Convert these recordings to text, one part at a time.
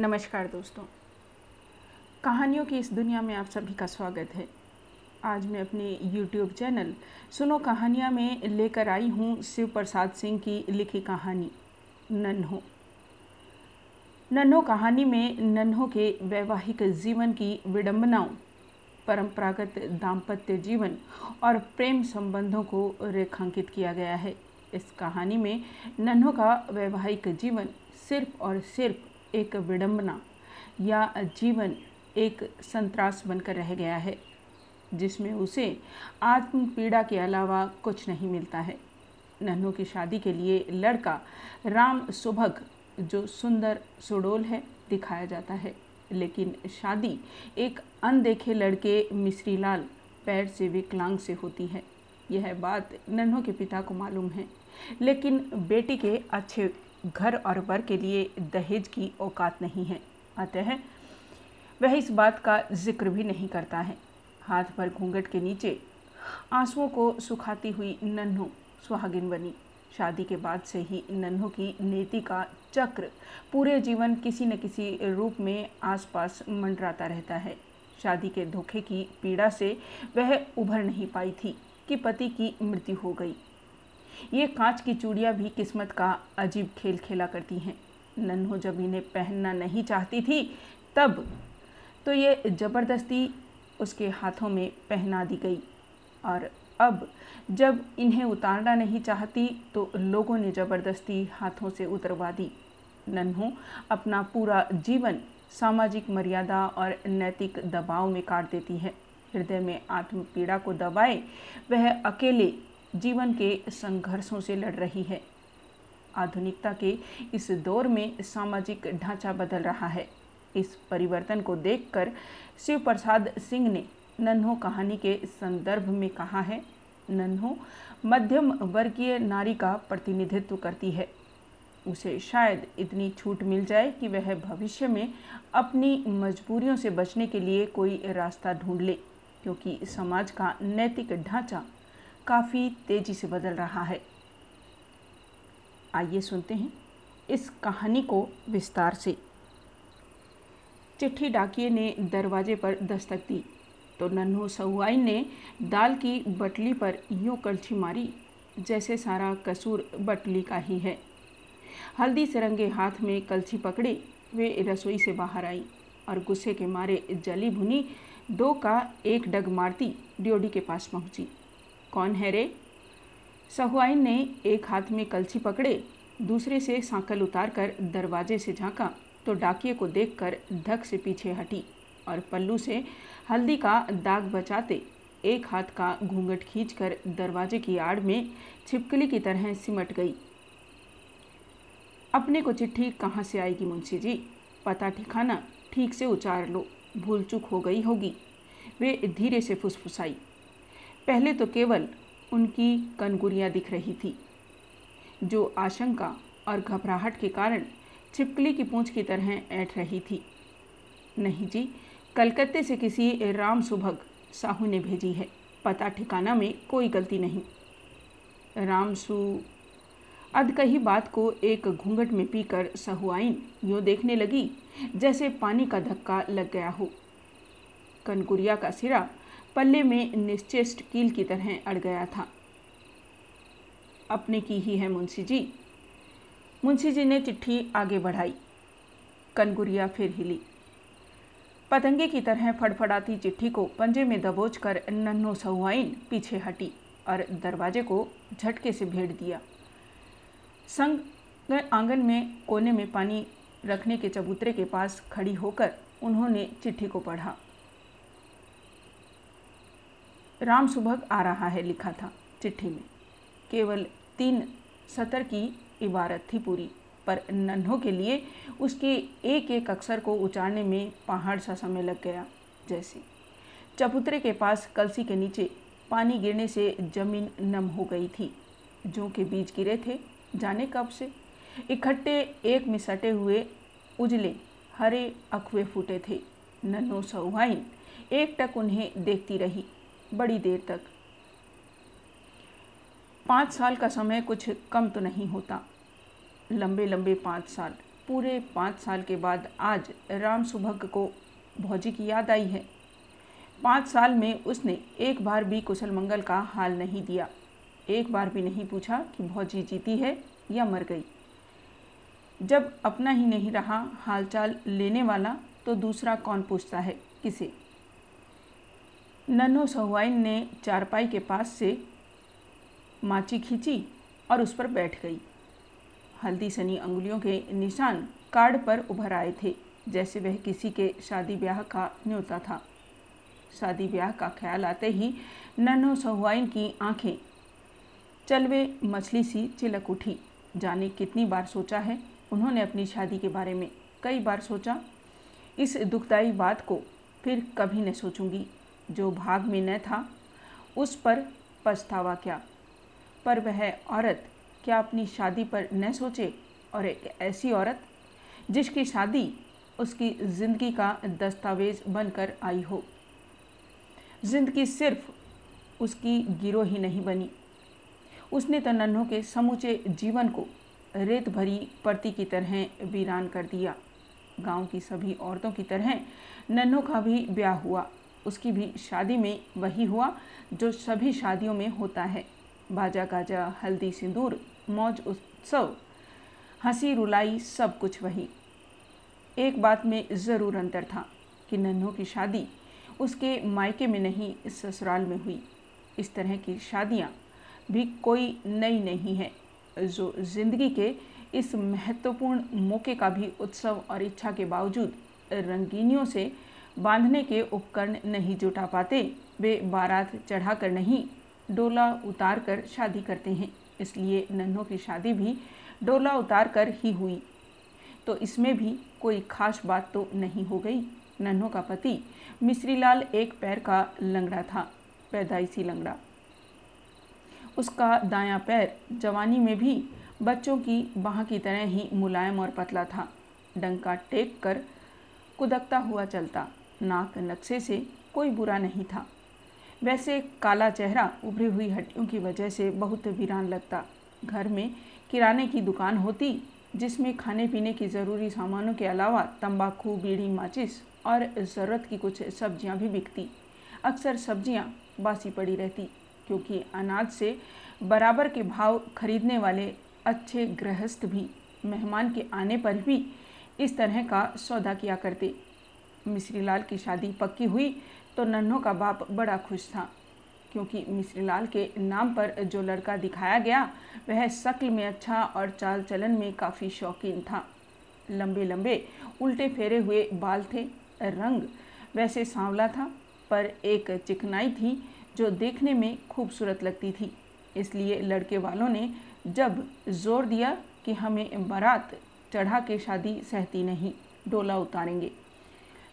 नमस्कार दोस्तों। कहानियों की इस दुनिया में आप सभी का स्वागत है। आज मैं अपने YouTube चैनल सुनो कहानियाँ में लेकर आई हूँ शिव प्रसाद सिंह की लिखी कहानी, नन्हो। नन्हो कहानी में नन्हो के वैवाहिक जीवन की विडंबनाओं, परंपरागत दाम्पत्य जीवन और प्रेम संबंधों को रेखांकित किया गया है। इस कहानी में नन्हो का वैवाहिक जीवन सिर्फ़ और सिर्फ़ एक विडंबना या जीवन एक संतरास बनकर रह गया है, जिसमें उसे आत्म पीड़ा के अलावा कुछ नहीं मिलता है। नन्हों की शादी के लिए लड़का राम सुभग, जो सुंदर सुडोल है, दिखाया जाता है। लेकिन शादी एक अनदेखे लड़के मिश्रीलाल पैर से विकलांग से होती है। यह बात नन्हों के पिता को मालूम है। लेकिन बेटी के अच्छे घर और वर के लिए दहेज की औकात नहीं है। अतः वह इस बात का ज़िक्र भी नहीं करता है। हाथ पर घूंघट के नीचे आंसुओं को सुखाती हुई नन्हू सुहागिन बनी। शादी के बाद से ही नन्हो की नीति का चक्र पूरे जीवन किसी न किसी रूप में आसपास मंडराता रहता है। शादी के धोखे की पीड़ा से वह उभर नहीं पाई थी कि पति की मृत्यु हो गई। ये कांच की चूड़ियाँ भी किस्मत का अजीब खेल खेला करती हैं। नन्हो जब इन्हें पहनना नहीं चाहती थी, तब तो ये ज़बरदस्ती उसके हाथों में पहना दी गई। और अब जब इन्हें उतारना नहीं चाहती तो लोगों ने ज़बरदस्ती हाथों से उतरवा दी। नन्हो अपना पूरा जीवन सामाजिक मर्यादा और नैतिक दबाव में काट देती है। हृदय में आत्म पीड़ा को दबाए, वह अकेले जीवन के संघर्षों से लड़ रही है। आधुनिकता के इस दौर में सामाजिक ढांचा बदल रहा है। इस परिवर्तन को देखकर शिव प्रसाद सिंह ने नन्हो कहानी के संदर्भ में कहा है, नन्हो मध्यम वर्गीय नारी का प्रतिनिधित्व करती है। उसे शायद इतनी छूट मिल जाए कि वह भविष्य में अपनी मजबूरियों से बचने के लिए कोई रास्ता ढूंढ ले, क्योंकि समाज का नैतिक ढांचा काफ़ी तेज़ी से बदल रहा है। आइए सुनते हैं इस कहानी को विस्तार से। चिट्ठी डाकिए ने दरवाजे पर दस्तक दी तो नन्हो सहुआइन ने दाल की बटली पर यूँ कलछी मारी, जैसे सारा कसूर बटली का ही है। हल्दी सरंगे हाथ में कलछी पकड़े, वे रसोई से बाहर आई और गुस्से के मारे जली भुनी दो का एक डग मारती ड्योडी के पास पहुँची। कौन है रे? सहुआइन ने एक हाथ में कलछी पकड़े, दूसरे से सांकल उतार कर दरवाजे से झांका तो डाकिए को देखकर धक से पीछे हटी और पल्लू से हल्दी का दाग बचाते एक हाथ का घूंघट खींचकर दरवाजे की आड़ में छिपकली की तरह सिमट गई। अपने को चिट्ठी कहाँ से आएगी मुंशी जी? पता ठिकाना ठीक से उचार लो भूल चूक हो गई होगी। वे धीरे से फुसफुसाई। पहले तो केवल उनकी कनगुरियाँ दिख रही थी, जो आशंका और घबराहट के कारण छिपकली की पूंछ की तरह ऐठ रही थी। नहीं जी, कलकत्ते से किसी राम सुभग साहू ने भेजी है। पता ठिकाना में कोई गलती नहीं। राम सु अध कही बात को एक घूंघट में पीकर सहुआइन यूँ देखने लगी, जैसे पानी का धक्का लग गया हो। कनकुरिया का सिरा पल्ले में निश्चेष्ट कील की तरह अड़ गया था। अपने की ही है मुंशी जी। मुंशी जी ने चिट्ठी आगे बढ़ाई। कनगुरिया फिर हिली। पतंगे की तरह फड़फड़ाती चिट्ठी को पंजे में दबोच कर नन्नो सहुआइन पीछे हटी और दरवाजे को झटके से भेड़ दिया। संग आँगन में कोने में पानी रखने के चबूतरे के पास खड़ी होकर उन्होंने चिट्ठी को पढ़ा। राम सुभग आ रहा है लिखा था चिट्ठी में। केवल तीन सतर की इबारत थी पूरी, पर नन्हों के लिए उसके एक एक अक्षर को उचारने में पहाड़ सा समय लग गया जैसे। चबूतरे के पास कलसी के नीचे पानी गिरने से ज़मीन नम हो गई थी। जो के बीज गिरे थे जाने कब से। इकट्ठे एक में सटे हुए उजले, हरे अखवे फूटे थे। सौहाइन एक टक उन्हें देखती रही। बड़ी देर तक। पाँच साल का समय कुछ कम तो नहीं होता। लंबे लंबे पाँच साल। पूरे पाँच साल के बाद आज राम सुभग को भौजी की याद आई है। पाँच साल में उसने एक बार भी कुशल मंगल का हाल नहीं दिया। एक बार भी नहीं पूछा कि भौजी जीती है या मर गई। जब अपना ही नहीं रहा हालचाल लेने वाला तो दूसरा कौन पूछता है? किसे? नन्हो सहुआइन ने चारपाई के पास से माची खींची और उस पर बैठ गई। हल्दी सनी अंगुलियों के निशान कार्ड पर उभर आए थे, जैसे वह किसी के शादी ब्याह का न्योता था। शादी ब्याह का ख्याल आते ही नन्हो सहुआइन की आँखें चलवे मछली सी चिलक उठी। जाने कितनी बार सोचा है उन्होंने अपनी शादी के बारे में? कई बार सोचा। इस दुखदाई बात को फिर कभी न सोचूँगी। जो भाग में न था, उस पर पछतावा क्या? पर वह औरत क्या अपनी शादी पर न सोचे? और एक ऐसी औरत, जिसकी शादी उसकी ज़िंदगी का दस्तावेज़ बनकर आई हो। ज़िंदगी सिर्फ़ उसकी गिरोह ही नहीं बनी। उसने तो नन्हों के समूचे जीवन को रेत भरी परती की तरह वीरान कर दिया। गाँव की सभी औरतों की तरह नन्हों का भी ब्याह हुआ। उसकी भी शादी में वही हुआ, जो सभी शादियों में होता है। बाजा गाजा, हल्दी सिंदूर, मौज उत्सव, हँसी रुलाई, सब कुछ वही। एक बात में ज़रूर अंतर था कि नन्हों की शादी उसके मायके में नहीं, ससुराल में हुई। इस तरह की शादियाँ भी कोई नई नहीं है, जो ज़िंदगी के इस महत्वपूर्ण मौके का भी उत्सव और इच्छा के बावजूद रंगीनियों से बांधने के उपकरण नहीं जुटा पाते। वे बारात चढ़ाकर नहीं, डोला उतार कर शादी करते हैं। इसलिए नन्हों की शादी भी डोला उतार कर ही हुई। तो इसमें भी कोई खास बात तो नहीं हो गई। नन्हों का पति मिश्रीलाल एक पैर का लंगड़ा था, पैदाइशी लंगड़ा। उसका दायां पैर जवानी में भी बच्चों की बाह की तरह ही मुलायम और पतला था। डंका टेक कर कुदकता हुआ चलता। नाक नक्शे से कोई बुरा नहीं था। वैसे काला चेहरा उभरी हुई हड्डियों की वजह से बहुत वीरान लगता। घर में किराने की दुकान होती, जिसमें खाने पीने की ज़रूरी सामानों के अलावा तंबाकू, बीड़ी, माचिस और ज़रूरत की कुछ सब्ज़ियाँ भी बिकती। अक्सर सब्ज़ियाँ बासी पड़ी रहती, क्योंकि अनाज से बराबर के भाव खरीदने वाले अच्छे गृहस्थ भी मेहमान के आने पर भी इस तरह का सौदा किया करते। मिश्रीलाल की शादी पक्की हुई तो नन्हों का बाप बड़ा खुश था। क्योंकि मिश्रीलाल के नाम पर जो लड़का दिखाया गया, वह शक्ल में अच्छा और चाल चलन में काफ़ी शौकीन था। लंबे लंबे उल्टे फेरे हुए बाल थे, रंग वैसे सांवला था, पर एक चिकनाई थी जो देखने में खूबसूरत लगती थी। इसलिए लड़के वालों ने जब ज़ोर दिया कि हमें बारात चढ़ा के शादी सहती नहीं, डोला उतारेंगे।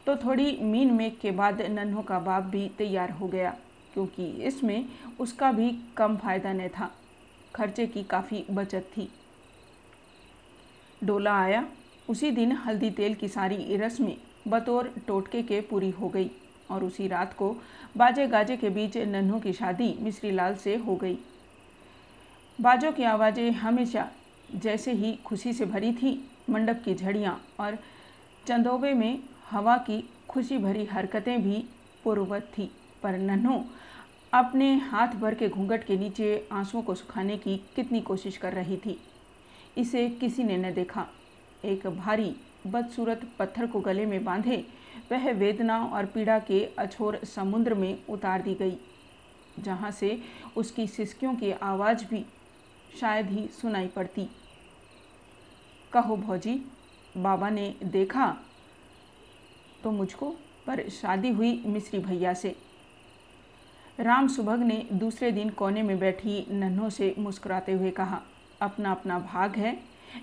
तो थोड़ी मीन मेक के बाद नन्हों का बाप भी तैयार हो गया, क्योंकि इसमें उसका भी कम फ़ायदा न था। खर्चे की काफ़ी बचत थी। डोला आया। उसी दिन हल्दी तेल की सारी रस्में बतौर टोटके के पूरी हो गई और उसी रात को बाजे गाजे के बीच नन्हों की शादी मिश्री लाल से हो गई। बाजों की आवाज़ें हमेशा जैसे ही खुशी से भरी थी, मंडप की झड़ियाँ और चंदोबे में हवा की खुशी भरी हरकतें भी पूर्ववत थी। पर नन्हो, अपने हाथ भर के घूंघट के नीचे आंसुओं को सुखाने की कितनी कोशिश कर रही थी। इसे किसी ने न देखा। एक भारी, बदसूरत पत्थर को गले में बांधे, वह वेदना और पीड़ा के अछोर समुद्र में उतार दी गई, जहाँ से उसकी सिसकियों की आवाज़ भी शायद ही सुनाई पड़ती। कहो भौजी, बाबा ने देखा तो मुझको, पर शादी हुई मिश्री भैया से। राम सुभग ने दूसरे दिन कोने में बैठी नन्हों से मुस्कुराते हुए कहा, अपना अपना भाग है।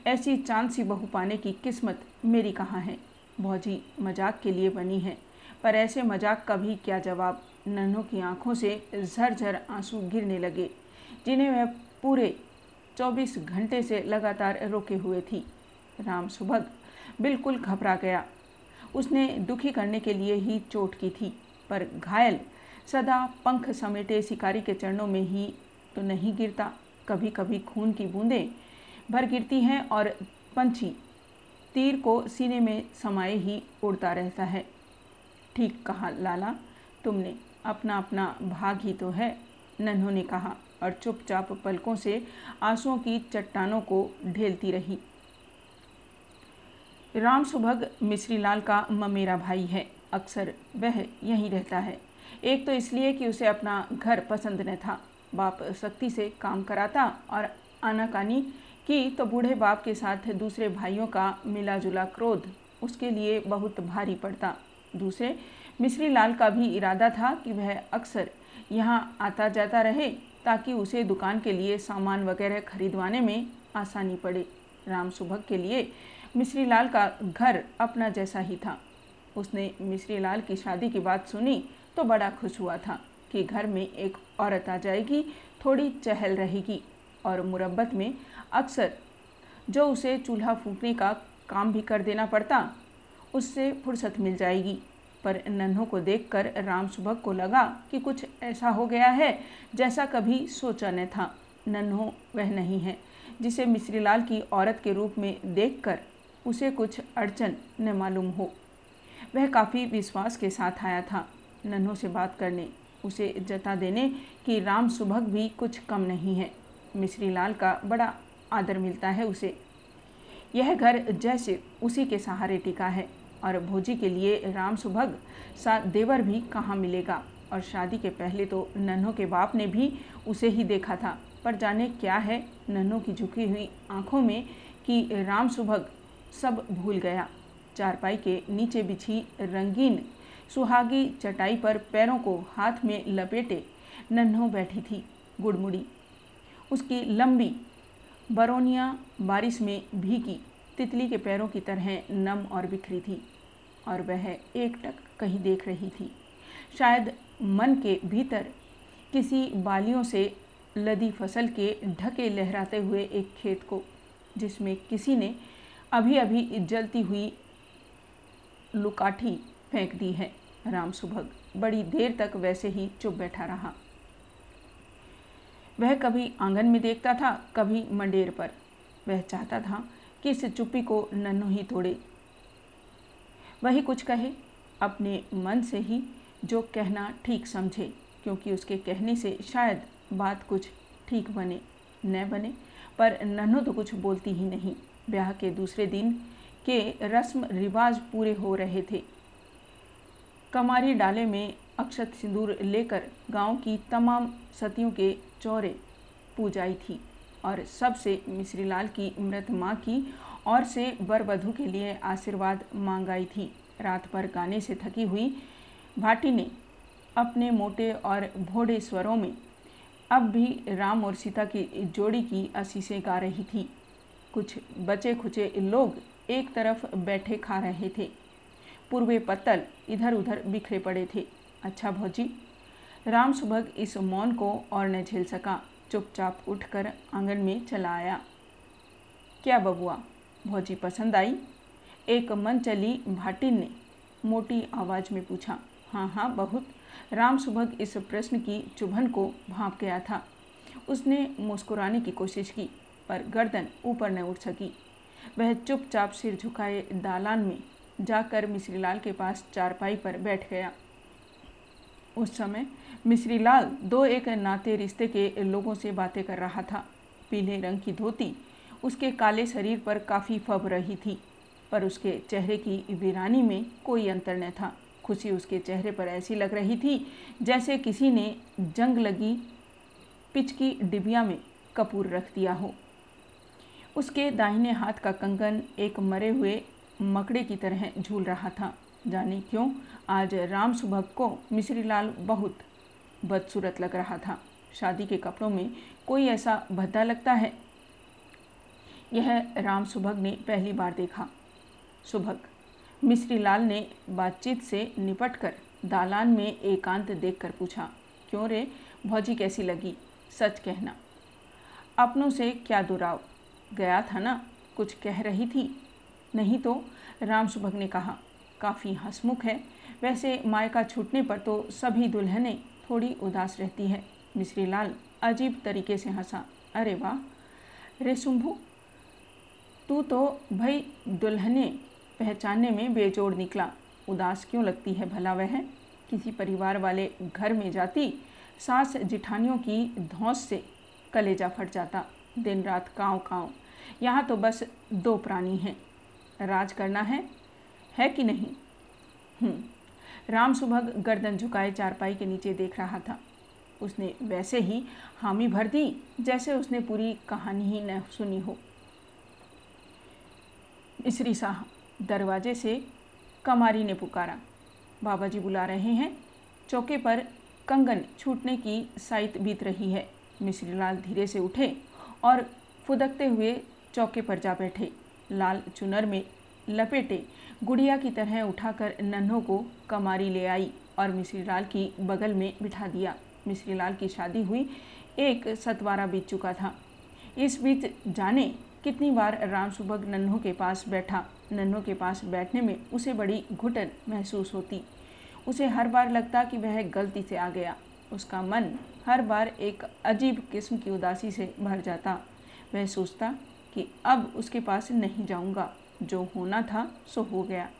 ऐसी चाँद सी बहू पाने की किस्मत मेरी कहाँ है? भौजी मज़ाक के लिए बनी है, पर ऐसे मज़ाक का भी क्या जवाब? नन्हों की आँखों से झरझर आँसू गिरने लगे, जिन्हें वह पूरे 24 घंटे से लगातार रोके हुए थी। राम सुभग बिल्कुल घबरा गया। उसने दुखी करने के लिए ही चोट की थी, पर घायल सदा पंख समेटे शिकारी के चरणों में ही तो नहीं गिरता। कभी कभी खून की बूंदें भर गिरती हैं और पंछी तीर को सीने में समाये ही उड़ता रहता है। ठीक कहा, लाला, तुमने अपना अपना भाग ही तो है, नन्हों ने कहा, और चुपचाप पलकों से आंसुओं की चट्टानों को ढेलती रही। राम सुभग मिश्रीलाल का ममेरा भाई है। अक्सर वह यहीं रहता है। एक तो इसलिए कि उसे अपना घर पसंद न था। बाप सख्ती से काम कराता और आनाकानी की तो बूढ़े बाप के साथ दूसरे भाइयों का मिला जुला क्रोध उसके लिए बहुत भारी पड़ता। दूसरे मिश्री लाल का भी इरादा था कि वह अक्सर यहाँ आता जाता रहे ताकि उसे दुकान के लिए सामान वगैरह खरीदवाने में आसानी पड़े। राम सुभग के लिए मिश्री लाल का घर अपना जैसा ही था। उसने मिश्री लाल की शादी की बात सुनी तो बड़ा खुश हुआ था कि घर में एक औरत आ जाएगी, थोड़ी चहल रहेगी और मुरब्बत में अक्सर जो उसे चूल्हा फूकने का काम भी कर देना पड़ता, उससे फुर्सत मिल जाएगी। पर नन्हों को देखकर राम सुबह को लगा कि कुछ ऐसा हो गया है जैसा कभी सोचा न था। नन्हों वह नहीं है, जिसे मिश्रीलाल की औरत के रूप में देखकर उसे कुछ अड़चन न मालूम हो। वह काफ़ी विश्वास के साथ आया था। नन्हों से बात करने, उसे जता देने कि राम सुभग भी कुछ कम नहीं है। मिश्री लाल का बड़ा आदर मिलता है उसे। यह घर जैसे उसी के सहारे टिका है और भोजी के लिए राम सुभग सा देवर भी कहाँ मिलेगा? और शादी के पहले तो नन्हों के बाप ने भी उसे ही देखा था। पर जाने क्या है नन्हों की झुकी हुई आँखों में कि राम सुभग सब भूल गया। चारपाई के नीचे बिछी रंगीन सुहागी चटाई पर पैरों को हाथ में लपेटे नन्हों बैठी थी गुड़मुड़ी। उसकी लंबी बरौनिया बारिश में भीगी, तितली के पैरों की तरह नम और बिखरी थी और वह एक टक कहीं देख रही थी। शायद मन के भीतर किसी बालियों से लदी फ़सल के ढके लहराते हुए एक खेत को, जिसमें किसी ने अभी अभी जलती हुई लुकाठी फेंक दी है राम सुभग। बड़ी देर तक वैसे ही चुप बैठा रहा। वह कभी आँगन में देखता था, कभी मंडेर पर। वह चाहता था कि इस चुप्पी को नन्नो ही तोड़े। वही कुछ कहे, अपने मन से ही जो कहना ठीक समझे, क्योंकि उसके कहने से शायद बात कुछ ठीक बने, न बने, पर नन्हो तो कुछ बोलती ही नहीं। ब्याह के दूसरे दिन के रस्म रिवाज पूरे हो रहे थे। कमारी डाले में अक्षत सिंदूर लेकर गाँव की तमाम सतियों के चौरे पूजाई थी और सबसे मिश्रीलाल की मृत माँ की और से वर वधु के लिए आशीर्वाद मांगाई थी। रात भर गाने से थकी हुई भाटी ने अपने मोटे और भोड़े स्वरों में अब भी राम और सीता की जोड़ी की आशीषें गा रही थी। कुछ बचे खुचे लोग एक तरफ़ बैठे खा रहे थे। पूर्वे पत्तल इधर उधर बिखरे पड़े थे। अच्छा भौजी, राम सुभग इस मौन को और न झेल सका। चुपचाप उठकर आँगन में चला आया। क्या बबुआ, भौजी पसंद आई? एक मन चली भाटिन ने मोटी आवाज़ में पूछा। हाँ हाँ बहुत। राम सुभग इस प्रश्न की चुभन को भाप गया था। उसने मुस्कुराने की कोशिश की। पर गर्दन ऊपर न उठ सकी। वह चुपचाप सिर झुकाए दालान में जाकर मिश्रीलाल के पास चारपाई पर बैठ गया। उस समय मिश्रीलाल दो एक नाते रिश्ते के लोगों से बातें कर रहा था। पीले रंग की धोती उसके काले शरीर पर काफ़ी फब रही थी, पर उसके चेहरे की वीरानी में कोई अंतर न था। खुशी उसके चेहरे पर ऐसी लग रही थी जैसे किसी ने जंग लगी पिचकी डिबिया में कपूर रख दिया हो। उसके दाहिने हाथ का कंगन एक मरे हुए मकड़े की तरह झूल रहा था। जाने क्यों, आज राम सुभग को मिश्रीलाल बहुत बदसूरत लग रहा था। शादी के कपड़ों में कोई ऐसा भद्दा लगता है? यह राम सुभग ने पहली बार देखा। सुभग मिश्रीलाल ने बातचीत से निपटकर दालान में एकांत देखकर पूछा, क्यों रे, भौजी कैसी लगी? सच कहना। अपनों से क्या दुराव? गया था ना, कुछ कह रही थी। नहीं तो राम सुभग ने कहा, काफ़ी हंसमुख है। वैसे मायका छूटने पर तो सभी दुल्हनें थोड़ी उदास रहती है। मिश्री लाल अजीब तरीके से हंसा, अरे वाह! रे शुंभू तू तो भाई दुल्हने पहचानने में बेजोड़ निकला। उदास क्यों लगती है भला वह? किसी परिवार वाले घर में जाती, सास जिठानियों की धौस से कलेजा फट जाता। दिन रात काँव काँव यहाँ तो बस दो प्राणी हैं। राज करना है है कि नहीं? हम्म, राम सुभग गर्दन झुकाए चारपाई के नीचे देख रहा था। उसने वैसे ही हामी भर दी जैसे उसने पूरी कहानी ही न सुनी हो। इसरी शाह दरवाजे से कमारी ने पुकारा। बाबा जी बुला रहे हैं। चौके पर कंगन छूटने की साइत बीत रही है। मिश्रीलाल धीरे से उठे और फुदकते हुए चौके पर जा बैठे। लाल चुनर में लपेटे गुड़िया की तरह उठाकर नन्हों को कमारी ले आई और मिश्रीलाल की बगल में बिठा दिया। मिश्रीलाल की शादी हुई, एक सतवारा बीत चुका था। इस बीच जाने कितनी बार राम सुबह नन्हों के पास बैठा। नन्हों के पास बैठने में उसे बड़ी घुटन महसूस होती। उसे हर बार लगता कि वह गलती से आ गया। उसका मन हर बार एक अजीब किस्म की उदासी से भर जाता। वह सोचता कि अब उसके पास नहीं जाऊँगा। जो होना था, सो हो गया।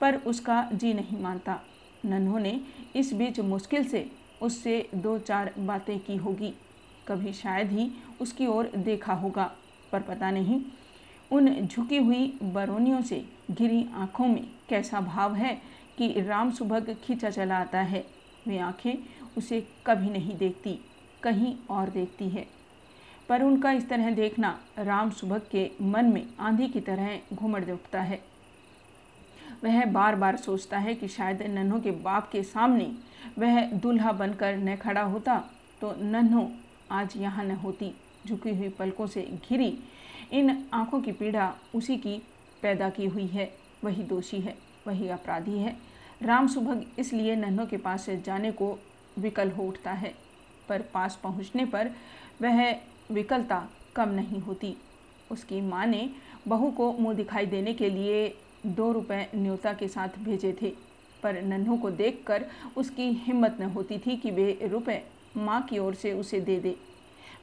पर उसका जी नहीं मानता। नन्हों ने इस बीच मुश्किल से उससे दो चार बातें की होगी। कभी शायद ही उसकी ओर देखा होगा, पर पता नहीं। उन झुकी हुई बरौनियों से घिरी आँखों में कैसा भाव है कि राम सुभग खींचा चला आता है। वे आँखें उसे कभी नहीं देखती, कहीं और देखती है। पर उनका इस तरह देखना राम सुबह के मन में आंधी की तरह घुमड़ उठता है। वह बार बार सोचता है कि शायद नन्हों के बाप के सामने वह दूल्हा बनकर न खड़ा होता तो नन्हो आज यहाँ न होती। झुकी हुई पलकों से घिरी इन आँखों की पीड़ा उसी की पैदा की हुई है। वही दोषी है, वही अपराधी है। राम सुभग इसलिए नन्हों के पास जाने को विकल हो उठता है, पर पास पहुँचने पर वह विकलता कम नहीं होती। उसकी माँ ने बहू को मुँह दिखाई देने के लिए दो रुपए न्योता के साथ भेजे थे, पर नन्हों को देखकर उसकी हिम्मत न होती थी कि वे रुपए माँ की ओर से उसे दे दे।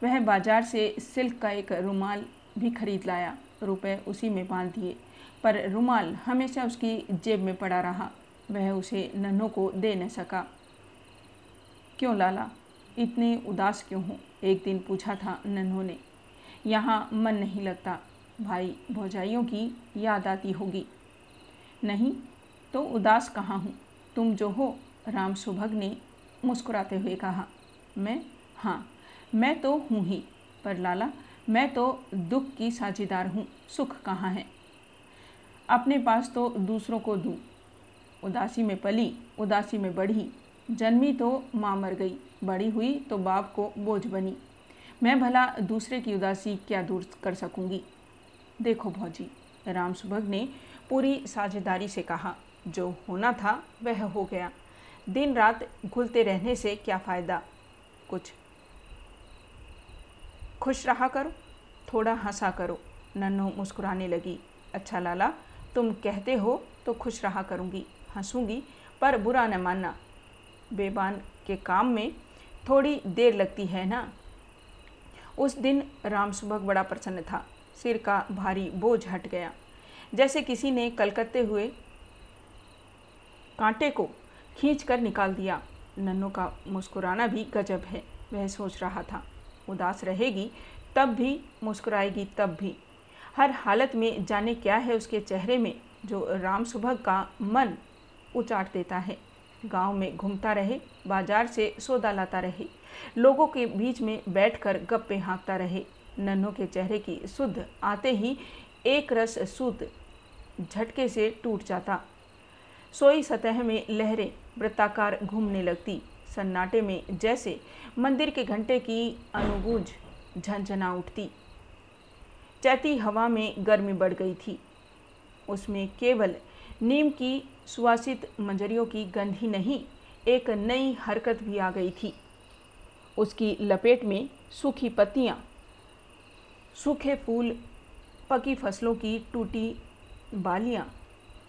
वह बाज़ार से सिल्क का एक रुमाल भी खरीद लाया, रुपए उसी में बाँध दिए, पर रुमाल हमेशा उसकी जेब में पड़ा रहा। वह उसे नन्हों को दे न सका। क्यों लाला? इतने उदास क्यों हो? एक दिन पूछा था नन्हों ने। यहाँ मन नहीं लगता। भाई, भौजाइयों की याद आती होगी। नहीं तो उदास कहाँ हूँ? तुम जो हो, राम सुभग ने मुस्कुराते हुए कहा। मैं? हाँ मैं तो हूँ ही। पर लाला, मैं तो दुख की साझेदार हूँ। सुख कहाँ है? अपने पास तो दूसरों को दूँ। उदासी में पली, उदासी में बढ़ी। जन्मी तो माँ मर गई, बड़ी हुई तो बाप को बोझ बनी। मैं भला दूसरे की उदासी क्या दूर कर सकूँगी? देखो भौजी, राम सुभग ने पूरी साझेदारी से कहा, जो होना था वह हो गया। दिन रात घुलते रहने से क्या फ़ायदा? कुछ खुश रहा करो, थोड़ा हंसा करो, नन्नो मुस्कुराने लगी। अच्छा लाला, तुम कहते हो तो खुश रहा करूँगी, हंसूँगी, पर बुरा न मानना। बेबान के काम में थोड़ी देर लगती है ना? उस दिन राम सुबह बड़ा प्रसन्न था। सिर का भारी बोझ हट गया। जैसे किसी ने कलकत्ते हुए कांटे को खींच कर निकाल दिया। नन्नों का मुस्कुराना भी गजब है, वह सोच रहा था। उदास रहेगी, तब भी, मुस्कुराएगी तब भी। हर हालत में जाने क्या है उसके चेहरे में, जो राम सुबह का मन उचाट देता है। गाँव में घूमता रहे, बाज़ार से सौदा लाता रहे। लोगों के बीच में बैठकर गप्पे हाँकता रहे। नन्हों के चेहरे की शुद्ध आते ही एक रस शुद्ध झटके से टूट जाता। सोई सतह में लहरें वृत्ताकार घूमने लगती। सन्नाटे में जैसे मंदिर के घंटे की अनुगूंज झंझना उठती। चैती हवा में गर्मी बढ़ गई थी। उसमें केवल नीम की सुवासित मंजरियों की गंध ही नहीं, एक नई हरकत भी आ गई थी। उसकी लपेट में सूखी पत्तियाँ, सूखे फूल, पकी फ़सलों की टूटी बालियाँ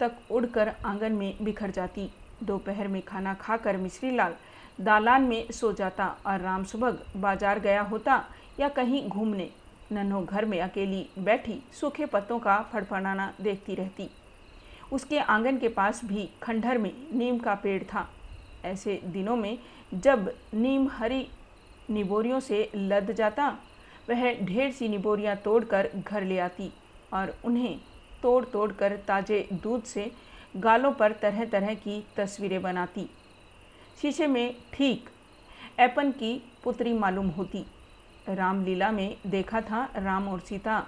तक उड़कर आँगन में बिखर जाती। दोपहर में खाना खाकर मिश्री लाल दालान में सो जाता और राम सुबह बाज़ार गया होता या कहीं घूमने। नन्हो घर में अकेली बैठी सूखे पत्तों का फड़फड़ाना देखती रहती। उसके आँगन के पास भी खंडहर में नीम का पेड़ था। ऐसे दिनों में जब नीम हरी निबोरियों से लद जाता, वह ढेर सी निबोरियाँ तोड़कर घर ले आती और उन्हें तोड़ तोड़ कर ताजे दूध से गालों पर तरह तरह की तस्वीरें बनाती। शीशे में ठीक एपन की पुत्री मालूम होती। रामलीला में देखा था राम और सीता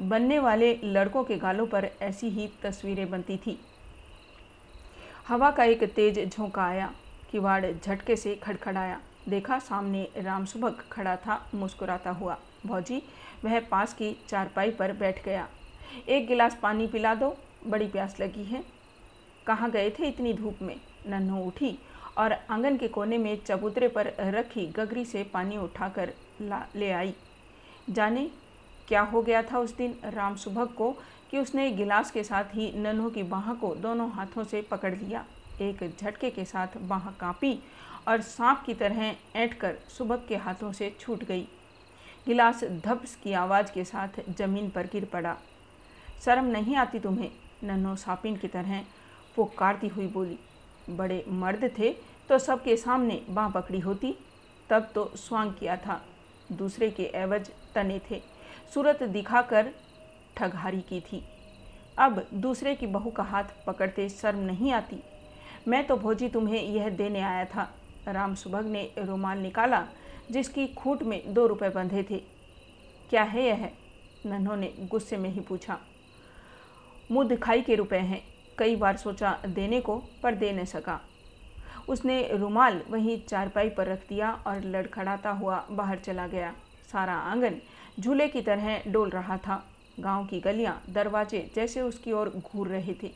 बनने वाले लड़कों के गालों पर ऐसी ही तस्वीरें बनती थी। हवा का एक तेज झोंका आया, किवाड़ झटके से खड़खड़ाया। देखा सामने राम खड़ा था, मुस्कुराता हुआ। भौजी, वह पास की चारपाई पर बैठ गया। एक गिलास पानी पिला दो, बड़ी प्यास लगी है। कहाँ गए थे इतनी धूप में? नन्हो उठी और आँगन के कोने में चबूतरे पर रखी गगरी से पानी उठाकर ला, ले आई। जाने क्या हो गया था उस दिन राम सुबह को कि उसने गिलास के साथ ही नन्हो की बाह को दोनों हाथों से पकड़ लिया। एक झटके के साथ बाह कांपी और सांप की तरह ऐंठ कर सुबह के हाथों से छूट गई। गिलास धप्स की आवाज़ के साथ ज़मीन पर गिर पड़ा। शर्म नहीं आती तुम्हें? नन्हो सापिन की तरह पुकारती हुई बोली। बड़े मर्द थे तो सबके सामने बाँ पकड़ी होती, तब तो स्वांग किया था। दूसरे के एवज तने थे। सूरत दिखाकर ठगहारी की थी। अब दूसरे की बहू का हाथ पकड़ते शर्म नहीं आती। मैं तो भोजी तुम्हें यह देने आया था। राम सुभग ने रुमाल निकाला, जिसकी खूट में दो रुपए बंधे थे। क्या है यह? नन्हों ने गुस्से में ही पूछा। मुँह दिखाई के रुपए हैं। कई बार सोचा देने को, पर दे न सका। उसने रुमाल वहीं चारपाई पर रख दिया और लड़खड़ाता हुआ बाहर चला गया। सारा आँगन झूले की तरह डोल रहा था। गाँव की गलियाँ, दरवाजे जैसे उसकी ओर घूर रहे थे।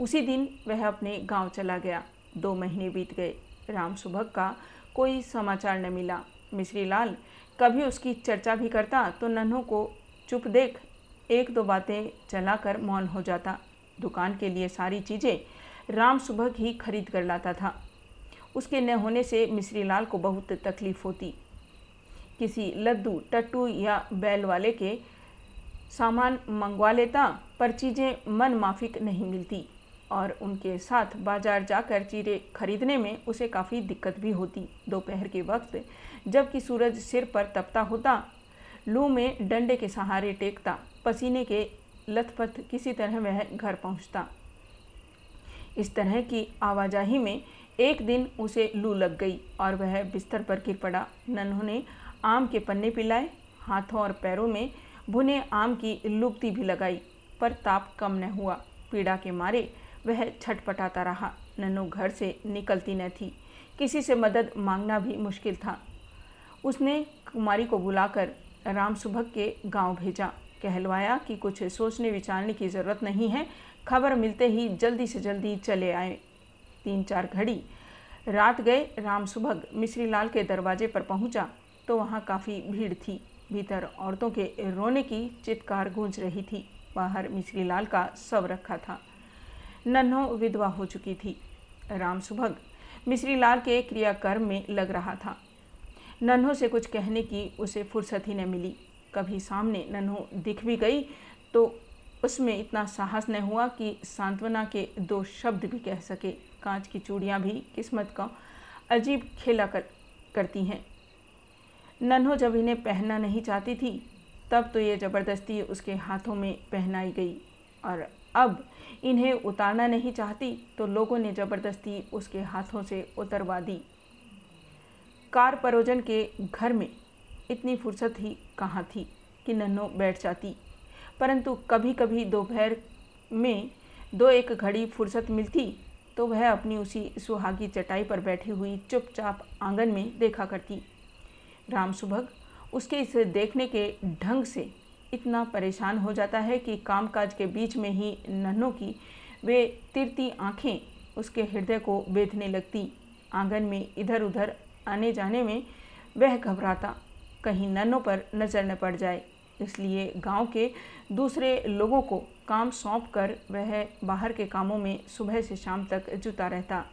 उसी दिन वह अपने गाँव चला गया। दो महीने बीत गए। राम सुबह का कोई समाचार न मिला। मिश्री लाल, कभी उसकी चर्चा भी करता तो नन्हों को चुप देख एक दो बातें चलाकर मौन हो जाता। दुकान के लिए सारी चीज़ें राम सुबह ही खरीद कर लाता था। उसके न होने से मिश्री लाल को बहुत तकलीफ़ होती। किसी लद्दू टट्टू या बैल वाले के सामान मंगवा लेता, पर चीज़ें मन माफिक नहीं मिलती और उनके साथ बाज़ार जाकर चीज़ें खरीदने में उसे काफ़ी दिक्कत भी होती। दोपहर के वक्त जबकि सूरज सिर पर तपता होता, लू में डंडे के सहारे टेकता, पसीने के लथपथ किसी तरह वह घर पहुँचता। इस तरह की आवाजाही में एक दिन उसे लू लग गई और वह बिस्तर पर गिर पड़ा। नन्हों ने आम के पन्ने पिलाए हाथों और पैरों में भुने आम की लुगती भी लगाई, पर ताप कम न हुआ। पीड़ा के मारे वह छटपटाता रहा। नन्नू घर से निकलती न थी। किसी से मदद मांगना भी मुश्किल था। उसने कुमारी को बुलाकर राम सुबह के गाँव भेजा। कहलवाया कि कुछ सोचने विचारने की ज़रूरत नहीं है। खबर मिलते ही जल्दी से जल्दी चले आए। तीन चार घड़ी रात गए। राम सुबह मिश्री लाल के दरवाजे पर पहुँचा। तो वहाँ काफ़ी भीड़ थी। भीतर औरतों के रोने की चित्कार गूंज रही थी। बाहर मिश्री लाल का सब रखा था। नन्हो विधवा हो चुकी थी। राम सुभग मिश्री लाल के क्रियाकर्म में लग रहा था। नन्हो से कुछ कहने की उसे फुर्सत ही न मिली। कभी सामने नन्हो दिख भी गई तो उसमें इतना साहस न हुआ कि सांत्वना के दो शब्द भी कह सके। कांच की चूड़ियाँ भी किस्मत का अजीब खेला कर, करती हैं। नन्हो जब इन्हें पहनना नहीं चाहती थी, तब तो ये ज़बरदस्ती उसके हाथों में पहनाई गई। और अब इन्हें उतारना नहीं चाहती तो लोगों ने ज़बरदस्ती उसके हाथों से उतरवा दी। कार परोजन के घर में इतनी फुर्सत ही कहाँ थी कि नन्हो बैठ जाती। परंतु कभी कभी दोपहर में दो एक घड़ी फुर्सत मिलती तो वह अपनी उसी सुहागी चटाई पर बैठी हुई चुपचाप आँगन में देखा करती। राम सुभग, उसके इस देखने के ढंग से इतना परेशान हो जाता है कि कामकाज के बीच में ही नन्हों की वे तिरती आँखें उसके हृदय को बेधने लगती। आँगन में इधर उधर आने जाने में वह घबराता, कहीं नन्नों पर नज़र न पड़ जाए। इसलिए गाँव के दूसरे लोगों को काम सौंप कर वह बाहर के कामों में सुबह से शाम तक जुटा रहता।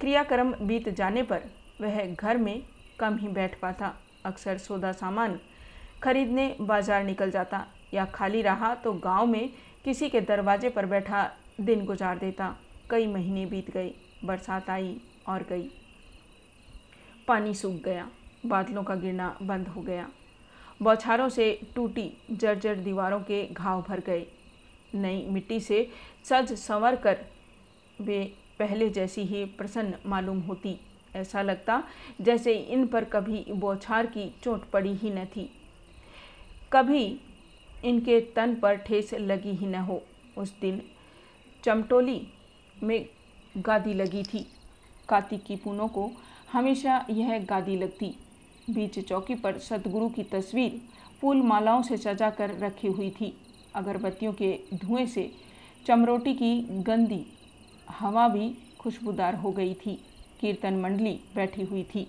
क्रियाक्रम बीत जाने पर वह घर में कम ही बैठ पाता। अक्सर सौदा सामान खरीदने बाज़ार निकल जाता या खाली रहा तो गाँव में किसी के दरवाजे पर बैठा दिन गुजार देता। कई महीने बीत गए, बरसात आई और गई। पानी सूख गया, बादलों का गिरना बंद हो गया। बौछारों से टूटी जर्जर दीवारों के घाव भर गए। नई मिट्टी से सज संवर कर वे पहले जैसी ही प्रसन्न मालूम होती। ऐसा लगता जैसे इन पर कभी बौछार की चोट पड़ी ही न थी। कभी इनके तन पर ठेस लगी ही न हो। उस दिन चमटोली में गादी लगी थी। कार्तिक की पूनों को हमेशा यह गादी लगती। बीच चौकी पर सतगुरु की तस्वीर फूल मालाओं से सजा कर रखी हुई थी। अगरबत्तियों के धुएँ से चमरोटी की गंदी हवा भी खुशबूदार हो गई थी। कीर्तन मंडली बैठी हुई थी।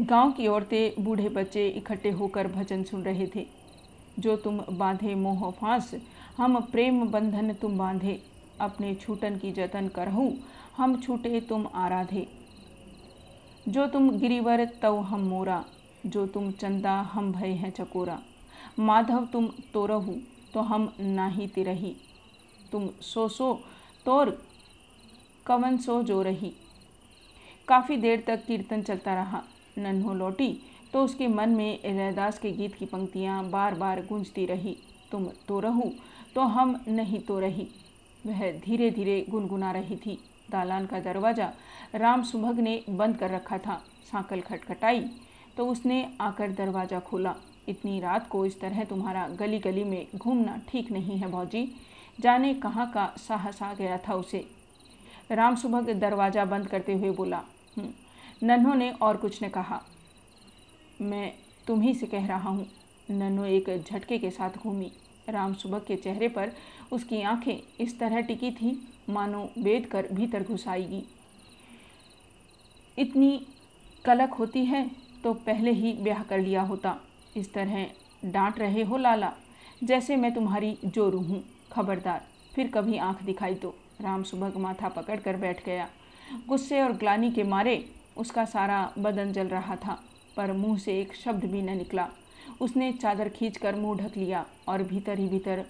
गाँव की औरतें बूढ़े बच्चे इकट्ठे होकर भजन सुन रहे थे। जो तुम बांधे मोह फांस, हम प्रेम बंधन तुम बांधे। अपने छूटन की जतन करहूँ, हम छूटे तुम आराधे। जो तुम गिरिवर, तव हम मोरा। जो तुम चंदा, हम भय हैं चकोरा। माधव, तुम तोरहु तो हम नाही तिरही तुम सो सो, तोर कवन सो जो रही। काफ़ी देर तक कीर्तन चलता रहा। नन्हो लौटी तो उसके मन में रैदास के गीत की पंक्तियाँ बार बार गूंजती रही। तुम तो रहू तो हम नहीं तो रही। वह धीरे धीरे गुनगुना रही थी। दालान का दरवाज़ा राम सुभग ने बंद कर रखा था। सांकल खटखटाई तो उसने आकर दरवाज़ा खोला। इतनी रात को इस तरह तुम्हारा गली गली में घूमना ठीक नहीं है भौजी। जाने कहाँ का साहस आ गया था उसे। राम सुभग दरवाज़ा बंद करते हुए बोला हम्म, नन्हो ने और कुछ ने कहा। मैं तुम ही से कह रहा हूँ नन्हो एक झटके के साथ घूमी। राम सुबह के चेहरे पर उसकी आँखें इस तरह टिकी थी मानो बेद कर भीतर घुस आएगी। इतनी कलक होती है तो पहले ही ब्याह कर लिया होता। इस तरह डांट रहे हो लाला जैसे मैं तुम्हारी जोरू हूँ खबरदार फिर कभी आँख दिखाई तो राम सुबह माथा पकड़ कर बैठ गया। गुस्से और ग्लानी के मारे उसका सारा बदन जल रहा था, पर मुँह से एक शब्द भी न निकला। उसने चादर खींचकर मुँह ढक लिया और भीतर ही भीतर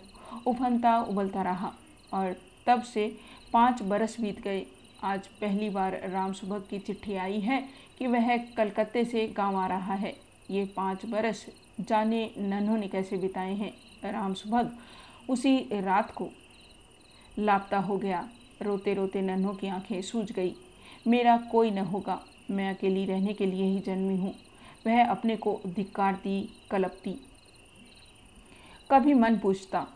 उफनता उबलता रहा और तब से पाँच बरस बीत गए। आज पहली बार राम सुबह की चिट्ठी आई है कि वह कलकत्ते से गाँव आ रहा है। ये पाँच बरस जाने नन्हों ने कैसे बिताए हैं? राम सुबह उसी रात को लापता हो गया। रोते रोते नन्हों की आँखें सूज गई। मेरा कोई न होगा। मैं अकेली रहने के लिए ही जन्मी हूँ। वह अपने को धिक्कारती, कलपती। कभी मन पूछता,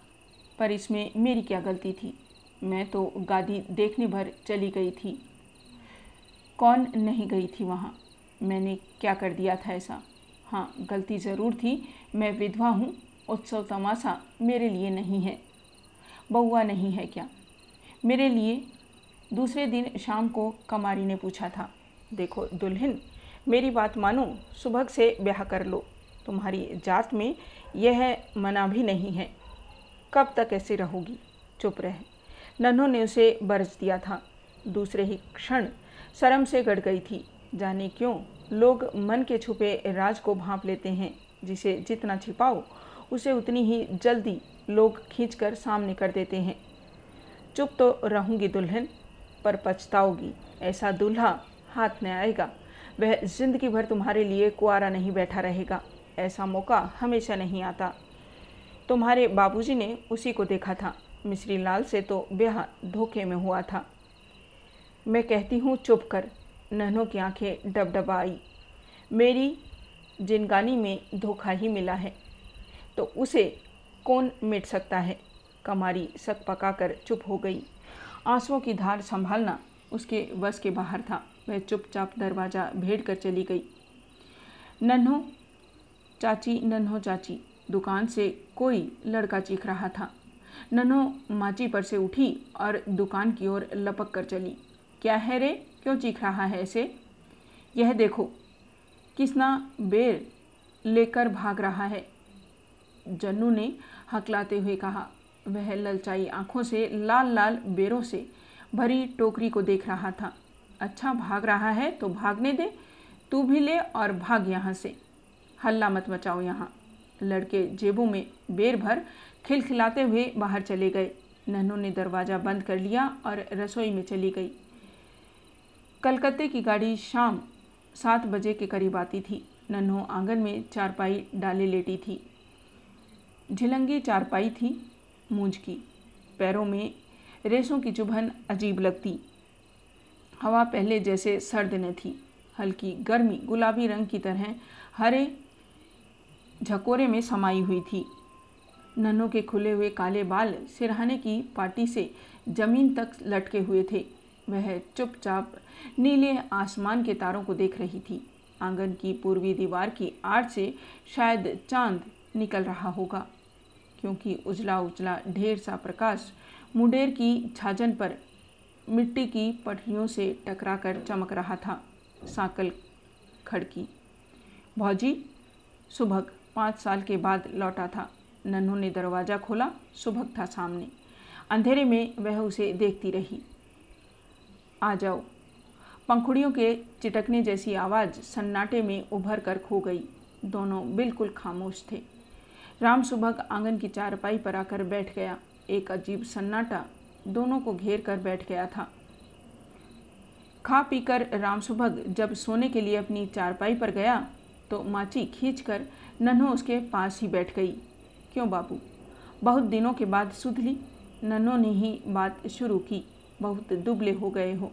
पर इसमें मेरी क्या गलती थी? मैं तो गादी देखने भर चली गई थी। कौन नहीं गई थी वहाँ? मैंने क्या कर दिया था ऐसा? हाँ गलती ज़रूर थी। मैं विधवा हूँ। उत्सव तमाशा मेरे लिए नहीं है। बउआ नहीं है क्या? मेरे लिए दूसरे दिन शाम को कमारी ने पूछा था, देखो दुल्हन, मेरी बात मानो, सुबह से ब्याह कर लो। तुम्हारी जात में यह मना भी नहीं है। कब तक ऐसे रहोगी? चुप रह। नन्हों ने उसे बरस दिया था। दूसरे ही क्षण शर्म से गड़ गई थी। जाने क्यों लोग मन के छुपे राज को भांप लेते हैं, जिसे जितना छिपाओ, उसे उतनी ही जल्दी लोग खींचकर सामने कर देते हैं। चुप तो रहूँगी दुल्हन, पर पछताओगी ऐसा दूल्हा हाथ में आएगा, वह ज़िंदगी भर तुम्हारे लिए कुआरा नहीं बैठा रहेगा। ऐसा मौका हमेशा नहीं आता। तुम्हारे बाबूजी ने उसी को देखा था। मिश्री लाल से तो ब्याह धोखे में हुआ था। मैं कहती हूँ, चुप कर। नहनों की आँखें डबडबा आई मेरी जिनगानी में धोखा ही मिला है। तो उसे कौन मिट सकता है? कमारी सक पकाकर चुप हो गई। आंसुओं की धार संभालना उसके बस के बाहर था। वह चुपचाप दरवाज़ा भेड़ कर चली गई। नन्हो चाची नन्हो चाची, दुकान से कोई लड़का चीख रहा था। नन्हो माची पर से उठी और दुकान की ओर लपक कर चली। क्या है रे? क्यों चीख रहा है ऐसे? यह देखो, किसना बेर लेकर भाग रहा है। जन्नू ने हकलाते हुए कहा, वह ललचाई आँखों से, लाल लाल बेरों से भरी टोकरी को देख रहा था। अच्छा भाग रहा है तो भागने दे, तू भी ले और भाग यहाँ से। हल्ला मत मचाओ यहाँ लड़के जेबों में बेर भर खिलखिलाते हुए बाहर चले गए। नन्नू ने दरवाज़ा बंद कर लिया और रसोई में चली गई। कलकत्ते की गाड़ी शाम सात बजे के करीब आती थी। नन्हो आँगन में चारपाई डाले लेटी थी। झिलंगी चारपाई थी मूंज की। पैरों में रेसों की चुभन अजीब लगती। हवा पहले जैसे सर्द न थी, हल्की गर्मी गुलाबी रंग की तरह हरे झकोरे में समाई हुई थी। नन्हों के खुले हुए काले बाल सिरहाने की पार्टी से ज़मीन तक लटके हुए थे। वह चुपचाप नीले आसमान के तारों को देख रही थी। आँगन की पूर्वी दीवार की आड़ से शायद चाँद निकल रहा होगा। क्योंकि उजला उजला ढेर सा प्रकाश मुंडेर की छाजन पर मिट्टी की पटरियों से टकराकर चमक रहा था, साकल खड़की। भौजी, सुबह पाँच साल के बाद लौटा था। नन्हों ने दरवाज़ा खोला, सुबह था सामने। अंधेरे में वह उसे देखती रही। आ जाओ। पंखुड़ियों के चिटकने जैसी आवाज़ सन्नाटे में उभर कर खो गई। दोनों बिल्कुल खामोश थे। राम सुबह आँगन की चारपाई पर आकर बैठ गया। एक अजीब सन्नाटा दोनों को घेर कर बैठ गया था। खा पीकर राम सुभग जब सोने के लिए अपनी चारपाई पर गया तो माची खींचकर नन्हो उसके पास ही बैठ गई। क्यों बाबू बहुत दिनों के बाद सुध ली। नन्हो ने ही बात शुरू की। बहुत दुबले हो गए हो।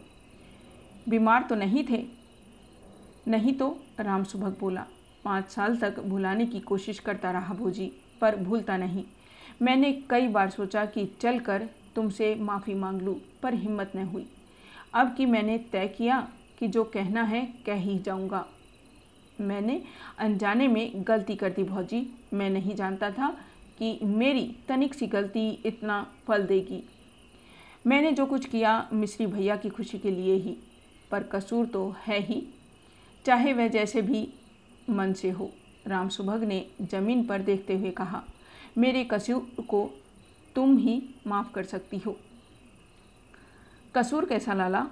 बीमार तो नहीं थे? नहीं तो राम सुभग बोला, पाँच साल तक भुलाने की कोशिश करता रहा भोजी। पर भूलता नहीं। मैंने कई बार सोचा कि चल कर तुमसे माफ़ी मांग लूँ, पर हिम्मत न हुई। अब कि मैंने तय किया कि जो कहना है, कह ही जाऊँगा। मैंने अनजाने में गलती कर दी भौजी। मैं नहीं जानता था कि मेरी तनिक सी गलती इतना फल देगी। मैंने जो कुछ किया मिश्री भैया की खुशी के लिए ही, पर कसूर तो है ही, चाहे वह जैसे भी मन से हो। राम सुभग ने ज़मीन पर देखते हुए कहा, मेरे कसूर को तुम ही माफ़ कर सकती हो। कसूर कैसा लाला?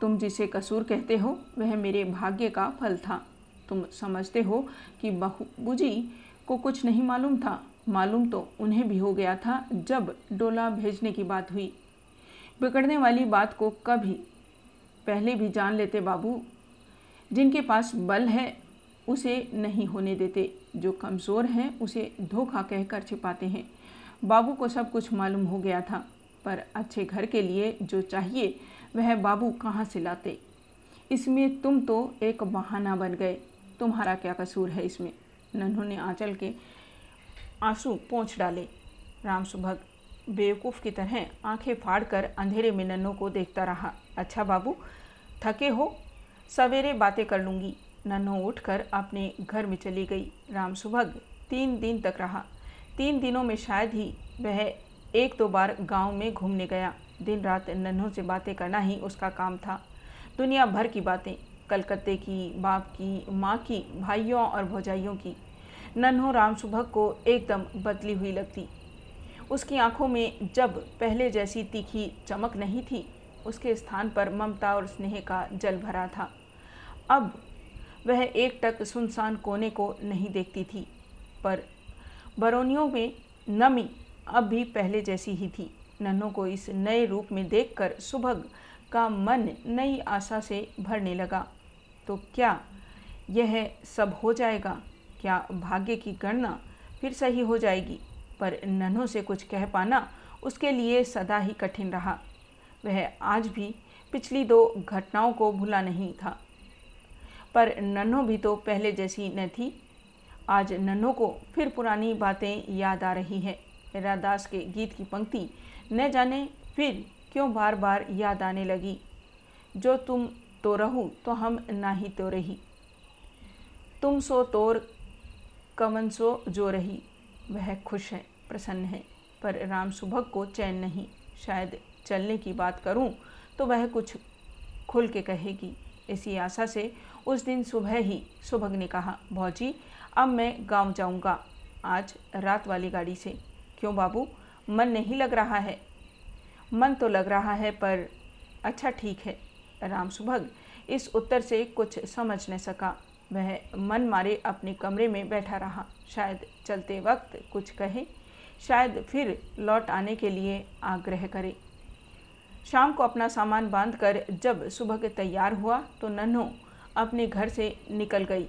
तुम जिसे कसूर कहते हो, वह मेरे भाग्य का फल था। तुम समझते हो कि बाबूजी को कुछ नहीं मालूम था। मालूम तो उन्हें भी हो गया था जब डोला भेजने की बात हुई। बिगड़ने वाली बात को कभी पहले भी जान लेते बाबू। जिनके पास बल है उसे नहीं होने देते। जो कमज़ोर हैं, उसे धोखा कहकर छिपाते हैं। बाबू को सब कुछ मालूम हो गया था, पर अच्छे घर के लिए जो चाहिए, वह बाबू कहाँ से लाते? इसमें तुम तो एक बहाना बन गए। तुम्हारा क्या कसूर है इसमें? नन्हों ने आंचल के आँसू पोंछ डाले। राम सुभग बेवकूफ़ की तरह आँखें फाड़कर अंधेरे में नन्हों को देखता रहा। अच्छा बाबू, थके हो? सवेरे बातें कर लूँगी। नन्हो उठकर अपने घर में चली गई। राम सुभग तीन दिन तक रहा। तीन दिनों में शायद ही वह एक दो बार गाँव में घूमने गया। दिन रात नन्हों से बातें करना ही उसका काम था। दुनिया भर की बातें, कलकत्ते की, बाप की, माँ की, भाइयों और भौजाइयों की। नन्हो राम सुभग को एकदम बदली हुई लगती। उसकी आँखों में जब पहले जैसी तीखी चमक नहीं थी, उसके स्थान पर ममता और स्नेह का जल भरा था। अब वह एक टक सुनसान कोने को नहीं देखती थी, पर बरौनियों में नमी अब भी पहले जैसी ही थी। नन्हों को इस नए रूप में देखकर सुभग का मन नई आशा से भरने लगा। तो क्या यह सब हो जाएगा? क्या भाग्य की गणना फिर सही हो जाएगी? पर नन्हों से कुछ कह पाना उसके लिए सदा ही कठिन रहा। वह आज भी पिछली दो घटनाओं को भूला नहीं था। पर नन्हों भी तो पहले जैसी न थी। आज नन्हों को फिर पुरानी बातें याद आ रही है। रादास के गीत की पंक्ति न जाने फिर क्यों बार बार याद आने लगी। जो तुम तो रहूँ तो हम ना ही तो रही। तुम सो तोर, कमन सो जो रही। वह खुश है, प्रसन्न है, पर राम सुभग को चैन नहीं। शायद चलने की बात करूँ तो वह कुछ खुल के कहेगी। इसी आशा से उस दिन सुबह ही सुभग ने कहा, भौजी, अब मैं गाँव जाऊँगा। आज रात वाली गाड़ी से। क्यों बाबू? मन नहीं लग रहा है। मन तो लग रहा है, पर अच्छा ठीक है। राम सुभग इस उत्तर से कुछ समझ न सका। वह मन मारे अपने कमरे में बैठा रहा। शायद चलते वक्त कुछ कहे, शायद फिर लौट आने के लिए आग्रह करे। शाम को अपना सामान बांधकर जब सुबह के तैयार हुआ तो नन्हो अपने घर से निकल गई।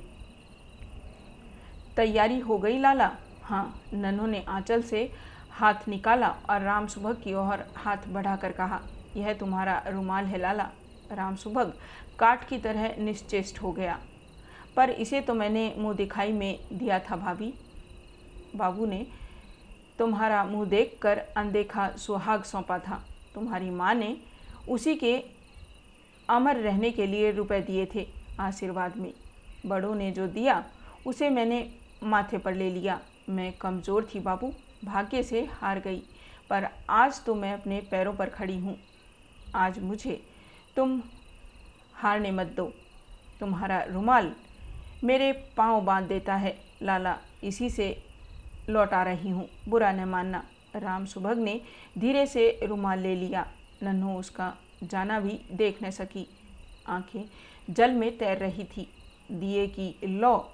तैयारी हो गई लाला। हाँ नन्हो ने आंचल से हाथ निकाला और राम सुबह की ओर हाथ बढ़ाकर कहा, यह तुम्हारा रुमाल है लाला। राम सुबह काट की तरह निश्चेष्ट हो गया। पर इसे तो मैंने मुँह दिखाई में दिया था भाभी। बाबू ने तुम्हारा मुँह देखकर अनदेखा सुहाग सौंपा था। तुम्हारी माँ ने उसी के अमर रहने के लिए रुपए दिए थे। आशीर्वाद में। बड़ों ने जो दिया, उसे मैंने माथे पर ले लिया। मैं कमज़ोर थी बाबू, भाग्य से हार गई, पर आज तो मैं अपने पैरों पर खड़ी हूँ। आज मुझे तुम हारने मत दो। तुम्हारा रुमाल मेरे पाँव बाँध देता है, लाला। इसी से लौटा रही हूँ, बुरा न मानना। राम सुभग ने धीरे से रुमाल ले लिया। नन्हो उसका जाना भी देख न सकी। आँखें जल में तैर रही थी। दिए की लौ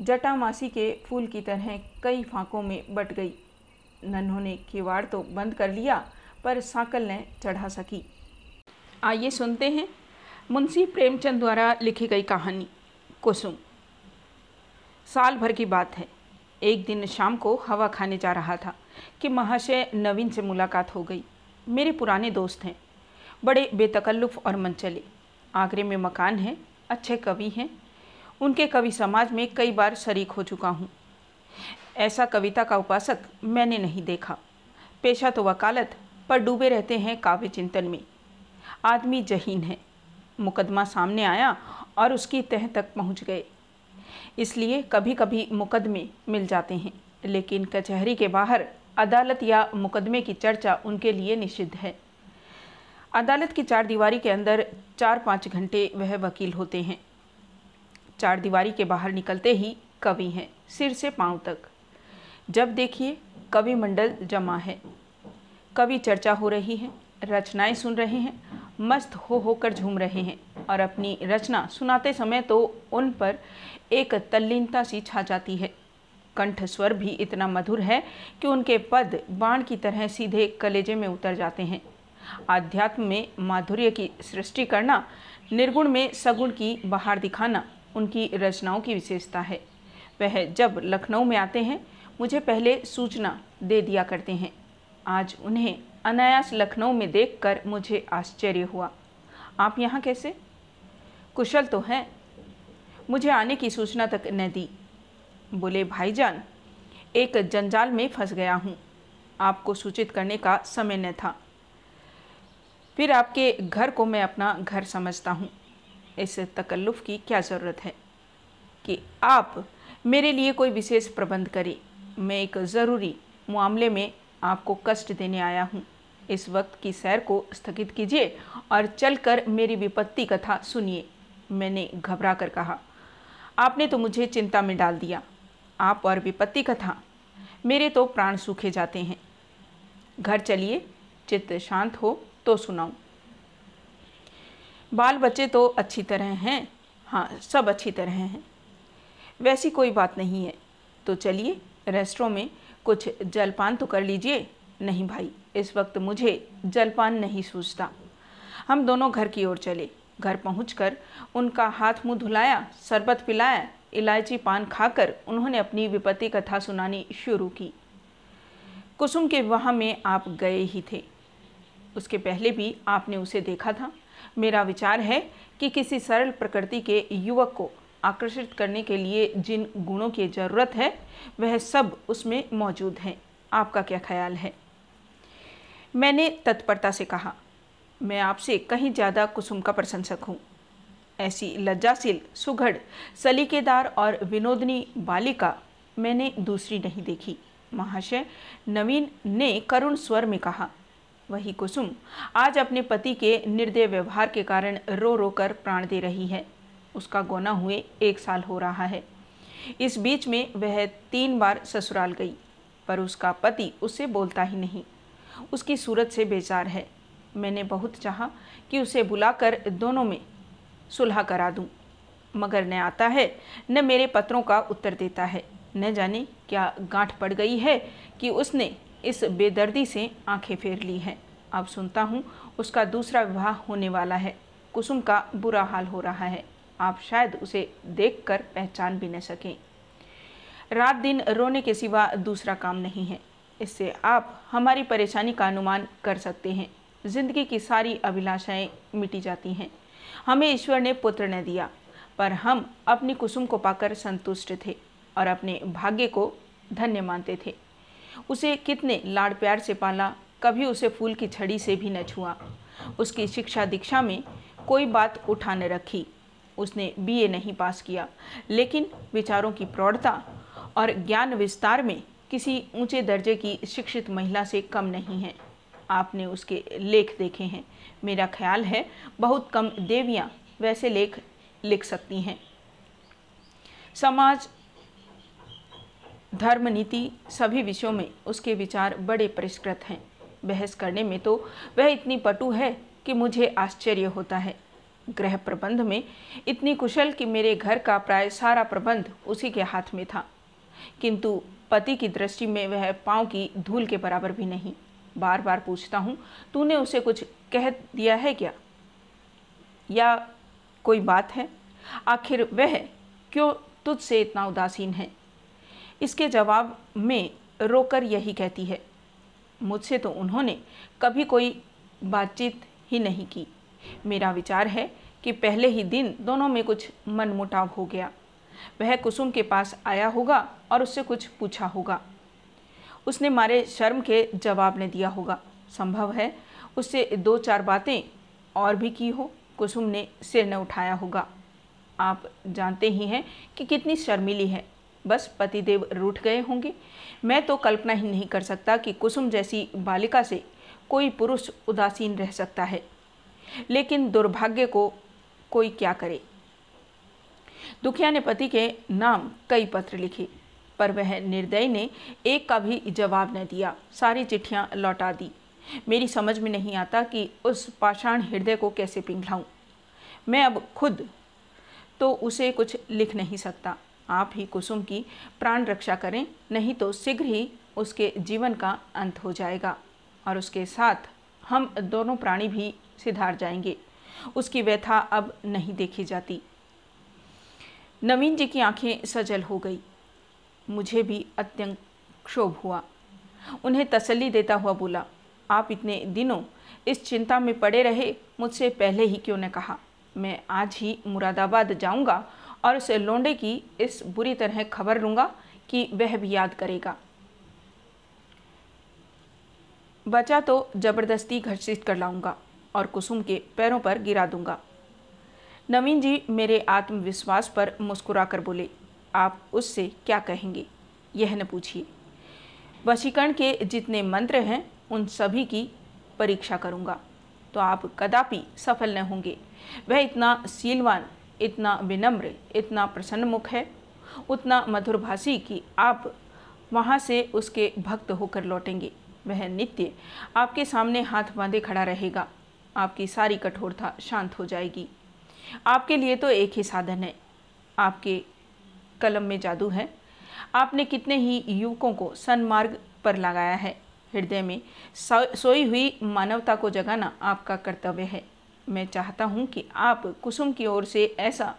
जटामासी के फूल की तरह कई फांकों में बट गई। नन्हों ने किवाड़ तो बंद कर लिया, पर साकल ने चढ़ा सकी। आइए सुनते हैं मुंशी प्रेमचंद द्वारा लिखी गई कहानी, कुसुम। साल भर की बात है। एक दिन शाम को हवा खाने जा रहा था कि महाशय नवीन से मुलाकात हो गई। मेरे पुराने दोस्त हैं। बड़े बेतकल्लुफ़ और मनचले। आगरे में मकान है, अच्छे कवि हैं। उनके कवि समाज में कई बार शरीक हो चुका हूँ। ऐसा कविता का उपासक मैंने नहीं देखा। पेशा तो वकालत, पर डूबे रहते हैं काव्य चिंतन में। आदमी जहीन है। मुकदमा सामने आया और उसकी तह तक पहुँच गए। इसलिए कभी कभी मुकदमे मिल जाते हैं, लेकिन कचहरी के बाहर अदालत या मुकदमे की चर्चा उनके लिए निषिद्ध है। अदालत की चार दीवारी के अंदर चार पाँच घंटे वह वकील होते हैं। चार दीवारी के बाहर निकलते ही कवि हैं, सिर से पाँव तक। जब देखिए, कवि मंडल जमा है। कवि चर्चा हो रही है, रचनाएँ सुन रहे हैं, मस्त हो होकर झूम रहे हैं और अपनी रचना सुनाते समय तो उन पर एक तल्लीनता सी छा जाती है। कंठ स्वर भी इतना मधुर है कि उनके पद बाण की तरह सीधे कलेजे में उतर जाते हैं। आध्यात्म में माधुर्य की सृष्टि करना, निर्गुण में सगुण की बहार दिखाना उनकी रचनाओं की विशेषता है। वह जब लखनऊ में आते हैं, मुझे पहले सूचना दे दिया करते हैं। आज उन्हें अनायास लखनऊ में देखकर मुझे आश्चर्य हुआ। आप यहाँ कैसे? कुशल तो हैं। मुझे आने की सूचना तक न दी। बोले, भाईजान, एक जंजाल में फंस गया हूँ। आपको सूचित करने का समय न था। फिर आपके घर को मैं अपना घर समझता हूँ। इस तकल्लुफ़ की क्या ज़रूरत है कि आप मेरे लिए कोई विशेष प्रबंध करें। मैं एक ज़रूरी मामले में आपको कष्ट देने आया हूँ। इस वक्त की सैर को स्थगित कीजिए और चलकर मेरी विपत्ति कथा सुनिए। मैंने घबरा कर कहा, आपने तो मुझे चिंता में डाल दिया। आप और विपत्ति कथा, मेरे तो प्राण सूखे जाते हैं। घर चलिए, चित्त शांत हो। तो सुनाऊं। बाल बच्चे तो अच्छी तरह हैं। हाँ सब अच्छी तरह हैं। वैसी कोई बात नहीं है। तो चलिए, रेस्टोरों में कुछ जलपान तो कर लीजिए। नहीं भाई, इस वक्त मुझे जलपान नहीं सूझता। हम दोनों घर की ओर चले। घर पहुंचकर उनका हाथ मुँह धुलाया, शरबत पिलाया, इलायची पान खाकर उन्होंने अपनी विपत्ति कथा सुनानी शुरू की। कुसुम के विवाह में आप गए ही थे। उसके पहले भी आपने उसे देखा था। मेरा विचार है कि किसी सरल प्रकृति के युवक को आकर्षित करने के लिए जिन गुणों की ज़रूरत है, वह सब उसमें मौजूद हैं। आपका क्या ख्याल है? मैंने तत्परता से कहा, मैं आपसे कहीं ज़्यादा कुसुम का प्रशंसक हूँ। ऐसी लज्जाशील, सुघड़, सलीकेदार और विनोदनी बालिका मैंने दूसरी नहीं देखी। महाशय, नवीन ने करुण स्वर में कहा वही कुसुम आज अपने पति के निर्दय व्यवहार के कारण रो रो कर प्राण दे रही है। उसका गोना हुए एक साल हो रहा है। इस बीच में वह तीन बार ससुराल गई, पर उसका पति उससे बोलता ही नहीं। उसकी सूरत से बेजार है। मैंने बहुत चाहा कि उसे बुलाकर दोनों में सुलह करा दूँ। मगर न आता है, न मेरे पत्रों का उत्तर देता है। न जाने क्या गांठ पड़ गई है कि उसने इस बेदर्दी से आँखें फेर ली हैं। अब सुनता हूँ, उसका दूसरा विवाह होने वाला है। कुसुम का बुरा हाल हो रहा है। आप शायद उसे देखकर पहचान भी न सकें। रात दिन रोने के सिवा दूसरा काम नहीं है। इससे आप हमारी परेशानी का अनुमान कर सकते हैं। ज़िंदगी की सारी अभिलाषाएँ मिटी जाती हैं। हमें ईश्वर ने पुत्र न दिया, पर हम अपनी कुसुम को पाकर संतुष्ट थे और अपने भाग्य को धन्य मानते थे। उसे कितने लाड़ प्यार से पाला, कभी उसे फूल की छड़ी से भी न छुआ। उसकी शिक्षा दीक्षा में कोई बात उठा न रखी। उसने बीए नहीं पास किया, लेकिन विचारों की प्रौढ़ता और ज्ञान विस्तार में किसी ऊँचे दर्जे की शिक्षित महिला से कम नहीं है। आपने उसके लेख देखे हैं। मेरा ख्याल है, बहुत कम देवियाँ वैसे लेख लिख सकती हैं। समाज धर्म नीति सभी विषयों में उसके विचार बड़े परिष्कृत हैं। बहस करने में तो वह इतनी पटु है कि मुझे आश्चर्य होता है। गृह प्रबंध में इतनी कुशल कि मेरे घर का प्राय सारा प्रबंध उसी के हाथ में था। किंतु पति की दृष्टि में वह पाँव की धूल के बराबर भी नहीं। बार बार पूछता हूँ, तूने उसे कुछ कह दिया है क्या? या कोई बात है? आखिर वह क्यों तुझसे इतना उदासीन है? इसके जवाब में रोकर यही कहती है, मुझसे तो उन्होंने कभी कोई बातचीत ही नहीं की। मेरा विचार है कि पहले ही दिन दोनों में कुछ मनमुटाव हो गया। वह कुसुम के पास आया होगा और उससे कुछ पूछा होगा। उसने मारे शर्म के जवाब ने दिया होगा, संभव है उससे दो चार बातें और भी की हो, कुसुम ने सिर न उठाया होगा। आप जानते ही हैं कि कितनी शर्मिली है। बस पतिदेव रूठ गए होंगे। मैं तो कल्पना ही नहीं कर सकता कि कुसुम जैसी बालिका से कोई पुरुष उदासीन रह सकता है। लेकिन दुर्भाग्य को कोई क्या करे? दुखिया ने पति के नाम कई पत्र लिखे, पर वह निर्दयी ने एक का भी जवाब न दिया। सारी चिट्ठियाँ लौटा दी। मेरी समझ में नहीं आता कि उस पाषाण हृदय को कैसे पिघलाऊं मैं अब खुद तो उसे कुछ लिख नहीं सकता। आप ही कुसुम की प्राण रक्षा करें, नहीं तो शीघ्र ही उसके जीवन का अंत हो जाएगा। और उसके साथ हम दोनों प्राणी भी सिधार जाएँगे। उसकी व्यथा अब नहीं देखी जाती। नवीन जी की आँखें सजल हो गई। मुझे भी अत्यंत क्षोभ हुआ। उन्हें तसल्ली देता हुआ बोला, आप इतने दिनों इस चिंता में पड़े रहे, मुझसे पहले ही क्यों न कहा? मैं आज ही मुरादाबाद जाऊँगा और उस लोंडे की इस बुरी तरह खबर लूँगा कि वह भी याद करेगा। बचा तो ज़बरदस्ती घर्षित कर लाऊँगा और कुसुम के पैरों पर गिरा दूँगा। नवीन जी मेरे आत्मविश्वास पर मुस्कुरा कर बोले, आप उससे क्या कहेंगे? यह न पूछिए। वशीकरण के जितने मंत्र हैं, उन सभी की परीक्षा करूँगा। तो आप कदापि सफल न होंगे। वह इतना सीलवान इतना विनम्र, इतना प्रसन्न मुख है, उतना मधुरभाषी कि आप वहाँ से उसके भक्त होकर लौटेंगे। वह नित्य आपके सामने हाथ बांधे खड़ा रहेगा। आपकी सारी कठोरता शांत हो जाएगी। आपके लिए तो एक ही साधन है। आपके कलम में जादू है। आपने कितने ही युवकों को सन्मार्ग पर लगाया है। हृदय में सोई हुई मानवता को जगाना आपका कर्तव्य है। मैं चाहता हूँ कि आप कुसुम की ओर से ऐसा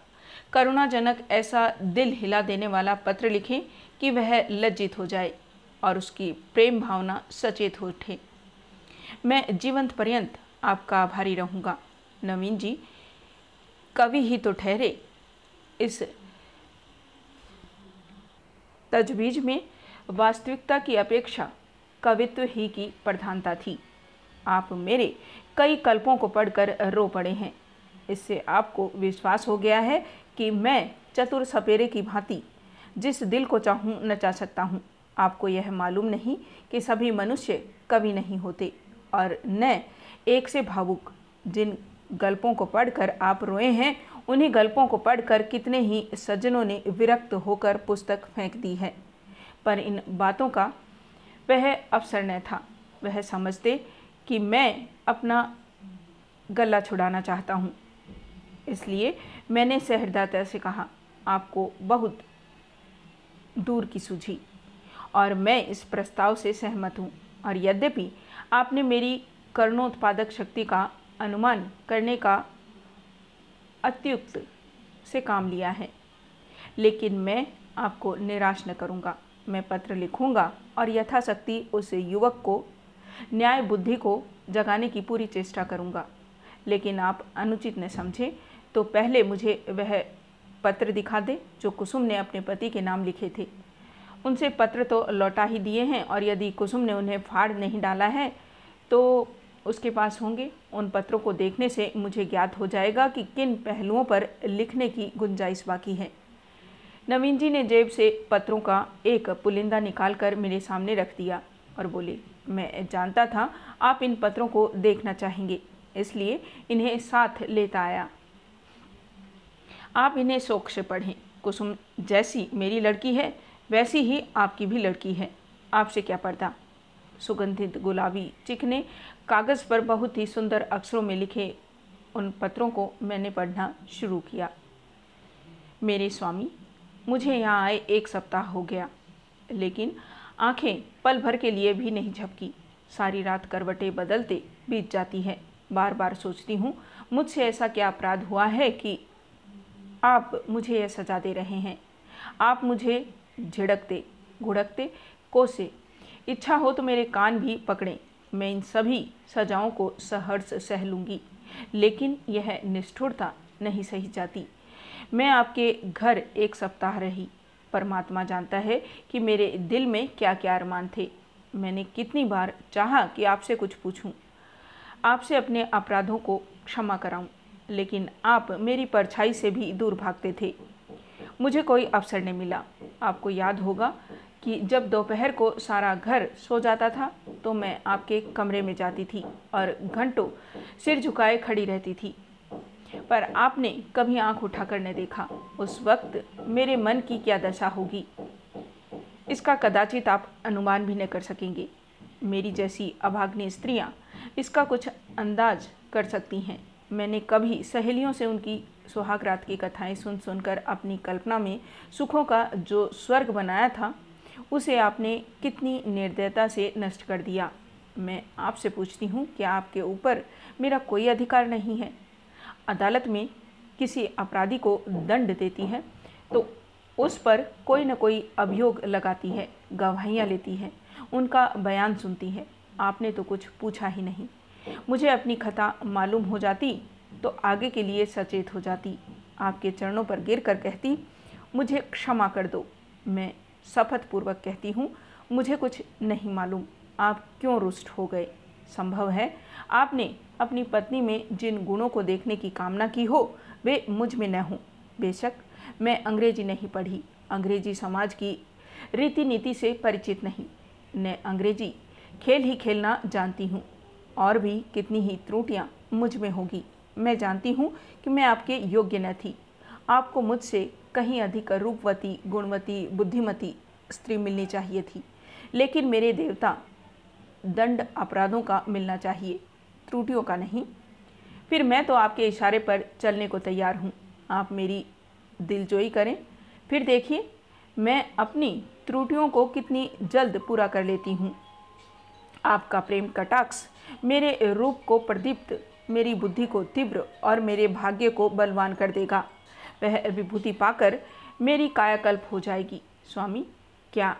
करुणाजनक, ऐसा दिल हिला देने वाला पत्र लिखें कि वह लज्जित हो जाए और उसकी प्रेम भावना सचेत हो उठे। मैं जीवंत पर्यंत आपका आभारी रहूँगा। नवीन जी, कवि ही तो ठहरे इस तजवीज में। वास्तविकता की अपेक्षा कवित्व ही की प्रधानता थी। आप मेरे कई कल्पों को पढ़कर रो पड़े हैं। इससे आपको विश्वास हो गया है कि मैं चतुर सपेरे की भांति जिस दिल को चाहूँ नचा सकता हूँ। आपको यह मालूम नहीं कि सभी मनुष्य कभी नहीं होते और न एक से भावुक। जिन गल्पों को पढ़कर आप रोए हैं, उन्हीं गल्पों को पढ़कर कितने ही सज्जनों ने विरक्त होकर पुस्तक फेंक दी है। पर इन बातों का वह अवसर न था। वह समझते कि मैं अपना गला छुड़ाना चाहता हूँ। इसलिए मैंने सहृदयता से कहा, आपको बहुत दूर की सूझी और मैं इस प्रस्ताव से सहमत हूँ। और यद्यपि आपने मेरी कर्णोत्पादक शक्ति का अनुमान करने का अत्युक्त से काम लिया है, लेकिन मैं आपको निराश न करूँगा। मैं पत्र लिखूँगा और यथाशक्ति उस युवक को न्याय बुद्धि को जगाने की पूरी चेष्टा करूँगा। लेकिन आप अनुचित न समझें तो पहले मुझे वह पत्र दिखा दे, जो कुसुम ने अपने पति के नाम लिखे थे। उनसे पत्र तो लौटा ही दिए हैं, और यदि कुसुम ने उन्हें फाड़ नहीं डाला है तो उसके पास होंगे। उन पत्रों को देखने से मुझे ज्ञात हो जाएगा कि किन पहलुओं पर लिखने की गुंजाइश बाकी है। नवीन जी ने जेब से पत्रों का एक पुलिंदा निकालकर मेरे सामने रख दिया और बोले मैं जानता था, आप इन पत्रों को देखना चाहेंगे, इसलिए इन्हें साथ लेता आया। आप इन्हें शौक से पढ़ें। कुसुम, जैसी मेरी लड़की है, वैसी ही आपकी भी लड़की है। आपसे क्या पर्दा? सुगंधित गुलाबी चिकने कागज़ पर बहुत ही सुंदर अक्षरों में लिखे उन पत्रों को मैंने पढ़ना शुरू किया। मेरे स्वामी, मुझे यहाँ आए एक सप्ताह हो गया, लेकिन आँखें पल भर के लिए भी नहीं झपकी। सारी रात करवटें बदलते बीत जाती है। बार बार सोचती हूँ, मुझसे ऐसा क्या अपराध हुआ है कि आप मुझे यह सजा दे रहे हैं? आप मुझे झिड़कते, घुड़कते, कोसे। इच्छा हो तो मेरे कान भी पकड़ें। मैं इन सभी सजाओं को सहर्ष सह लूँगी। लेकिन यह निष्ठुरता नहीं सही जाती। मैं आपके घर एक सप्ताह रही। परमात्मा जानता है कि मेरे दिल में क्या क्या अरमान थे। मैंने कितनी बार चाहा कि आपसे कुछ पूछूँ, आपसे अपने अपराधों को क्षमा कराऊं, लेकिन आप मेरी परछाई से भी दूर भागते थे। मुझे कोई अवसर नहीं मिला। आपको याद होगा कि जब दोपहर को सारा घर सो जाता था तो मैं आपके कमरे में जाती थी और घंटों सिर झुकाए खड़ी रहती थी। पर आपने कभी आँख उठाकर न देखा। उस वक्त मेरे मन की क्या दशा होगी? इसका कदाचित आप अनुमान भी न कर सकेंगे। मेरी जैसी अभाग्नि स्त्रियाँ इसका कुछ अंदाज कर सकती हैं। मैंने कभी सहेलियों से उनकी सुहाग रात की कथाएँ सुन सुनकर अपनी कल्पना में सुखों का जो स्वर्ग बनाया था, उसे आपने कितनी निर्दयता से नष्ट कर दिया। मैं आपसे पूछती हूँ कि आपके ऊपर मेरा कोई अधिकार नहीं है? अदालत में किसी अपराधी को दंड देती है तो उस पर कोई न कोई अभियोग लगाती है, गवाहियाँ लेती है, उनका बयान सुनती है। आपने तो कुछ पूछा ही नहीं। मुझे अपनी खता मालूम हो जाती तो आगे के लिए सचेत हो जाती। आपके चरणों पर गिर कर कहती, मुझे क्षमा कर दो। मैं शपथपूर्वक कहती हूँ, मुझे कुछ नहीं मालूम। आप क्यों रुष्ट हो गए? संभव है आपने अपनी पत्नी में जिन गुणों को देखने की कामना की हो, वे मुझमें न हों। बेशक, मैं अंग्रेज़ी नहीं पढ़ी। अंग्रेज़ी समाज की रीति नीति से परिचित नहीं। न अंग्रेज़ी खेल ही खेलना जानती हूँ, और भी कितनी ही त्रुटियाँ मुझमें होगी। मैं जानती हूँ कि मैं आपके योग्य न थी। आपको मुझसे कहीं अधिक रूपवती, गुणवती, बुद्धिमती स्त्री मिलनी चाहिए थी, लेकिन मेरे देवता दंड अपराधों का मिलना चाहिए। त्रुटियों का नहीं। फिर मैं तो आपके इशारे पर चलने को तैयार हूँ। आप मेरी दिलजोई करें। फिर देखिए, मैं अपनी त्रुटियों को कितनी जल्द पूरा कर लेती हूँ। आपका प्रेम कटाक्ष मेरे रूप को प्रदीप्त, मेरी बुद्धि को तीव्र और मेरे भाग्य को बलवान कर देगा। वह विभूति पाकर मेरी कायाकल्प हो जाएगी। स्वामी, क्या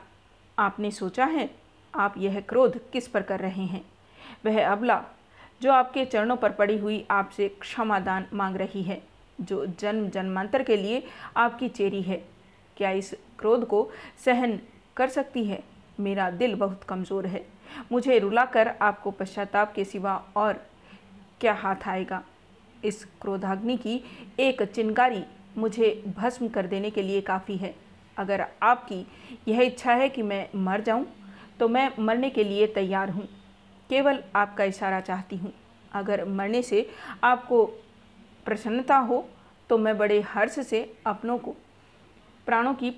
आपने सोचा है? आप यह क्रोध किस पर कर रहे हैं? वह अबला जो आपके चरणों पर पड़ी हुई आपसे क्षमादान मांग रही है जो जन्म जन्मांतर के लिए आपकी चेरी है। क्या इस क्रोध को सहन कर सकती है? मेरा दिल बहुत कमज़ोर है। मुझे रुलाकर आपको पश्चाताप के सिवा और क्या हाथ आएगा? इस क्रोधाग्नि की एक चिनगारी मुझे भस्म कर देने के लिए काफ़ी है। अगर आपकी यह इच्छा है कि मैं मर जाऊँ, तो मैं मरने के लिए तैयार हूँ। केवल आपका इशारा चाहती हूँ। अगर मरने से आपको प्रसन्नता हो तो मैं बड़े हर्ष से अपनों को, प्राणों की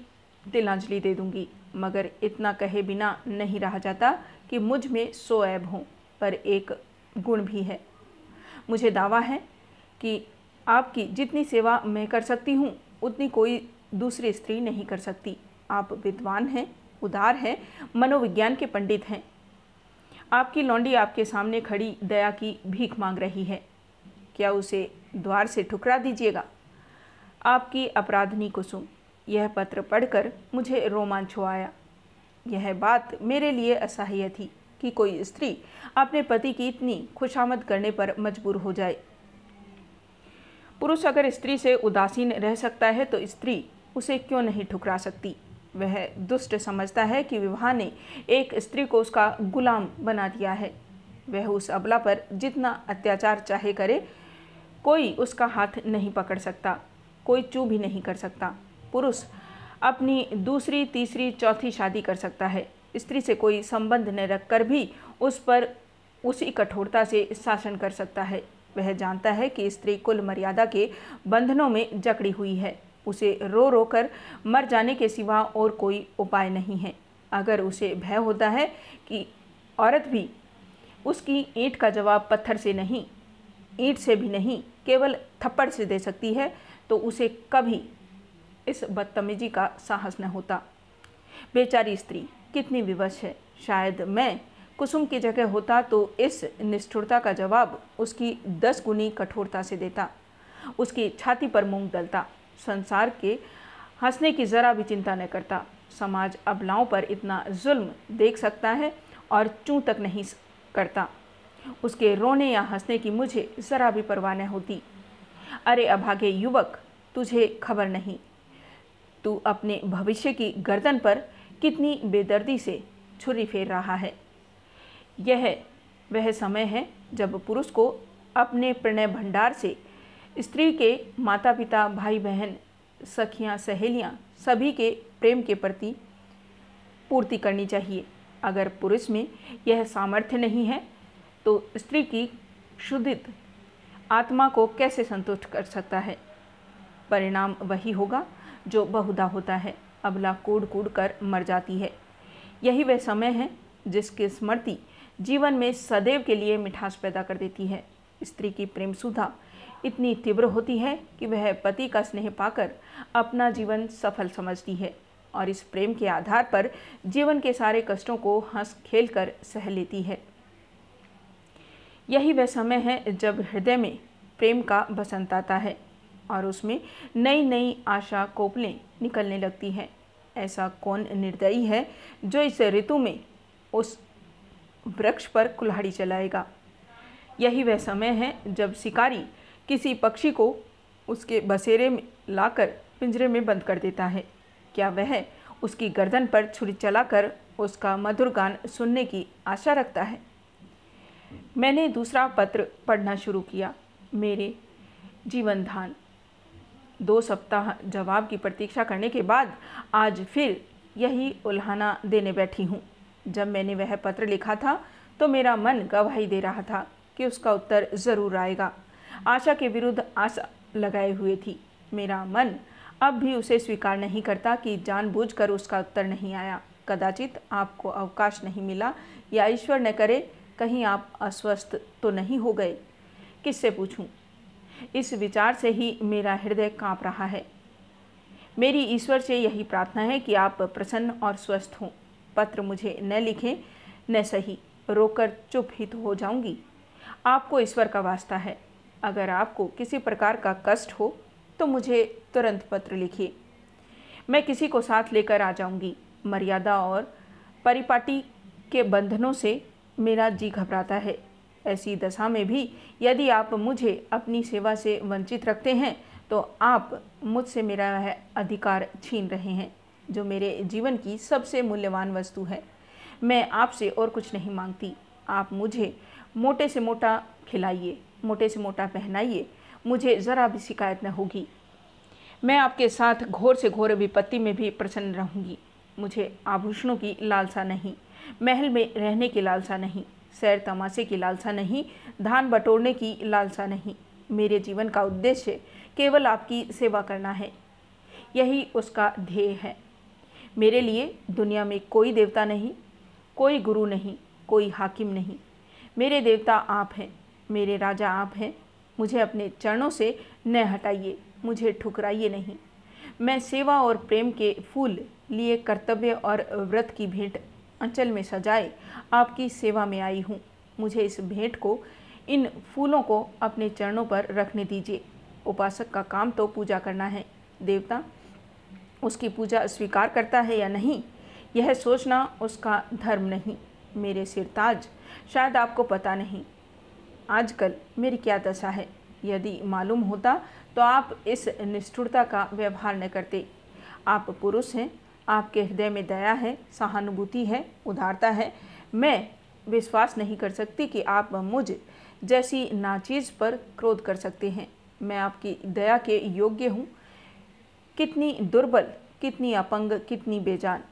तिलांजलि दे दूँगी। मगर इतना कहे बिना नहीं रहा जाता कि मुझमें सो ऐब हों, पर एक गुण भी है। मुझे दावा है कि आपकी जितनी सेवा मैं कर सकती हूँ, उतनी कोई दूसरी स्त्री नहीं कर सकती। आप विद्वान हैं, उदार हैं, मनोविज्ञान के पंडित हैं। आपकी लौंडी आपके सामने खड़ी दया की भीख मांग रही है। क्या उसे द्वार से ठुकरा दीजिएगा? आपकी अपराधनी कुसुम, यह पत्र पढ़कर मुझे रोमांच हो आया यह बात मेरे लिए असह्य थी कि कोई स्त्री अपने पति की इतनी खुशामद करने पर मजबूर हो जाए। पुरुष अगर स्त्री से उदासीन रह सकता है तो स्त्री उसे क्यों नहीं ठुकरा सकती? वह दुष्ट समझता है कि विवाह ने एक स्त्री को उसका गुलाम बना दिया है। वह उस अबला पर जितना अत्याचार चाहे करे, कोई उसका हाथ नहीं पकड़ सकता, कोई चू भी नहीं कर सकता। पुरुष अपनी दूसरी, तीसरी, चौथी शादी कर सकता है। स्त्री से कोई संबंध न रखकर भी उस पर उसी कठोरता से शासन कर सकता है। वह जानता है कि स्त्री कुल मर्यादा के बंधनों में जकड़ी हुई है। उसे रो रो कर मर जाने के सिवा और कोई उपाय नहीं है। अगर उसे भय होता है कि औरत भी उसकी ईंट का जवाब पत्थर से नहीं, ईंट से भी नहीं, केवल थप्पड़ से दे सकती है तो उसे कभी इस बदतमीजी का साहस न होता। बेचारी स्त्री, कितनी विवश है। शायद मैं कुसुम की जगह होता तो इस निष्ठुरता का जवाब उसकी दस गुनी कठोरता से देता। उसकी छाती पर मूंग दलता संसार के हंसने की ज़रा भी चिंता न करता। समाज अबलाओं पर इतना जुल्म देख सकता है और चूँ तक नहीं करता। उसके रोने या हंसने की मुझे ज़रा भी परवाह न होती। अरे अभागे युवक, तुझे खबर नहीं। तू अपने भविष्य की गर्दन पर कितनी बेदर्दी से छुरी फेर रहा है। यह वह समय है जब पुरुष को अपने प्रणय भंडार से स्त्री के माता पिता भाई बहन सखियाँ, सहेलियाँ सभी के प्रेम के प्रति पूर्ति करनी चाहिए। अगर पुरुष में यह सामर्थ्य नहीं है तो स्त्री की शुद्धित आत्मा को कैसे संतुष्ट कर सकता है? परिणाम वही होगा जो बहुधा होता है। अबला कूड़ कूड़ कर मर जाती है। यही वह समय है जिसकी स्मृति जीवन में सदैव के लिए मिठास पैदा कर देती है। स्त्री की प्रेम सुधा इतनी तीव्र होती है कि वह पति का स्नेह पाकर अपना जीवन सफल समझती है और इस प्रेम के आधार पर जीवन के सारे कष्टों को हंस खेल कर सह लेती है। यही वह समय है जब हृदय में प्रेम का बसंत आता है और उसमें नई नई आशा कोपलें निकलने लगती हैं। ऐसा कौन निर्दयी है जो इस ऋतु में उस वृक्ष पर कुल्हाड़ी चलाएगा यही वह समय है जब शिकारी किसी पक्षी को उसके बसेरे में लाकर पिंजरे में बंद कर देता है। क्या वह उसकी गर्दन पर छुरी चलाकर उसका मधुर गान सुनने की आशा रखता है? मैंने दूसरा पत्र पढ़ना शुरू किया। मेरे जीवन धान। दो सप्ताह जवाब की प्रतीक्षा करने के बाद आज फिर यही उल्हाना देने बैठी हूँ। जब मैंने वह पत्र लिखा था तो मेरा मन गवाही दे रहा था कि उसका उत्तर ज़रूर आएगा। आशा के विरुद्ध आशा लगाए हुए थी। मेरा मन अब भी उसे स्वीकार नहीं करता कि जानबूझकर उसका उत्तर नहीं आया। कदाचित आपको अवकाश नहीं मिला या ईश्वर न करे, कहीं आप अस्वस्थ तो नहीं हो गए। किससे पूछूँ? इस विचार से ही मेरा हृदय काँप रहा है। मेरी ईश्वर से यही प्रार्थना है कि आप प्रसन्न और स्वस्थ हों। पत्र मुझे न लिखें, न सही। रोकर चुप ही तो हो जाऊँगी। आपको ईश्वर का वास्ता है। अगर आपको किसी प्रकार का कष्ट हो तो मुझे तुरंत पत्र लिखिए। मैं किसी को साथ लेकर आ जाऊँगी। मर्यादा और परिपाटी के बंधनों से मेरा जी घबराता है। ऐसी दशा में भी यदि आप मुझे अपनी सेवा से वंचित रखते हैं तो आप मुझसे मेरा वह अधिकार छीन रहे हैं, जो मेरे जीवन की सबसे मूल्यवान वस्तु है। मैं आपसे और कुछ नहीं मांगती। आप मुझे मोटे से मोटा खिलाइए। मोटे से मोटा पहनाइए। मुझे ज़रा भी शिकायत न होगी। मैं आपके साथ घोर से घोर विपत्ति में भी प्रसन्न रहूँगी। मुझे आभूषणों की लालसा नहीं, महल में रहने की लालसा नहीं, सैर तमाशे की लालसा नहीं, धान बटोरने की लालसा नहीं। मेरे जीवन का उद्देश्य केवल आपकी सेवा करना है। यही उसका ध्येय है। मेरे लिए दुनिया में कोई देवता नहीं, कोई गुरु नहीं, कोई हाकिम नहीं। मेरे देवता आप हैं। मेरे राजा आप हैं। मुझे अपने चरणों से न हटाइए, मुझे ठुकराइए नहीं। मैं सेवा और प्रेम के फूल लिए कर्तव्य और व्रत की भेंट अंचल में सजाए आपकी सेवा में आई हूँ। मुझे इस भेंट को, इन फूलों को अपने चरणों पर रखने दीजिए। उपासक का काम तो पूजा करना है। देवता, उसकी पूजा स्वीकार करता है या नहीं, यह सोचना उसका धर्म नहीं। मेरे सिरताज, शायद आपको पता नहीं। आजकल मेरी क्या दशा है? यदि मालूम होता तो आप इस निष्ठुरता का व्यवहार न करते। आप पुरुष हैं, आपके हृदय में दया है, सहानुभूति है, उदारता है। मैं विश्वास नहीं कर सकती कि आप मुझ जैसी नाचीज़ पर क्रोध कर सकते हैं। मैं आपकी दया के योग्य हूँ। कितनी दुर्बल, कितनी अपंग, कितनी बेजान।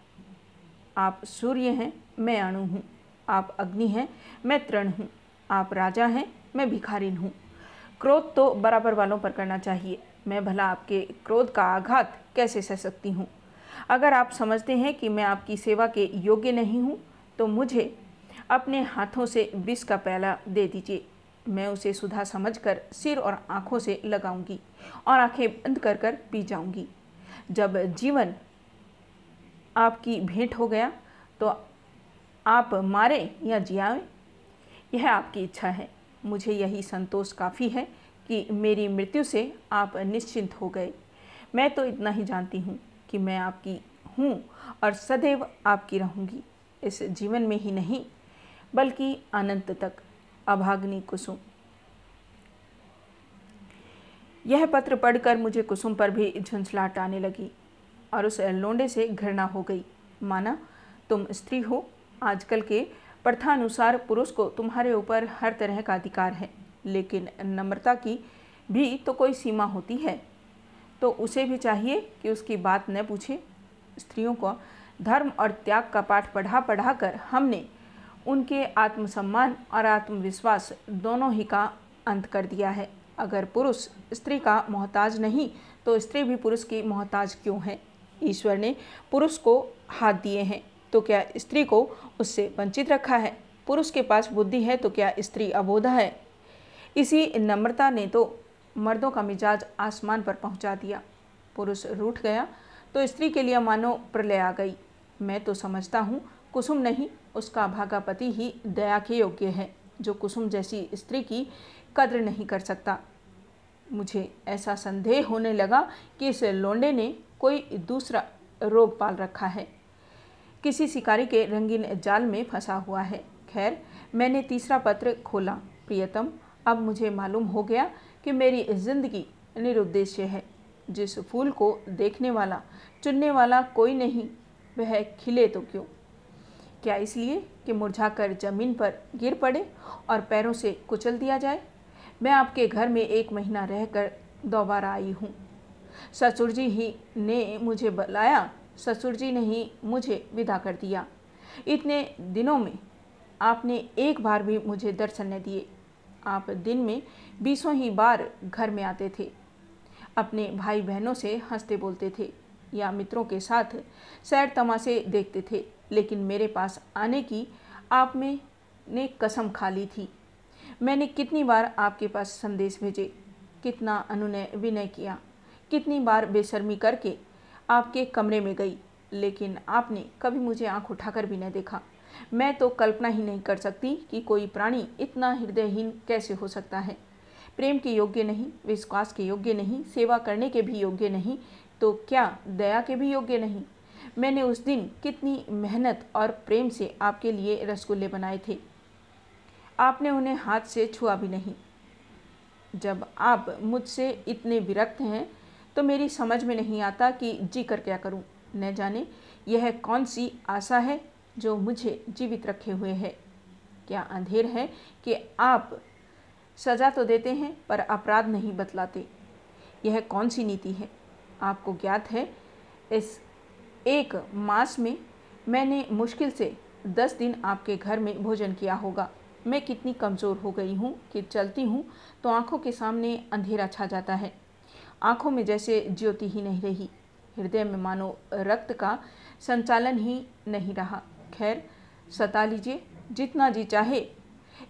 आप सूर्य हैं, मैं अणु हूँ। आप अग्नि हैं, मैं तृण हूँ। आप राजा हैं, मैं भिखारिन हूँ। क्रोध तो बराबर वालों पर करना चाहिए। मैं भला आपके क्रोध का आघात कैसे सह सकती हूँ? अगर आप समझते हैं कि मैं आपकी सेवा के योग्य नहीं हूँ तो मुझे अपने हाथों से विष का प्याला दे दीजिए। मैं उसे सुधा समझकर सिर और आँखों से लगाऊँगी और आँखें बंद कर कर पी जाऊँगी। जब जीवन आपकी भेंट हो गया तो आप मारे या जियाएँ? यह आपकी इच्छा है। मुझे यही संतोष काफ़ी है कि मेरी मृत्यु से आप निश्चिंत हो गए। मैं तो इतना ही जानती हूँ कि मैं आपकी हूँ और सदैव आपकी रहूँगी। इस जीवन में ही नहीं, बल्कि अनंत तक। अभाग्नि कुसुम। यह पत्र पढ़कर मुझे कुसुम पर भी झुंझलाहट आने लगी और उस लोंडे से घृणा हो गई। माना, तुम स्त्री हो। आजकल के प्रथानुसार पुरुष को तुम्हारे ऊपर हर तरह का अधिकार है, लेकिन नम्रता की भी तो कोई सीमा होती है। तो उसे भी चाहिए कि उसकी बात न पूछे। स्त्रियों को धर्म और त्याग का पाठ पढ़ा पढ़ा कर हमने उनके आत्मसम्मान और आत्मविश्वास दोनों ही का अंत कर दिया है। अगर पुरुष स्त्री का मोहताज नहीं तो स्त्री भी पुरुष की मोहताज क्यों है? ईश्वर ने पुरुष को हाथ दिए हैं। तो क्या स्त्री को उससे वंचित रखा है? पुरुष के पास बुद्धि है तो क्या स्त्री अबोधा है? इसी नम्रता ने तो मर्दों का मिजाज आसमान पर पहुँचा दिया। पुरुष रूठ गया तो स्त्री के लिए मानो प्रलय आ गई। मैं तो समझता हूँ, कुसुम नहीं, उसका भागापति ही दया के योग्य है, जो कुसुम जैसी स्त्री की कद्र नहीं कर सकता। मुझे ऐसा संदेह होने लगा कि इस लोंडे ने कोई दूसरा रोग पाल रखा है। किसी शिकारी के रंगीन जाल में फंसा हुआ है। खैर, मैंने तीसरा पत्र खोला। प्रियतम, अब मुझे मालूम हो गया कि मेरी ज़िंदगी निरुद्देश्य है। जिस फूल को देखने वाला, चुनने वाला कोई नहीं, वह खिले तो क्यों? क्या इसलिए कि मुरझाकर ज़मीन पर गिर पड़े और पैरों से कुचल दिया जाए? मैं आपके घर में एक महीना रहकर दोबारा आई हूँ। ससुर जी ही ने मुझे बुलाया ससुर जी ने ही मुझे विदा कर दिया। इतने दिनों में आपने एक बार भी मुझे दर्शन न दिए। आप दिन में बीसों ही बार घर में आते थे। अपने भाई बहनों से हँसते बोलते थे या मित्रों के साथ सैर तमाशे देखते थे, लेकिन मेरे पास आने की आप में ने कसम खा ली थी। मैंने कितनी बार आपके पास संदेश भेजे, कितना अनुनय विनय किया, कितनी बार बेशर्मी करके आपके कमरे में गई, लेकिन आपने कभी मुझे आँख उठाकर भी न देखा। मैं तो कल्पना ही नहीं कर सकती कि कोई प्राणी इतना हृदयहीन कैसे हो सकता है। प्रेम के योग्य नहीं, विश्वास के योग्य नहीं, सेवा करने के भी योग्य नहीं तो क्या दया के भी योग्य नहीं? मैंने उस दिन कितनी मेहनत और प्रेम से आपके लिए रसगुल्ले बनाए थे। आपने उन्हें हाथ से छुआ भी नहीं। जब आप मुझसे इतने विरक्त हैं तो मेरी समझ में नहीं आता कि जी कर क्या करूँ। न जाने यह कौन सी आशा है जो मुझे जीवित रखे हुए है। क्या अंधेर है कि आप सज़ा तो देते हैं, पर अपराध नहीं बतलाते। यह कौन सी नीति है? आपको ज्ञात है, इस एक मास में मैंने मुश्किल से दस दिन आपके घर में भोजन किया होगा। मैं कितनी कमज़ोर हो गई हूँ कि चलती हूँ तो आँखों के सामने अंधेरा छा जाता है। आँखों में जैसे ज्योति ही नहीं रही। हृदय में मानो रक्त का संचालन ही नहीं रहा। खैर, सता लीजिए, जितना जी चाहे,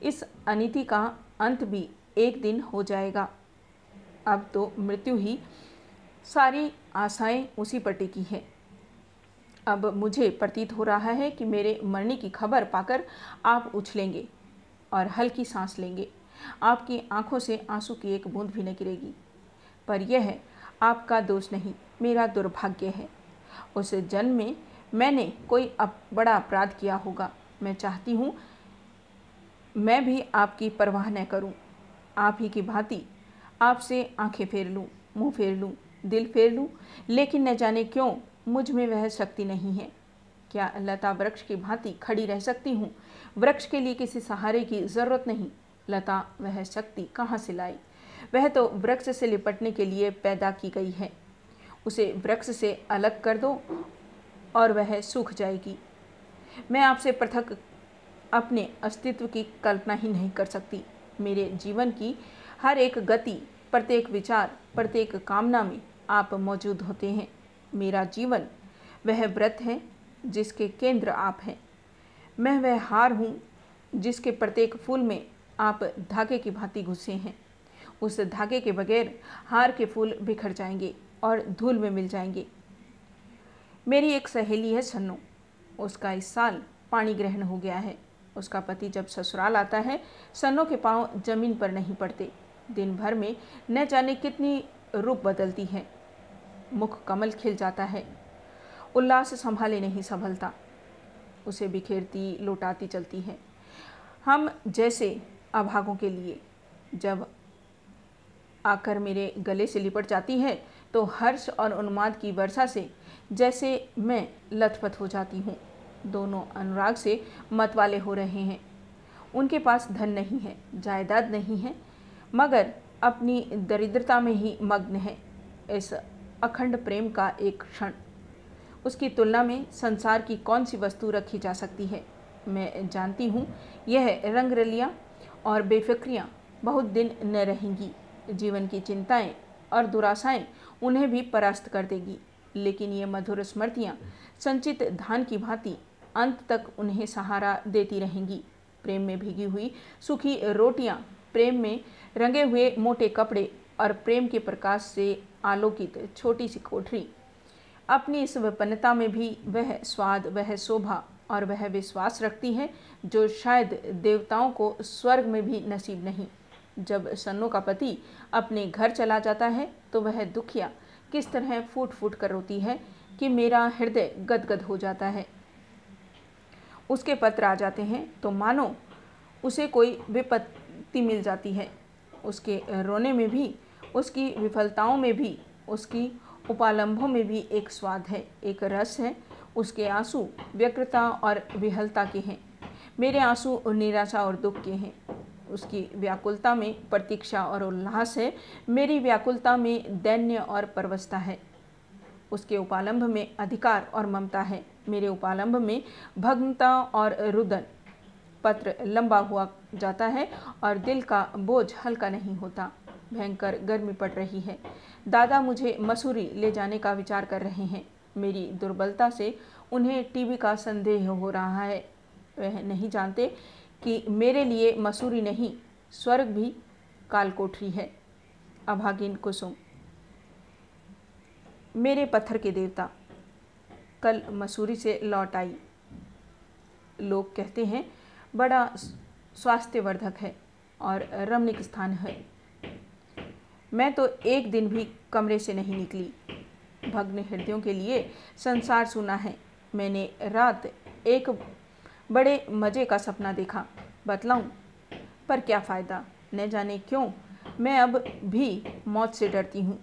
इस अनिति का अंत भी एक दिन हो जाएगा। अब तो मृत्यु ही सारी आशाएँ उसी पर टिकी है। अब मुझे प्रतीत हो रहा है कि मेरे मरने की खबर पाकर आप उछलेंगे और हल्की सांस लेंगे। आपकी आँखों से आँसू की एक बूंद भी न गिरेगी। पर यह आपका दोष नहीं मेरा दुर्भाग्य है। उस जन्म में मैंने कोई अप, बड़ा अपराध किया होगा। मैं चाहती हूँ मैं भी आपकी परवाह न करूँ। आप ही की भांति आपसे आँखें फेर लूँ मुँह फेर लूँ दिल फेर लूँ लेकिन न जाने क्यों मुझमें वह शक्ति नहीं है। क्या लता वृक्ष की भांति खड़ी रह सकती हूँ? वृक्ष के लिए किसी सहारे की ज़रूरत नहीं। लता वह शक्ति कहाँ से लाई? वह तो वृक्ष से लिपटने के लिए पैदा की गई है। उसे वृक्ष से अलग कर दो और वह सूख जाएगी। मैं आपसे पृथक अपने अस्तित्व की कल्पना ही नहीं कर सकती। मेरे जीवन की हर एक गति, प्रत्येक विचार, प्रत्येक कामना में आप मौजूद होते हैं। मेरा जीवन वह व्रत है जिसके केंद्र आप हैं। मैं वह हार हूँ जिसके प्रत्येक फूल में आप धागे की भांति घुसे हैं। उस धागे के बगैर हार के फूल बिखर जाएँगे और धूल में मिल जाएँगे। मेरी एक सहेली है सन्नू उसका इस साल पानी ग्रहण हो गया है। उसका पति जब ससुराल आता है सन्नो के पाँव ज़मीन पर नहीं पड़ते। दिन भर में न जाने कितनी रूप बदलती है। मुख कमल खिल जाता है। उल्लास संभाले नहीं संभलता उसे बिखेरती, लौटाती चलती है। हम जैसे अभागों के लिए, जब आकर मेरे गले से लिपट जाती है तो हर्ष और उन्माद की वर्षा से जैसे मैं लथपथ हो जाती हूँ। दोनों अनुराग से मत वाले हो रहे हैं। उनके पास धन नहीं है, जायदाद नहीं है, मगर अपनी दरिद्रता में ही मग्न है। इस अखंड प्रेम का एक क्षण। उसकी तुलना में संसार की कौन सी वस्तु रखी जा सकती है? मैं जानती हूँ, यह रंगरलियाँ और बेफिक्रियाँ बहुत दिन न रहेंगी। जीवन की चिंताएँ और दुराशाएँ उन्हें भी परास्त कर देगी। लेकिन ये मधुर स्मृतियाँ संचित धान की भांति अंत तक उन्हें सहारा देती रहेंगी। प्रेम में भीगी हुई सूखी रोटियाँ प्रेम में रंगे हुए मोटे कपड़े और प्रेम के प्रकाश से आलोकित छोटी सी कोठरी। अपनी इस विपन्नता में भी वह स्वाद, वह शोभा और वह विश्वास रखती है जो शायद देवताओं को स्वर्ग में भी नसीब नहीं। जब सन्नो का पति अपने घर चला जाता है तो वह दुखिया किस तरह फूट फूट कर रोती है कि मेरा हृदय गदगद हो जाता है। उसके पत्र आ जाते हैं तो मानो उसे कोई विपत्ति मिल जाती है। उसके रोने में भी, उसकी विफलताओं में भी, उसकी उपालंभों में भी एक स्वाद है, एक रस है। उसके आँसू व्यग्रता और विहलता के हैं। मेरे आँसू निराशा और दुख के हैं। उसकी व्याकुलता में प्रतीक्षा और उल्लास है। मेरी व्याकुलता में दैन्य और परवस्ता है। उसके उपालंभ में अधिकार और ममता है। मेरे उपालंब में भग्नता और रुदन। पत्र लंबा हुआ जाता है और दिल का बोझ हल्का नहीं होता। भयंकर गर्मी पड़ रही है। दादा मुझे मसूरी ले जाने का विचार कर रहे हैं। मेरी दुर्बलता से उन्हें टीबी का संदेह हो रहा है। वह नहीं जानते कि मेरे लिए मसूरी नहीं, स्वर्ग भी कालकोठरी है। अभागिन कुसुम। मेरे पत्थर के देवता, कल मसूरी से लौट आई। लोग कहते हैं, बड़ा स्वास्थ्यवर्धक है और रमणीक स्थान है। मैं तो एक दिन भी कमरे से नहीं निकली। भग्न हृदयों के लिए संसार सुना है। मैंने रात एक बड़े मज़े का सपना देखा। बतलाऊं, पर क्या फ़ायदा? न जाने क्यों, मैं अब भी मौत से डरती हूँ।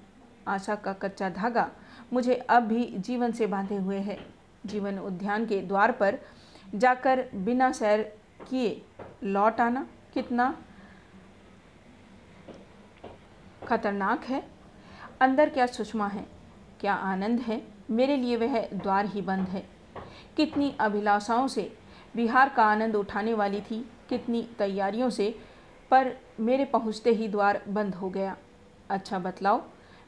आशा का कच्चा धागा मुझे अब भी जीवन से बांधे हुए है। जीवन उद्यान के द्वार पर जाकर बिना सैर किए लौट आना कितना खतरनाक है। अंदर क्या सुषमा है? क्या आनंद है? मेरे लिए वह द्वार ही बंद है। कितनी अभिलाषाओं से बिहार का आनंद उठाने वाली थी। कितनी तैयारियों से, पर मेरे पहुँचते ही द्वार बंद हो गया। अच्छा बतलाओ,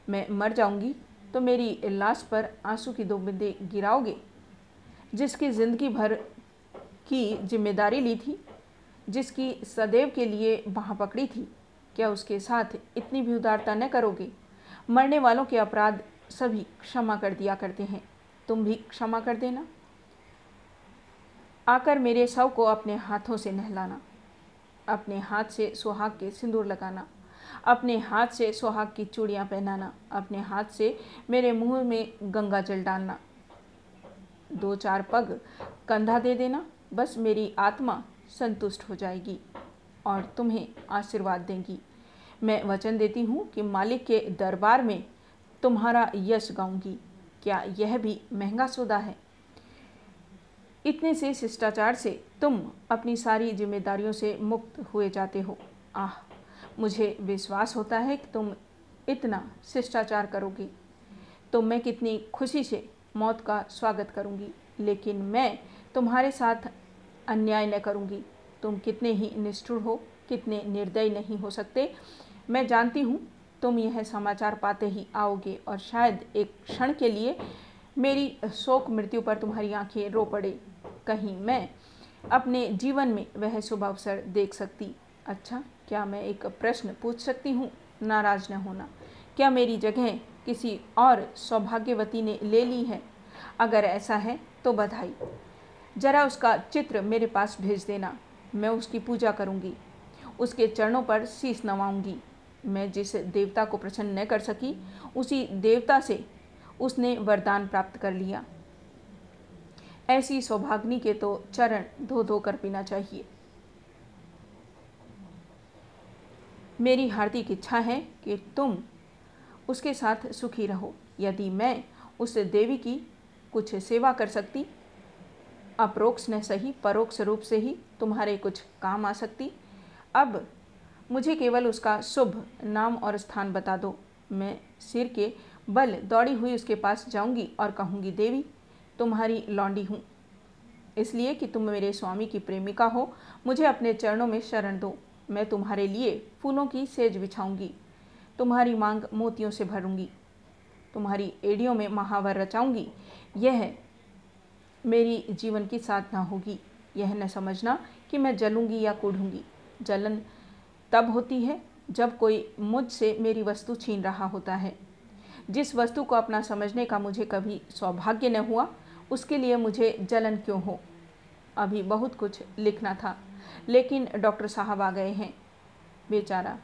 मैं मर जाऊँगी तो मेरी लाश पर आँसू की दो बिंदे गिराओगे? जिसकी ज़िंदगी भर की ज़िम्मेदारी ली थी, जिसकी सदैव के लिए बाह पकड़ी थी, क्या उसके साथ इतनी भी उदारता न करोगे? मरने वालों के अपराध सभी क्षमा कर दिया करते हैं। तुम भी क्षमा कर देना। आकर मेरे शव को अपने हाथों से नहलाना, अपने हाथ से सुहाग के सिंदूर लगाना, अपने हाथ से सुहाग की चूड़ियाँ पहनाना, अपने हाथ से मेरे मुँह में गंगा जल डालना। दो चार पग कंधा दे देना, बस मेरी आत्मा संतुष्ट हो जाएगी और तुम्हें आशीर्वाद देंगी। मैं वचन देती हूँ कि मालिक के दरबार में तुम्हारा यश गाऊँगी। क्या यह भी महँगा सौदा है? इतने से शिष्टाचार से तुम अपनी सारी जिम्मेदारियों से मुक्त हुए जाते हो। आह, मुझे विश्वास होता है कि तुम इतना शिष्टाचार करोगे। तो मैं कितनी खुशी से मौत का स्वागत करूँगी, लेकिन मैं तुम्हारे साथ अन्याय न करूँगी। तुम कितने ही निष्ठुर हो, कितने निर्दयी नहीं हो सकते। मैं जानती हूँ तुम यह समाचार पाते ही आओगे और शायद एक क्षण के लिए मेरी शोक मृत्यु पर तुम्हारी आँखें रो पड़े। कहीं मैं अपने जीवन में वह शुभ अवसर देख सकती। अच्छा क्या मैं एक प्रश्न पूछ सकती हूँ? नाराज़ न होना। क्या मेरी जगह किसी और सौभाग्यवती ने ले ली है? अगर ऐसा है तो बधाई। जरा उसका चित्र मेरे पास भेज देना। मैं उसकी पूजा करूँगी। उसके चरणों पर शीश नवाऊँगी। मैं जिस देवता को प्रसन्न न कर सकी, उसी देवता से उसने वरदान प्राप्त कर लिया। ऐसी सौभाग्नि के तो चरण धो धो कर पीना चाहिए। मेरी हार्दिक इच्छा है कि तुम उसके साथ सुखी रहो। यदि मैं उस देवी की कुछ सेवा कर सकती, अप्रोक्ष न सही, परोक्ष रूप से ही तुम्हारे कुछ काम आ सकती, अब मुझे केवल उसका शुभ नाम और स्थान बता दो। मैं सिर के बल दौड़ी हुई उसके पास जाऊँगी और कहूँगी, देवी तुम्हारी लौंडी हूँ। इसलिए कि तुम मेरे स्वामी की प्रेमिका हो, मुझे अपने चरणों में शरण दो। मैं तुम्हारे लिए फूलों की सेज बिछाऊँगी। तुम्हारी मांग मोतियों से भरूँगी। तुम्हारी एड़ियों में महावर रचाऊँगी। यह मेरी जीवन की साधना होगी। यह न समझना कि मैं जलूँगी या कूढ़ूँगी। जलन तब होती है जब कोई मुझसे मेरी वस्तु छीन रहा होता है। जिस वस्तु को अपना समझने का मुझे कभी सौभाग्य न हुआ उसके लिए मुझे जलन क्यों हो? अभी बहुत कुछ लिखना था, लेकिन डॉक्टर साहब आ गए हैं। बेचारा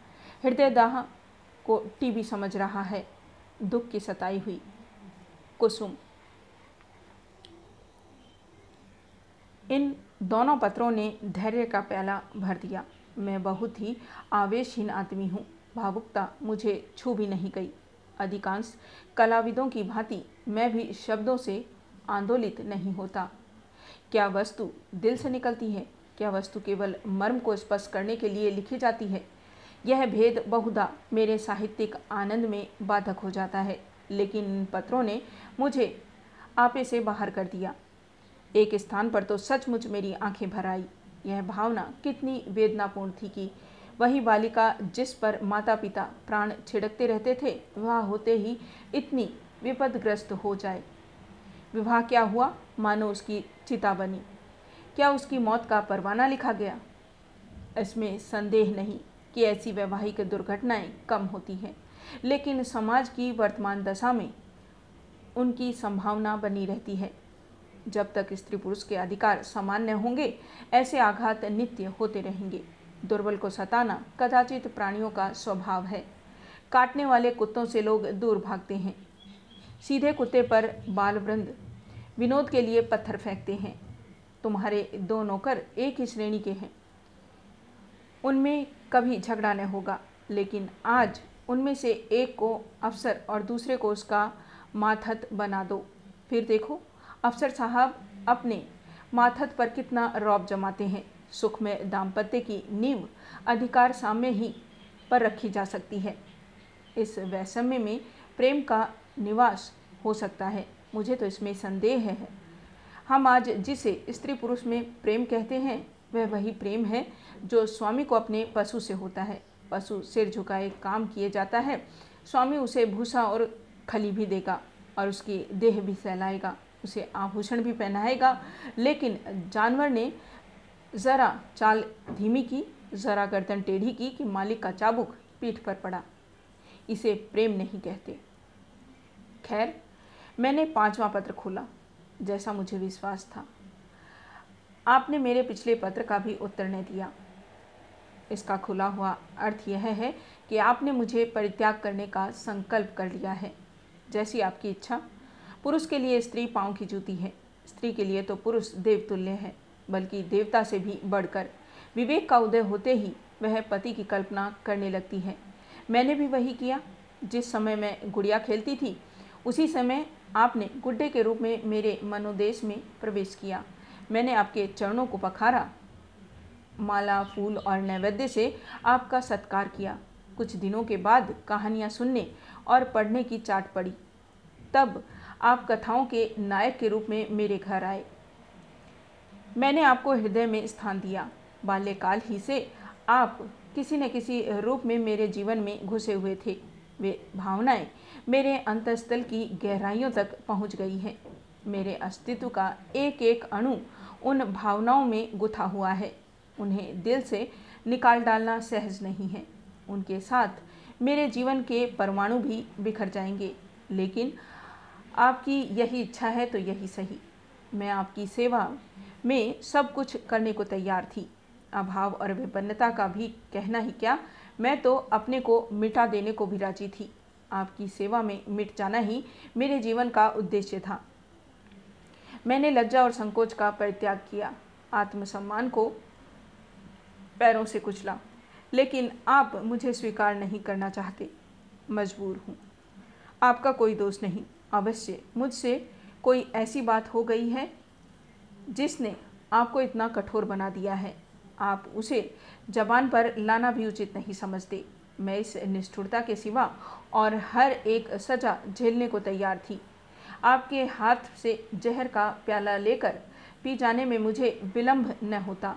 हृदय दाह को टीबी समझ रहा है। दुख की सताई हुई। कुसुम। इन दोनों पत्रों ने धैर्य का प्याला भर दिया। मैं बहुत ही आवेशहीन आदमी हूँ। भावुकता मुझे छू भी नहीं गई। अधिकांश कलाविदों की भांति मैं भी शब्दों से आंदोलित नहीं होता। क्या वस्तु दिल से निकलती है? क्या वस्तु केवल मर्म को स्पष्ट करने के लिए लिखी जाती है? यह भेद बहुधा मेरे साहित्यिक आनंद में बाधक हो जाता है। लेकिन इन पत्रों ने मुझे आपे से बाहर कर दिया। एक स्थान पर तो सचमुच मेरी आँखें भर आई। यह भावना कितनी वेदनापूर्ण थी कि वही बालिका जिस पर माता पिता प्राण छिड़कते रहते थे, वह होते ही इतनी विपदग्रस्त हो जाए। विवाह क्या हुआ? मानो उसकी चिता बनी। क्या उसकी मौत का परवाना लिखा गया? इसमें संदेह नहीं कि ऐसी वैवाहिक दुर्घटनाएँ कम होती हैं, लेकिन समाज की वर्तमान दशा में उनकी संभावना बनी रहती है। जब तक स्त्री पुरुष के अधिकार सामान्य होंगे, ऐसे आघात नित्य होते रहेंगे। दुर्बल को सताना कदाचित प्राणियों का स्वभाव है। काटने वाले कुत्तों से लोग दूर भागते हैं। सीधे कुत्ते पर बाल वृंद विनोद के लिए पत्थर फेंकते हैं। तुम्हारे दो नौकर एक ही श्रेणी के हैं। उनमें कभी झगड़ा न होगा, लेकिन आज उनमें से एक को अफसर और दूसरे को उसका माथत बना दो। फिर देखो, अफसर साहब अपने माथत पर कितना रौब जमाते हैं। सुख में दाम्पत्य की नींव अधिकार सामने ही पर रखी जा सकती है। इस वैषम्य में प्रेम का निवास हो सकता है। मुझे तो इसमें संदेह है। हम आज जिसे स्त्री पुरुष में प्रेम कहते हैं, वह वही प्रेम है जो स्वामी को अपने पशु से होता है। पशु सिर झुकाए काम किए जाता है। स्वामी उसे भूसा और खली भी देगा और उसकी देह भी सहलाएगा। उसे आभूषण भी पहनाएगा। लेकिन जानवर ने ज़रा चाल धीमी की, ज़रा गर्दन टेढ़ी की कि मालिक का चाबुक पीठ पर पड़ा। इसे प्रेम नहीं कहते। खैर मैंने पांचवा पत्र खोला, जैसा मुझे विश्वास था। आपने मेरे पिछले पत्र का भी उत्तर नहीं दिया। इसका खुला हुआ अर्थ यह है कि आपने मुझे परित्याग करने का संकल्प कर लिया है, जैसी आपकी इच्छा। पुरुष के लिए स्त्री पाँव की जूती है, स्त्री के लिए तो पुरुष देवतुल्य है, बल्कि देवता से भी बढ़कर। विवेक का उदय होते ही वह पति की कल्पना करने लगती है। मैंने भी वही किया, जिस समय मैं गुड़िया खेलती थी, उसी समय आपने गुड्डे के रूप में मेरे मनोदेश में प्रवेश किया। मैंने आपके चरणों को पखारा, माला, फूल और नैवेद्य से आपका सत्कार किया। कुछ दिनों के बाद कहानियाँ सुनने और पढ़ने की चाट पड़ी। तब आप कथाओं के नायक के रूप में मेरे घर आए। मैंने आपको हृदय में स्थान दिया। बाल्यकाल ही से आप किसी न किसी रूप में मेरे जीवन में घुसे हुए थे। वे भावनाएँ मेरे अंतस्थल की गहराइयों तक पहुँच गई है। मेरे अस्तित्व का एक एक अणु उन भावनाओं में गुथा हुआ है। उन्हें दिल से निकाल डालना सहज नहीं है। उनके साथ मेरे जीवन के परमाणु भी बिखर जाएँगे। लेकिन आपकी यही इच्छा है तो यही सही। मैं आपकी सेवा में सब कुछ करने को तैयार थी। अभाव और विपन्नता का भी कहना ही क्या? मैं तो अपने को मिटा देने को भी राज़ी थी। आपकी सेवा में मिट जाना ही मेरे जीवन का उद्देश्य था। मैंने लज्जा और संकोच का परित्याग किया। आत्मसम्मान को पैरों से कुचला। लेकिन आप मुझे स्वीकार नहीं करना चाहते। मजबूर हूँ। आपका कोई दोष नहीं। अवश्य, मुझसे कोई ऐसी बात हो गई है जिसने आपको इतना कठोर बना दिया है। आप उसे जबान पर लाना भी उचित नहीं समझते। मैं इस निष्ठुरता के सिवा और हर एक सजा झेलने को तैयार थी। आपके हाथ से जहर का प्याला लेकर पी जाने में मुझे विलंब न होता।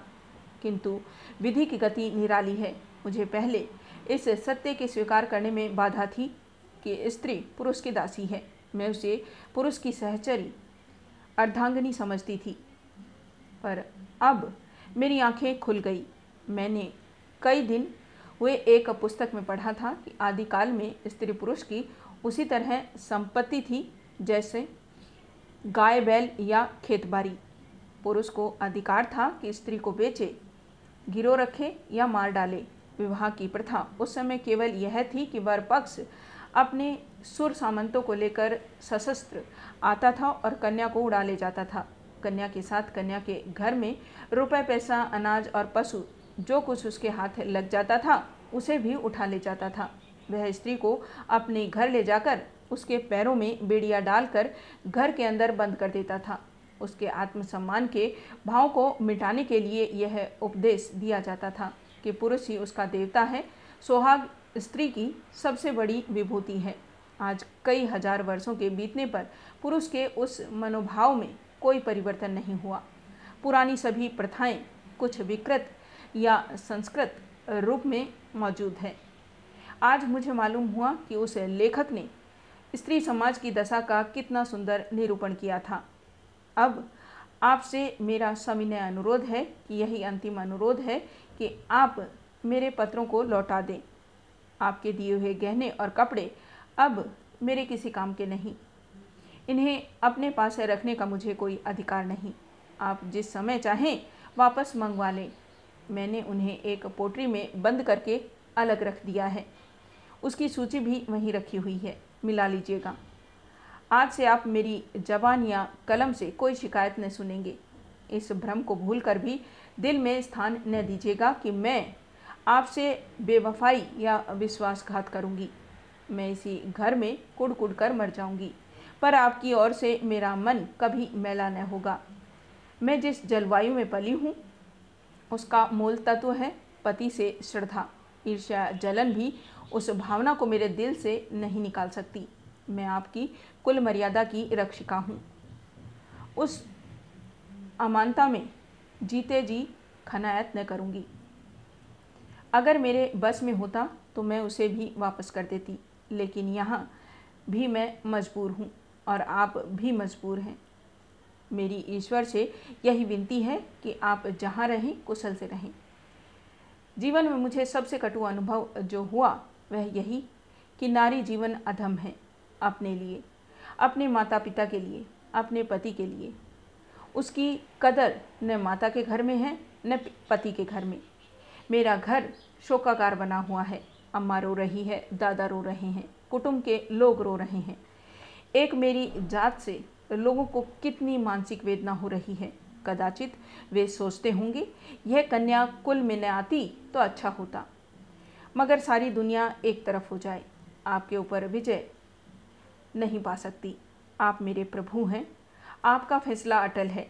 किंतु विधि की गति निराली है। मुझे पहले इस सत्य के स्वीकार करने में बाधा थी कि स्त्री पुरुष की दासी है। मैं उसे पुरुष की सहचरी, अर्धांगनी समझती थी। पर अब मेरी आँखें खुल गई। मैंने कई दिन हुए एक पुस्तक में पढ़ा था कि आदिकाल में स्त्री पुरुष की उसी तरह संपत्ति थी, जैसे गाय, बैल या खेतबारी। पुरुष को अधिकार था कि स्त्री को बेचे गिरो रखे या मार डाले। विवाह की प्रथा उस समय केवल यह थी कि वर पक्ष अपने सुर सामंतों को लेकर सशस्त्र आता था और कन्या को उड़ा ले जाता था। कन्या के साथ कन्या के घर में रुपए, पैसा, अनाज और पशु जो कुछ उसके हाथ लग जाता था, उसे भी उठा ले जाता था। वह स्त्री को अपने घर ले जाकर उसके पैरों में बेड़िया डालकर घर के अंदर बंद कर देता था। उसके आत्मसम्मान के भाव को मिटाने के लिए यह उपदेश दिया जाता था कि पुरुष ही उसका देवता है। सोहाग स्त्री की सबसे बड़ी विभूति है। आज कई हज़ार वर्षों के बीतने पर पुरुष के उस मनोभाव में कोई परिवर्तन नहीं हुआ। पुरानी सभी प्रथाएँ कुछ विकृत या संस्कृत रूप में मौजूद है। आज मुझे मालूम हुआ कि उस लेखक ने स्त्री समाज की दशा का कितना सुंदर निरूपण किया था। अब आपसे मेरा सविनय अनुरोध है कि यही अंतिम अनुरोध है कि आप मेरे पत्रों को लौटा दें। आपके दिए हुए गहने और कपड़े अब मेरे किसी काम के नहीं। इन्हें अपने पास रखने का मुझे कोई अधिकार नहीं। आप जिस समय चाहें वापस मंगवा लें। मैंने उन्हें एक पोट्री में बंद करके अलग रख दिया है। उसकी सूची भी वहीं रखी हुई है। मिला लीजिएगा। आज से आप मेरी जबान या कलम से कोई शिकायत न सुनेंगे। इस भ्रम को भूल कर भी दिल में स्थान न दीजिएगा कि मैं आपसे बेवफाई या विश्वासघात करूँगी। मैं इसी घर में कुड़ कुड़ कर मर जाऊँगी। पर आपकी ओर से मेरा मन कभी मैला न होगा। मैं जिस जलवायु में पली हूँ उसका मूल तत्व है पति से श्रद्धा। ईर्ष्या जलन भी उस भावना को मेरे दिल से नहीं निकाल सकती। मैं आपकी कुल मर्यादा की रक्षिका हूँ। उस अमानता में जीते जी खनायत न करूँगी। अगर मेरे बस में होता तो मैं उसे भी वापस कर देती, लेकिन यहाँ भी मैं मजबूर हूँ और आप भी मजबूर हैं। मेरी ईश्वर से यही विनती है कि आप जहाँ रहें, कुशल से रहें। जीवन में मुझे सबसे कटु अनुभव जो हुआ, वह यही कि नारी जीवन अधम है अपने लिए, अपने माता पिता के लिए, अपने पति के लिए। उसकी कदर न माता के घर में है, न पति के घर में। मेरा घर शोकाकार बना हुआ है, अम्मा रो रही है, दादा रो रहे हैं, कुटुंब के लोग रो रहे हैं। एक मेरी जात से लोगों को कितनी मानसिक वेदना हो रही है। कदाचित वे सोचते होंगे, यह कन्या कुल में न आती तो अच्छा होता। मगर सारी दुनिया एक तरफ़ हो जाए, आपके ऊपर विजय नहीं पा सकती। आप मेरे प्रभु हैं, आपका फैसला अटल है।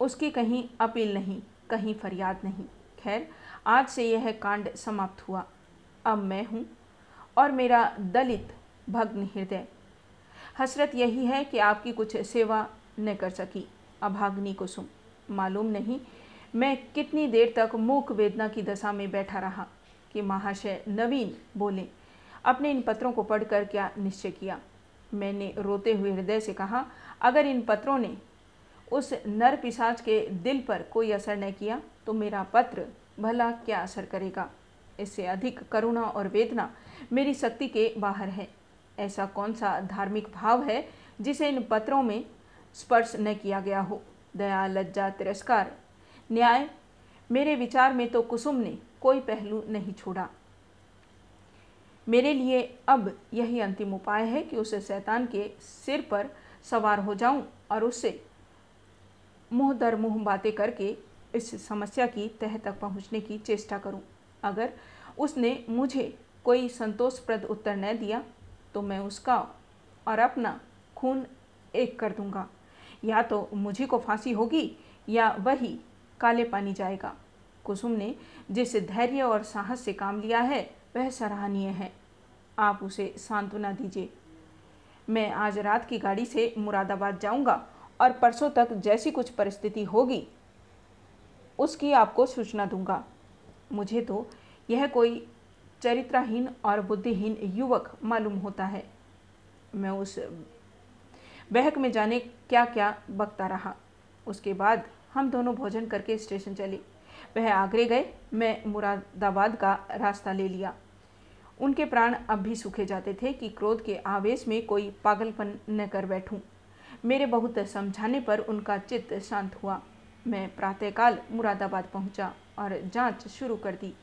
उसकी कहीं अपील नहीं, कहीं फरियाद नहीं। खैर, आज से यह कांड समाप्त हुआ। अब मैं हूँ और मेरा दलित भग्न हृदय। हसरत यही है कि आपकी कुछ सेवा न कर सकी। अभाग्नि कुसुम मालूम नहीं, मैं कितनी देर तक मूक वेदना की दशा में बैठा रहा कि महाशय नवीन बोले, अपने इन पत्रों को पढ़कर क्या निश्चय किया? मैंने रोते हुए हृदय से कहा, अगर इन पत्रों ने उस नर पिशाच के दिल पर कोई असर न किया तो मेरा पत्र भला क्या असर करेगा? इससे अधिक करुणा और वेदना मेरी शक्ति के बाहर है। ऐसा कौन सा धार्मिक भाव है जिसे इन पत्रों में स्पर्श न किया गया हो? दया, लज्जा, तिरस्कार। न्याय, मेरे विचार में तो कुसुम ने कोई पहलू नहीं छोड़ा। मेरे लिए अब यही अंतिम उपाय है कि उस शैतान के सिर पर सवार हो जाऊँ और उससे मुँह दर मुँह बातें करके इस समस्या की तह तक पहुँचने की चेष्टा करूँ। अगर उसने मुझे कोई संतोषप्रद उत्तर न दिया तो मैं उसका और अपना खून एक कर दूँगा। या तो मुझे को फांसी होगी या वही काले पानी जाएगा। कुसुम ने जिस धैर्य और साहस से काम लिया है, वह सराहनीय है। आप उसे सांत्वना दीजिए। मैं आज रात की गाड़ी से मुरादाबाद जाऊँगा और परसों तक जैसी कुछ परिस्थिति होगी, उसकी आपको सूचना दूँगा। मुझे तो यह कोई चरित्रहीन और बुद्धिहीन युवक मालूम होता है। मैं उस बहक में जाने क्या क्या बकता रहा। उसके बाद हम दोनों भोजन करके स्टेशन चले। वह आगरे गए, मैं मुरादाबाद का रास्ता ले लिया। उनके प्राण अब भी सूखे जाते थे कि क्रोध के आवेश में कोई पागलपन न कर बैठूं। मेरे बहुत समझाने पर उनका चित्त शांत हुआ। मैं प्रातःकाल मुरादाबाद पहुँचा और जाँच शुरू कर दी।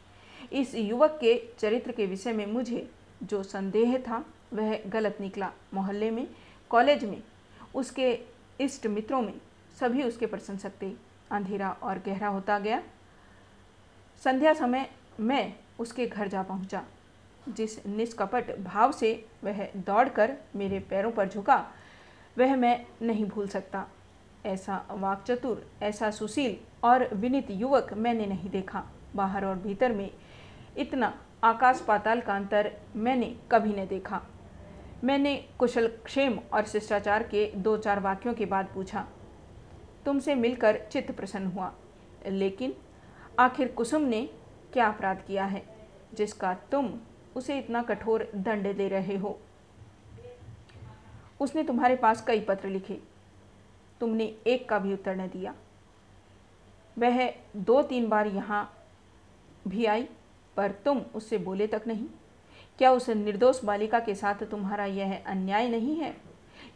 इस युवक के चरित्र के विषय में मुझे जो संदेह था, वह गलत निकला मोहल्ले में, कॉलेज में, उसके इष्ट मित्रों में, सभी उसके प्रशंसक थे। अंधेरा और गहरा होता गया। संध्या समय मैं उसके घर जा पहुँचा, जिस निष्कपट भाव से वह दौड़कर मेरे पैरों पर झुका, वह मैं नहीं भूल सकता। ऐसा वाकचतुर, ऐसा सुशील और विनित युवक मैंने नहीं देखा। बाहर और भीतर में इतना आकाश पाताल का अंतर मैंने कभी नहीं देखा। मैंने कुशल क्षेम और शिष्टाचार के दो चार वाक्यों के बाद पूछा, तुमसे मिलकर चित्त प्रसन्न हुआ, लेकिन आखिर कुसुम ने क्या अपराध किया है, जिसका तुम उसे इतना कठोर दंड दे रहे हो? उसने तुम्हारे पास कई पत्र लिखे। तुमने एक का भी उत्तर न दिया। वह दो तीन बार यहाँ भी आई। पर तुम उससे बोले तक नहीं? क्या उस निर्दोष बालिका के साथ तुम्हारा यह अन्याय नहीं है?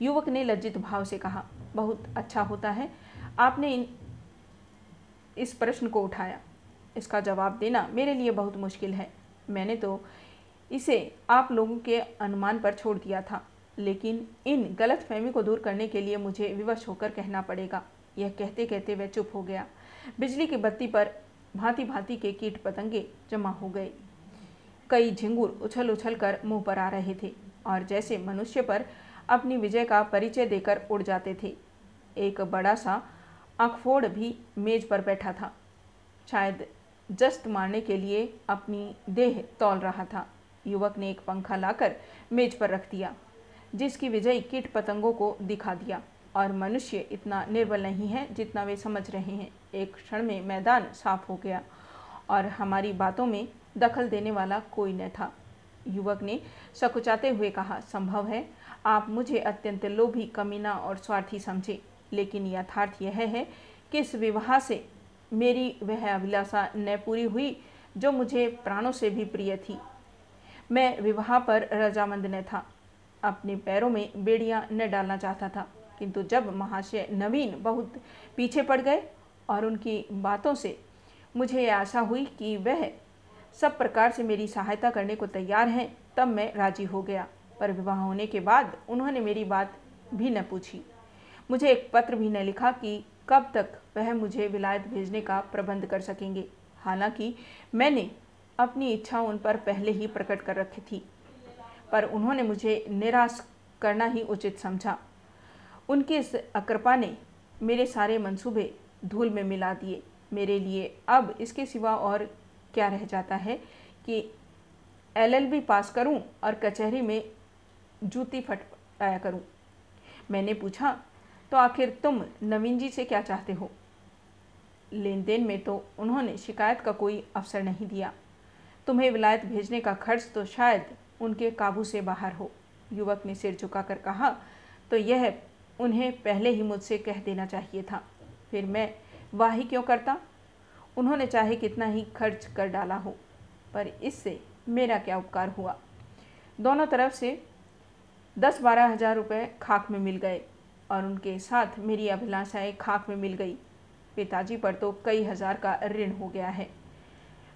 युवक ने लज्जित भाव से कहा, बहुत अच्छा होता है। आपने इन, इस प्रश्न को उठाया। इसका जवाब देना मेरे लिए बहुत मुश्किल है। मैंने तो इसे आप लोगों के अनुमान पर छोड़ दिया था, लेकिन इन गलत फहमी को दूर करने के लिए मुझे विवश होकर कहना पड़ेगा। यह कहते कहते वह चुप हो गया। बिजली की बत्ती पर भांति भांति के कीट पतंगे जमा हो गए। कई झिंगुर उछल उछल कर मुँह पर आ रहे थे और जैसे मनुष्य पर अपनी विजय का परिचय देकर उड़ जाते थे। एक बड़ा सा आँखफोड़ भी मेज पर बैठा था। शायद जस्त मारने के लिए अपनी देह तौल रहा था। युवक ने एक पंखा लाकर मेज पर रख दिया, जिसकी विजय कीट पतंगों को दिखा दिया। और मनुष्य इतना निर्बल नहीं है जितना वे समझ रहे हैं। एक क्षण में मैदान साफ़ हो गया और हमारी बातों में दखल देने वाला कोई न था। युवक ने सकुचाते हुए कहा, संभव है, आप मुझे अत्यंत लोभी, कमीना और स्वार्थी समझे, लेकिन यथार्थ यह है कि इस विवाह से मेरी वह अभिलाषा न पूरी हुई जो मुझे प्राणों से भी प्रिय थी। मैं विवाह पर रजामंद न था, अपने पैरों में बेड़ियाँ न डालना चाहता था। किंतु जब महाशय नवीन बहुत पीछे पड़ गए और उनकी बातों से मुझे आशा हुई कि वह सब प्रकार से मेरी सहायता करने को तैयार हैं, तब मैं राज़ी हो गया। पर विवाह होने के बाद उन्होंने मेरी बात भी न पूछी। मुझे एक पत्र भी न लिखा कि कब तक वह मुझे विलायत भेजने का प्रबंध कर सकेंगे। हालाँकि मैंने अपनी इच्छा उन पर पहले ही प्रकट कर रखी थी, पर उन्होंने मुझे निराश करना ही उचित समझा। उनकी इस अकृपा ने मेरे सारे मंसूबे धूल में मिला दिए। मेरे लिए अब इसके सिवा और क्या रह जाता है कि एलएलबी पास करूँ और कचहरी में जूती फट फटकाया करूँ? मैंने पूछा तो आखिर तुम नवीन जी से क्या चाहते हो? लेन देन में तो उन्होंने शिकायत का कोई अवसर नहीं दिया। तुम्हें विलायत भेजने का खर्च तो शायद उनके काबू से बाहर हो, युवक ने सिर झुकाकर कहा। तो यह उन्हें पहले ही मुझसे कह देना चाहिए था। फिर मैं वाह क्यों करता? उन्होंने चाहे कितना ही खर्च कर डाला हो, पर इससे मेरा क्या उपकार हुआ? दोनों तरफ़ से दस बारह हज़ार रुपये खाक में मिल गए और उनके साथ मेरी अभिलाषाएँ खाक में मिल गई। पिताजी पर तो कई हज़ार का ऋण हो गया है।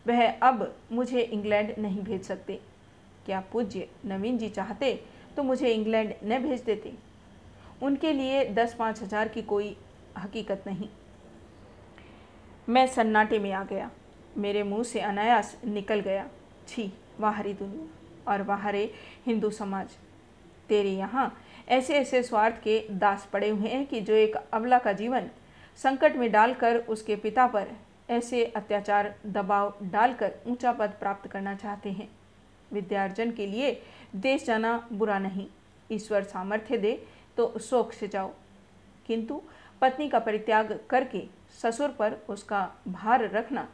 वह अब मुझे इंग्लैंड नहीं भेज सकते। क्या पूज्य नवीन जी चाहते तो मुझे इंग्लैंड न भेज देते। उनके लिए दस पाँच हज़ार की कोई हकीकत नहीं। मैं सन्नाटे में आ गया। मेरे मुँह से अनायास निकल गया, छी, बाहरी दुनिया और बाहरे हिंदू समाज, तेरे यहाँ ऐसे ऐसे स्वार्थ के दास पड़े हुए हैं कि जो एक अबला का जीवन संकट में डालकर उसके पिता पर ऐसे अत्याचार, दबाव डालकर ऊँचा पद प्राप्त करना चाहते हैं। विद्यार्जन के लिए देश जाना बुरा नहीं। ईश्वर सामर्थ्य दे तो शोक से जाओ। किंतु पत्नी का परित्याग करके ससुर पर उसका भार रखना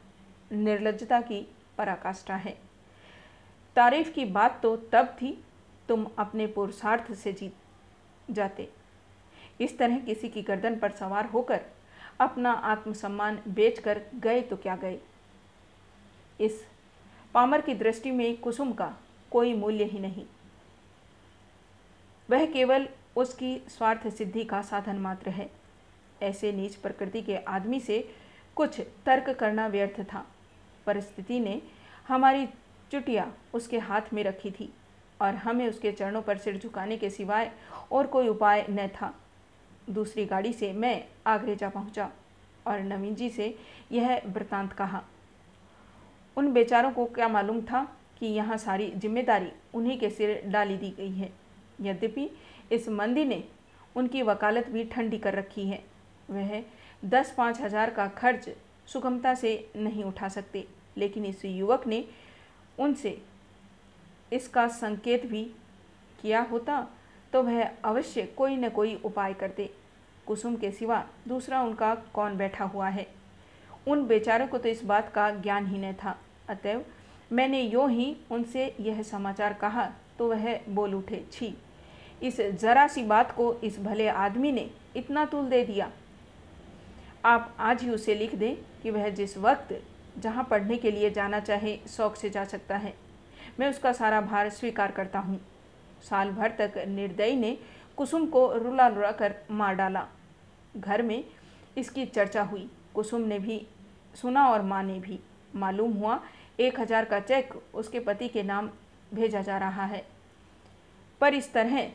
निर्लजता की पराकाष्ठा है। तारीफ़ की बात तो तब थी, तुम अपने पुरुषार्थ से जीत जाते। इस तरह किसी की गर्दन पर सवार होकर अपना आत्मसम्मान बेचकर गए तो क्या गए? इस पामर की दृष्टि में कुसुम का कोई मूल्य ही नहीं। वह केवल उसकी स्वार्थ सिद्धि का साधन मात्र है। ऐसे नीच प्रकृति के आदमी से कुछ तर्क करना व्यर्थ था। परिस्थिति ने हमारी चुटिया उसके हाथ में रखी थी और हमें उसके चरणों पर सिर झुकाने के सिवाय और कोई उपाय न था। दूसरी गाड़ी से मैं आगरे जा पहुँचा और नवीन जी से यह वृतांत कहा। उन बेचारों को क्या मालूम था कि यहाँ सारी ज़िम्मेदारी उन्हीं के सिर डाली दी गई है। यद्यपि इस मंदी ने उनकी वकालत भी ठंडी कर रखी है। वह दस पाँच हज़ार का खर्च सुगमता से नहीं उठा सकते, लेकिन इस युवक ने उनसे इसका संकेत भी किया होता तो वह अवश्य कोई न कोई उपाय करते। कुसुम के सिवा दूसरा उनका कौन बैठा हुआ है? उन बेचारों को तो इस बात का ज्ञान ही न था। अतएव मैंने यूँ ही उनसे यह समाचार कहा तो वह बोल उठे, छी इस जरा सी बात को इस भले आदमी ने इतना तुल दे दिया। आप आज ही उसे लिख दें कि वह जिस वक्त जहाँ पढ़ने के लिए जाना चाहे, शौक से जा सकता है। मैं उसका सारा भार स्वीकार करता हूँ। साल भर तक निर्दयी ने कुसुम को रुला रुला कर मार डाला। घर में इसकी चर्चा हुई। कुसुम ने भी, सुना और माँ ने भी। मालूम हुआ एक हज़ार का चेक उसके पति के नाम भेजा जा रहा है। पर इस तरह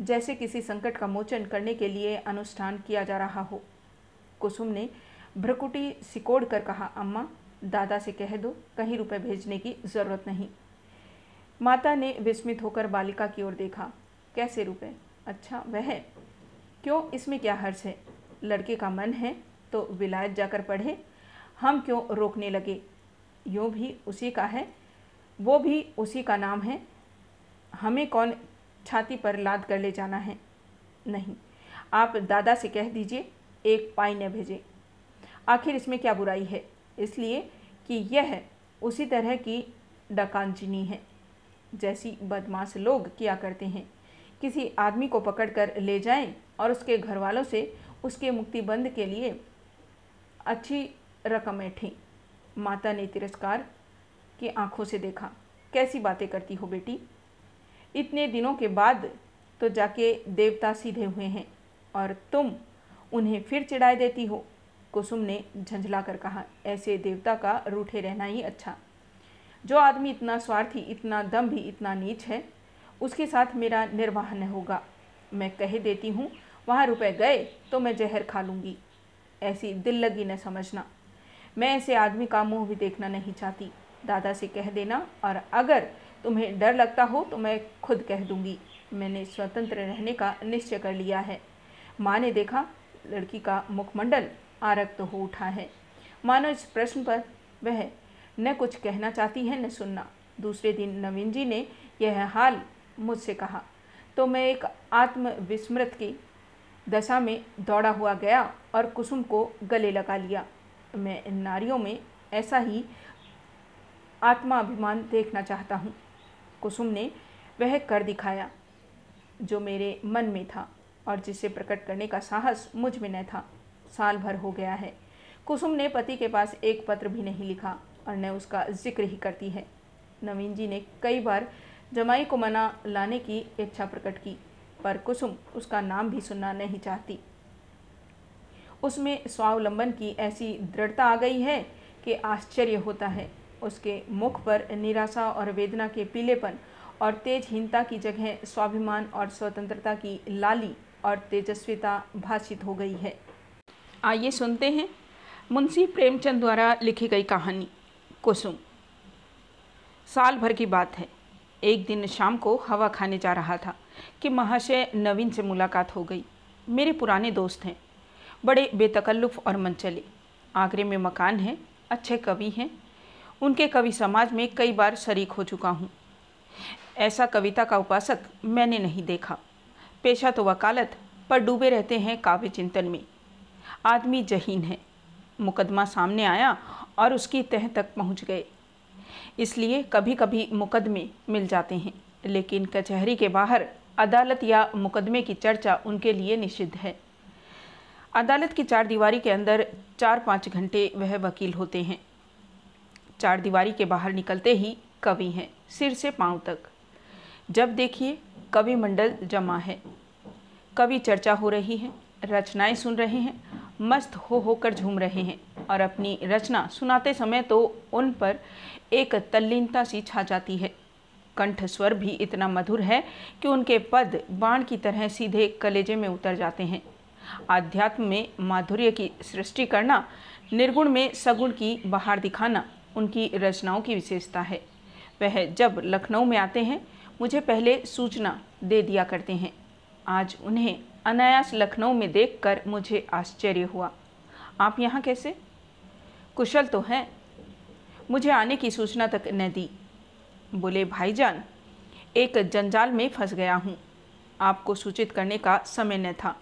जैसे किसी संकट का मोचन करने के लिए अनुष्ठान किया जा रहा हो। कुसुम ने भ्रकुटी सिकोड़ कर कहा, अम्मा, दादा से कह दो, कहीं रुपए भेजने की ज़रूरत नहीं। माता ने विस्मित होकर बालिका की ओर देखा। कैसे रुपए? अच्छा वह क्यों? इसमें क्या हर्ष है? लड़के का मन है तो विलायत जाकर पढ़े। हम क्यों रोकने लगे? यूँ भी उसी का है, वो भी उसी का नाम है। हमें कौन छाती पर लाद कर ले जाना है। नहीं, आप दादा से कह दीजिए, एक पाई न भेजे। आखिर इसमें क्या बुराई है? इसलिए कि यह उसी तरह की डकानचिनी है। जैसी बदमाश लोग किया करते हैं। किसी आदमी को पकड़कर ले जाएँ और उसके घर वालों से उसके मुक्ति बंद के लिए अच्छी रकम ऐठी। माता ने तिरस्कार की आँखों से देखा। कैसी बातें करती हो बेटी? इतने दिनों के बाद तो जाके देवता सीधे हुए हैं और तुम उन्हें फिर चिढ़ाई देती हो। कुसुम ने झंझला कर कहा, ऐसे देवता का रूठे रहना ही अच्छा। जो आदमी इतना स्वार्थी, इतना दम भी, इतना नीच है, उसके साथ मेरा निर्वाह न होगा। मैं कह देती हूँ, वहाँ रुपए गए तो मैं जहर खा लूँगी। ऐसी दिल लगी न समझना। मैं ऐसे आदमी का मुँह भी देखना नहीं चाहती। दादा से कह देना और अगर तुम्हें डर लगता हो तो मैं खुद कह दूँगी। मैंने स्वतंत्र रहने का निश्चय कर लिया है। माँ ने देखा, लड़की का मुखमंडल आरक्त तो हो उठा है। मानो इस प्रश्न पर वह न कुछ कहना चाहती है, न सुनना। दूसरे दिन नवीन जी ने यह हाल मुझसे कहा। तो मैं एक आत्मविस्मृत की दशा में दौड़ा हुआ गया और कुसुम को गले लगा लिया। मैं नारियों में ऐसा ही आत्माभिमान देखना चाहता हूँ। कुसुम ने वह कर दिखाया, जो मेरे मन में था और जिसे प्रकट करने का साहस मुझमें न था। साल भर हो गया है। कुसुम ने पति के पास एक पत्र भी नहीं लिखा और न उसका ज़िक्र ही करती है। नवीन जी ने कई बार जमाई को मना लाने की इच्छा प्रकट की, पर कुसुम उसका नाम भी सुनना नहीं चाहती। उसमें स्वावलंबन की ऐसी दृढ़ता आ गई है कि आश्चर्य होता है। उसके मुख पर निराशा और वेदना के पीलेपन और तेजहीनता की जगह स्वाभिमान और स्वतंत्रता की लाली और तेजस्विता भाषित हो गई है। आइए सुनते हैं मुंशी प्रेमचंद द्वारा लिखी गई कहानी कुसुम। साल भर की बात है। एक दिन शाम को हवा खाने जा रहा था कि महाशय नवीन से मुलाकात हो गई। मेरे पुराने दोस्त हैं। बड़े बेतकल्लुफ़ और मनचले। आगरे में मकान है, अच्छे कवि हैं। उनके कवि समाज में कई बार शरीक हो चुका हूँ। ऐसा कविता का उपासक मैंने नहीं देखा। पेशा तो वकालत, पर डूबे रहते हैं काव्य चिंतन में। आदमी जहीन है। मुकदमा सामने आया और उसकी तह तक पहुँच गए। इसलिए कभी कभी मुकदमे मिल जाते हैं, लेकिन कचहरी के बाहर अदालत या मुकदमे की चर्चा उनके लिए निषिद्ध है। अदालत की चार दीवारी के अंदर चार पाँच घंटे वह वकील होते हैं। चार दीवारी के बाहर निकलते ही कवि हैं, सिर से पाँव तक। जब देखिए, कवि मंडल जमा है। कवि चर्चा हो रही है, रचनाएँ सुन रहे हैं, मस्त हो होकर झूम रहे हैं और अपनी रचना सुनाते समय तो उन पर एक तल्लीनता सी छा जाती है। कंठ स्वर भी इतना मधुर है कि उनके पद बाण की तरह सीधे कलेजे में उतर जाते हैं। आध्यात्म में माधुर्य की सृष्टि करना, निर्गुण में सगुण की बाहर दिखाना उनकी रचनाओं की विशेषता है। वह जब लखनऊ में आते हैं, मुझे पहले सूचना दे दिया करते हैं। आज उन्हें अनायास लखनऊ में देखकर मुझे आश्चर्य हुआ। आप यहाँ कैसे? कुशल तो हैं। मुझे आने की सूचना तक न दी। बोले, भाईजान, एक जंजाल में फंस गया हूँ। आपको सूचित करने का समय न था।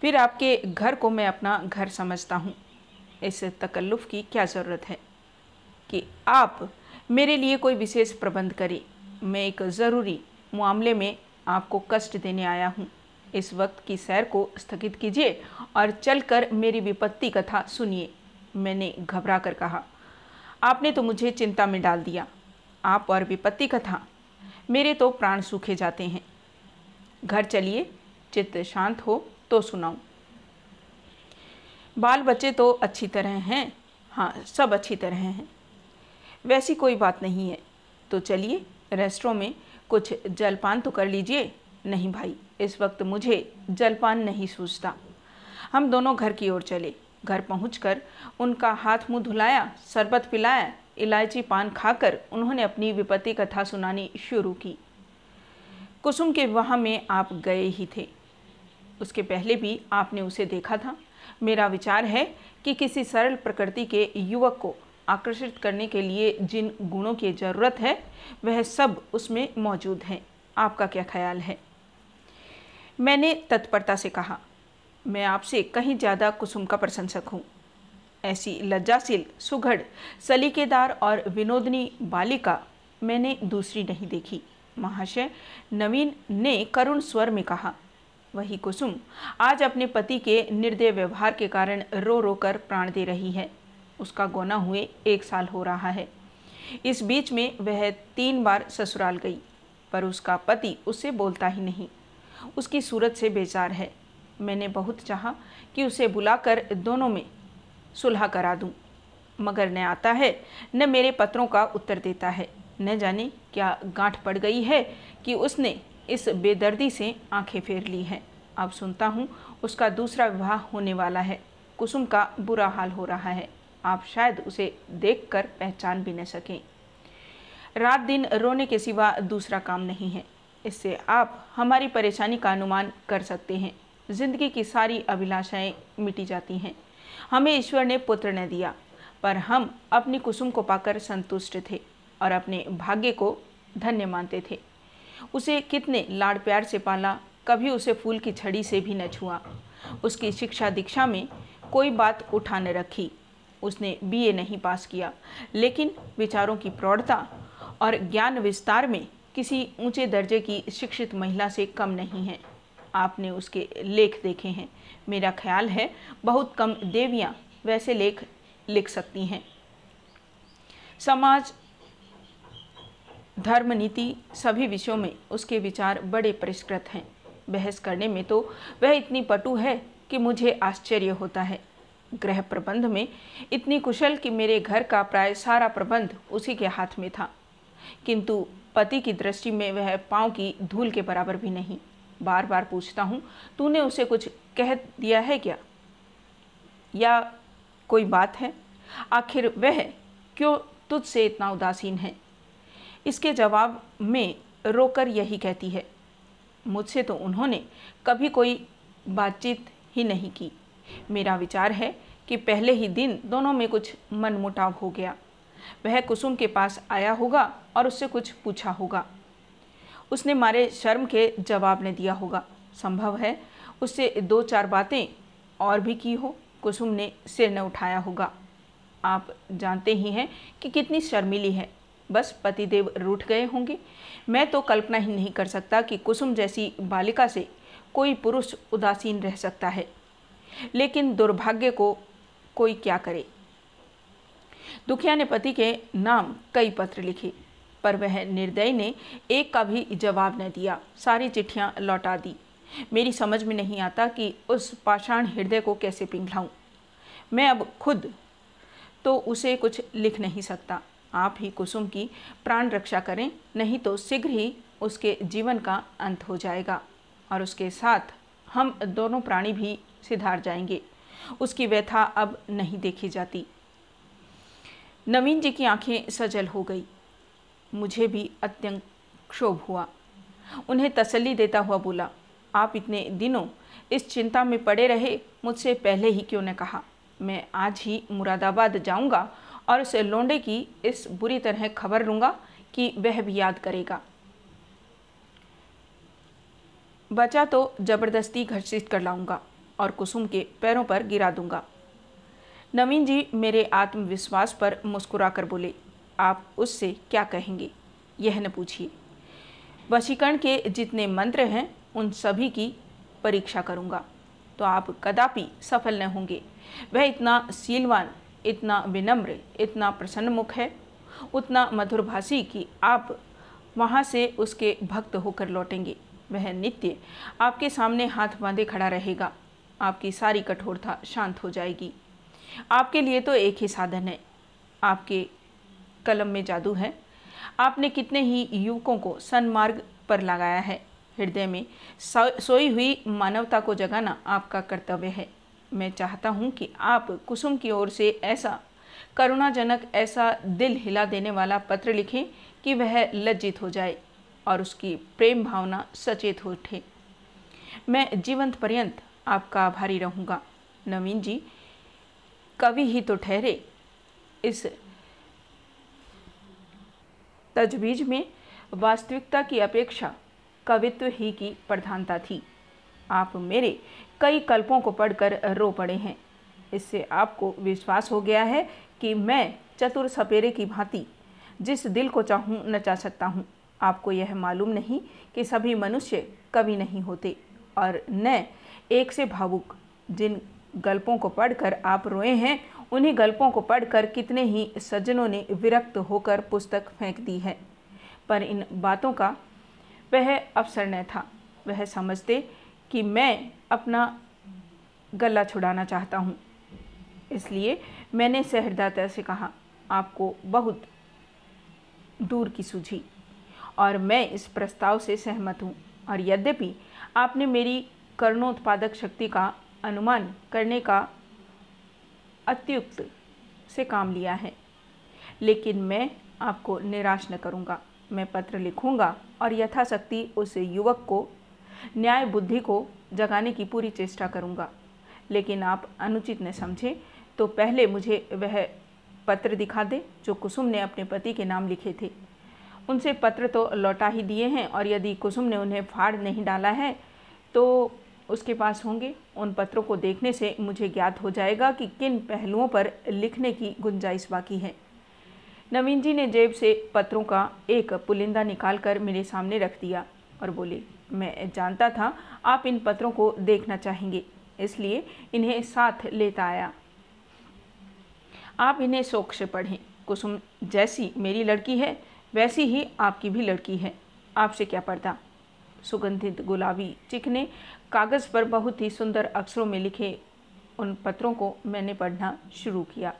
फिर आपके घर को मैं अपना घर समझता हूँ। इस तकल्लुफ़ की क्या ज़रूरत है? कि आप मेरे लिए कोई विशेष प्रबंध करें। मैं एक ज़रूरी मामले में आपको कष्ट देने आया हूँ। इस वक्त की सैर को स्थगित कीजिए और चलकर मेरी विपत्ति कथा सुनिए। मैंने घबरा कर कहा, आपने तो मुझे चिंता में डाल दिया। आप और विपत्ति कथा, मेरे तो प्राण सूखे जाते हैं। घर चलिए, चित्त शांत हो तो सुनाऊं। बाल बच्चे तो अच्छी तरह हैं। हाँ सब अच्छी तरह हैं। वैसी कोई बात नहीं है। तो चलिए, रेस्टोरों में कुछ जलपान तो कर लीजिए। नहीं भाई, इस वक्त मुझे जलपान नहीं सूझता। हम दोनों घर की ओर चले। घर पहुंचकर उनका हाथ मुँह धुलाया, शरबत पिलाया, इलायची पान खाकर उन्होंने अपनी विपत्ति कथा सुनानी शुरू की। कुसुम के विवाह में आप गए ही थे। उसके पहले भी आपने उसे देखा था। मेरा विचार है कि किसी सरल प्रकृति के युवक को आकर्षित करने के लिए जिन गुणों की ज़रूरत है, वह सब उसमें मौजूद हैं। आपका क्या ख्याल है? मैंने तत्परता से कहा, मैं आपसे कहीं ज़्यादा कुसुम का प्रशंसक हूँ। ऐसी लज्जाशील, सुघड़, सलीकेदार और विनोदनी बालिका मैंने दूसरी नहीं देखी। महाशय नवीन ने करुण स्वर में कहा वही कुसुम आज अपने पति के निर्दय व्यवहार के कारण रो रो कर प्राण दे रही है। उसका गोना हुए एक साल हो रहा है। इस बीच में वह तीन बार ससुराल गई पर उसका पति उससे बोलता ही नहीं। उसकी सूरत से बेजार है। मैंने बहुत चाहा कि उसे बुलाकर दोनों में सुलह करा दूँ, मगर न आता है न मेरे पत्रों का उत्तर देता है। न जाने क्या गांठ पड़ गई है कि उसने इस बेदर्दी से आँखें फेर ली हैं। अब सुनता हूँ, उसका दूसरा विवाह होने वाला है। कुसुम का बुरा हाल हो रहा है। आप शायद उसे देखकर पहचान भी न सकें। रात दिन रोने के सिवा दूसरा काम नहीं है। इससे आप हमारी परेशानी का अनुमान कर सकते हैं। ज़िंदगी की सारी अभिलाषाएँ मिटी जाती हैं। हमें ईश्वर ने पुत्र न दिया, पर हम अपनी कुसुम को पाकर संतुष्ट थे और अपने भाग्य को धन्य मानते थे। उसे कितने लाड़ प्यार से पाला, कभी उसे फूल की छड़ी से भी न छुआ। उसकी शिक्षा दीक्षा में कोई बात उठा न रखी। उसने बीए नहीं पास किया, लेकिन विचारों की प्रौढ़ता और ज्ञान विस्तार में किसी ऊँचे दर्जे की शिक्षित महिला से कम नहीं है। आपने उसके लेख देखे हैं। मेरा ख्याल है, बहुत कम देवियाँ वैसे लेख लिख सकती हैं। समाज धर्म नीति सभी विषयों में उसके विचार बड़े परिष्कृत हैं। बहस करने में तो वह इतनी पटु है कि मुझे आश्चर्य होता है। गृह प्रबंध में इतनी कुशल कि मेरे घर का प्राय सारा प्रबंध उसी के हाथ में था। किंतु पति की दृष्टि में वह पाँव की धूल के बराबर भी नहीं। बार बार पूछता हूँ, तूने उसे कुछ कह दिया है क्या? या कोई बात है? आखिर वह क्यों तुझसे इतना उदासीन है? इसके जवाब में रोकर यही कहती है, मुझसे तो उन्होंने कभी कोई बातचीत ही नहीं की। मेरा विचार है कि पहले ही दिन दोनों में कुछ मनमुटाव हो गया। वह कुसुम के पास आया होगा और उससे कुछ पूछा होगा। उसने मारे शर्म के जवाब ने दिया होगा, संभव है उससे दो चार बातें और भी की हो, कुसुम ने सिर न उठाया होगा। आप जानते ही हैं कि कितनी शर्मिली है। बस पतिदेव रूठ गए होंगे। मैं तो कल्पना ही नहीं कर सकता कि कुसुम जैसी बालिका से कोई पुरुष उदासीन रह सकता है। लेकिन दुर्भाग्य को कोई क्या करे? दुखिया ने पति के नाम कई पत्र लिखे, पर वह निर्दय ने एक का भी जवाब न दिया। सारी चिट्ठियाँ लौटा दी। मेरी समझ में नहीं आता कि उस पाषाण हृदय को कैसे पिघलाऊं। मैं अब खुद तो उसे कुछ लिख नहीं सकता। आप ही कुसुम की प्राण रक्षा करें, नहीं तो शीघ्र ही उसके जीवन का अंत हो जाएगा। और उसके साथ हम दोनों प्राणी भी सिधार जाएँगे। उसकी व्यथा अब नहीं देखी जाती। नवीन जी की आँखें सजल हो गई। मुझे भी अत्यंत क्षोभ हुआ। उन्हें तसल्ली देता हुआ बोला, आप इतने दिनों इस चिंता में पड़े रहे, मुझसे पहले ही क्यों न कहा? मैं आज ही मुरादाबाद जाऊँगा और उस लोंडे की इस बुरी तरह खबर लूँगा कि वह भी याद करेगा। बचा तो ज़बरदस्ती घर्षित कर लाऊँगा और कुसुम के पैरों पर गिरा दूँगा। नवीन जी मेरे आत्मविश्वास पर मुस्कुरा कर बोले, आप उससे क्या कहेंगे? यह न पूछिए। वशीकरण के जितने मंत्र हैं, उन सभी की परीक्षा करूँगा। तो आप कदापि सफल न होंगे। वह इतना सीलवान इतना विनम्र, इतना प्रसन्न मुख है, उतना मधुरभाषी कि आप वहाँ से उसके भक्त होकर लौटेंगे। वह नित्य आपके सामने हाथ बांधे खड़ा रहेगा। आपकी सारी कठोरता शांत हो जाएगी। आपके लिए तो एक ही साधन है। आपके कलम में जादू है। आपने कितने ही युवकों को सन्मार्ग पर लगाया है। हृदय में सोई हुई मानवता को जगाना आपका कर्तव्य है। मैं चाहता हूँ कि आप कुसुम की ओर से ऐसा करुणाजनक, ऐसा दिल हिला देने वाला पत्र लिखें कि वह लज्जित हो जाए और उसकी प्रेम भावना सचेत हो उठे। मैं जीवंत पर्यंत आपका आभारी रहूँगा। नवीन जी, कवि ही तो ठहरे इस तजवीज में। वास्तविकता की अपेक्षा कवित्व ही की प्रधानता थी। आप मेरे कई कल्पों को पढ़कर रो पड़े हैं। इससे आपको विश्वास हो गया है कि मैं चतुर सपेरे की भांति जिस दिल को चाहूँ नचा सकता हूँ। आपको यह मालूम नहीं कि सभी मनुष्य कवि नहीं होते और न एक से भावुक। जिन गल्पों को पढ़कर आप रोए हैं, उन्हीं गल्पों को पढ़कर कितने ही सज्जनों ने विरक्त होकर पुस्तक फेंक दी है। पर इन बातों का वह अवसर न था। वह समझते कि मैं अपना गला छुड़ाना चाहता हूँ। इसलिए मैंने सहृदयता से कहा, आपको बहुत दूर की सूझी और मैं इस प्रस्ताव से सहमत हूँ। और यद्यपि आपने मेरी कर्णोत्पादक शक्ति का अनुमान करने का अत्युक्त से काम लिया है, लेकिन मैं आपको निराश न करूँगा। मैं पत्र लिखूँगा और यथाशक्ति उस युवक को न्याय बुद्धि को जगाने की पूरी चेष्टा करूँगा। लेकिन आप अनुचित न समझें तो पहले मुझे वह पत्र दिखा दे, जो कुसुम ने अपने पति के नाम लिखे थे। उनसे पत्र तो लौटा ही दिए हैं, और यदि कुसुम ने उन्हें फाड़ नहीं डाला है तो उसके पास होंगे। उन पत्रों को देखने से मुझे ज्ञात हो जाएगा कि किन पहलुओं पर लिखने की गुंजाइश बाकी है। नवीन जी ने जेब से पत्रों का एक पुलिंदा निकाल कर मेरे सामने रख दिया। और बोले, मैं जानता था, आप इन पत्रों को देखना चाहेंगे, इसलिए इन्हें साथ लेता आया। आप इन्हें शौक से पढ़ें। कुसुम, जैसी मेरी लड़की है, वैसी ही आपकी भी लड़की है। आपसे क्या पढ़ता सुगंधित गुलाबी चिकने कागज़ पर बहुत ही सुंदर अक्षरों में लिखे उन पत्रों को मैंने पढ़ना शुरू किया।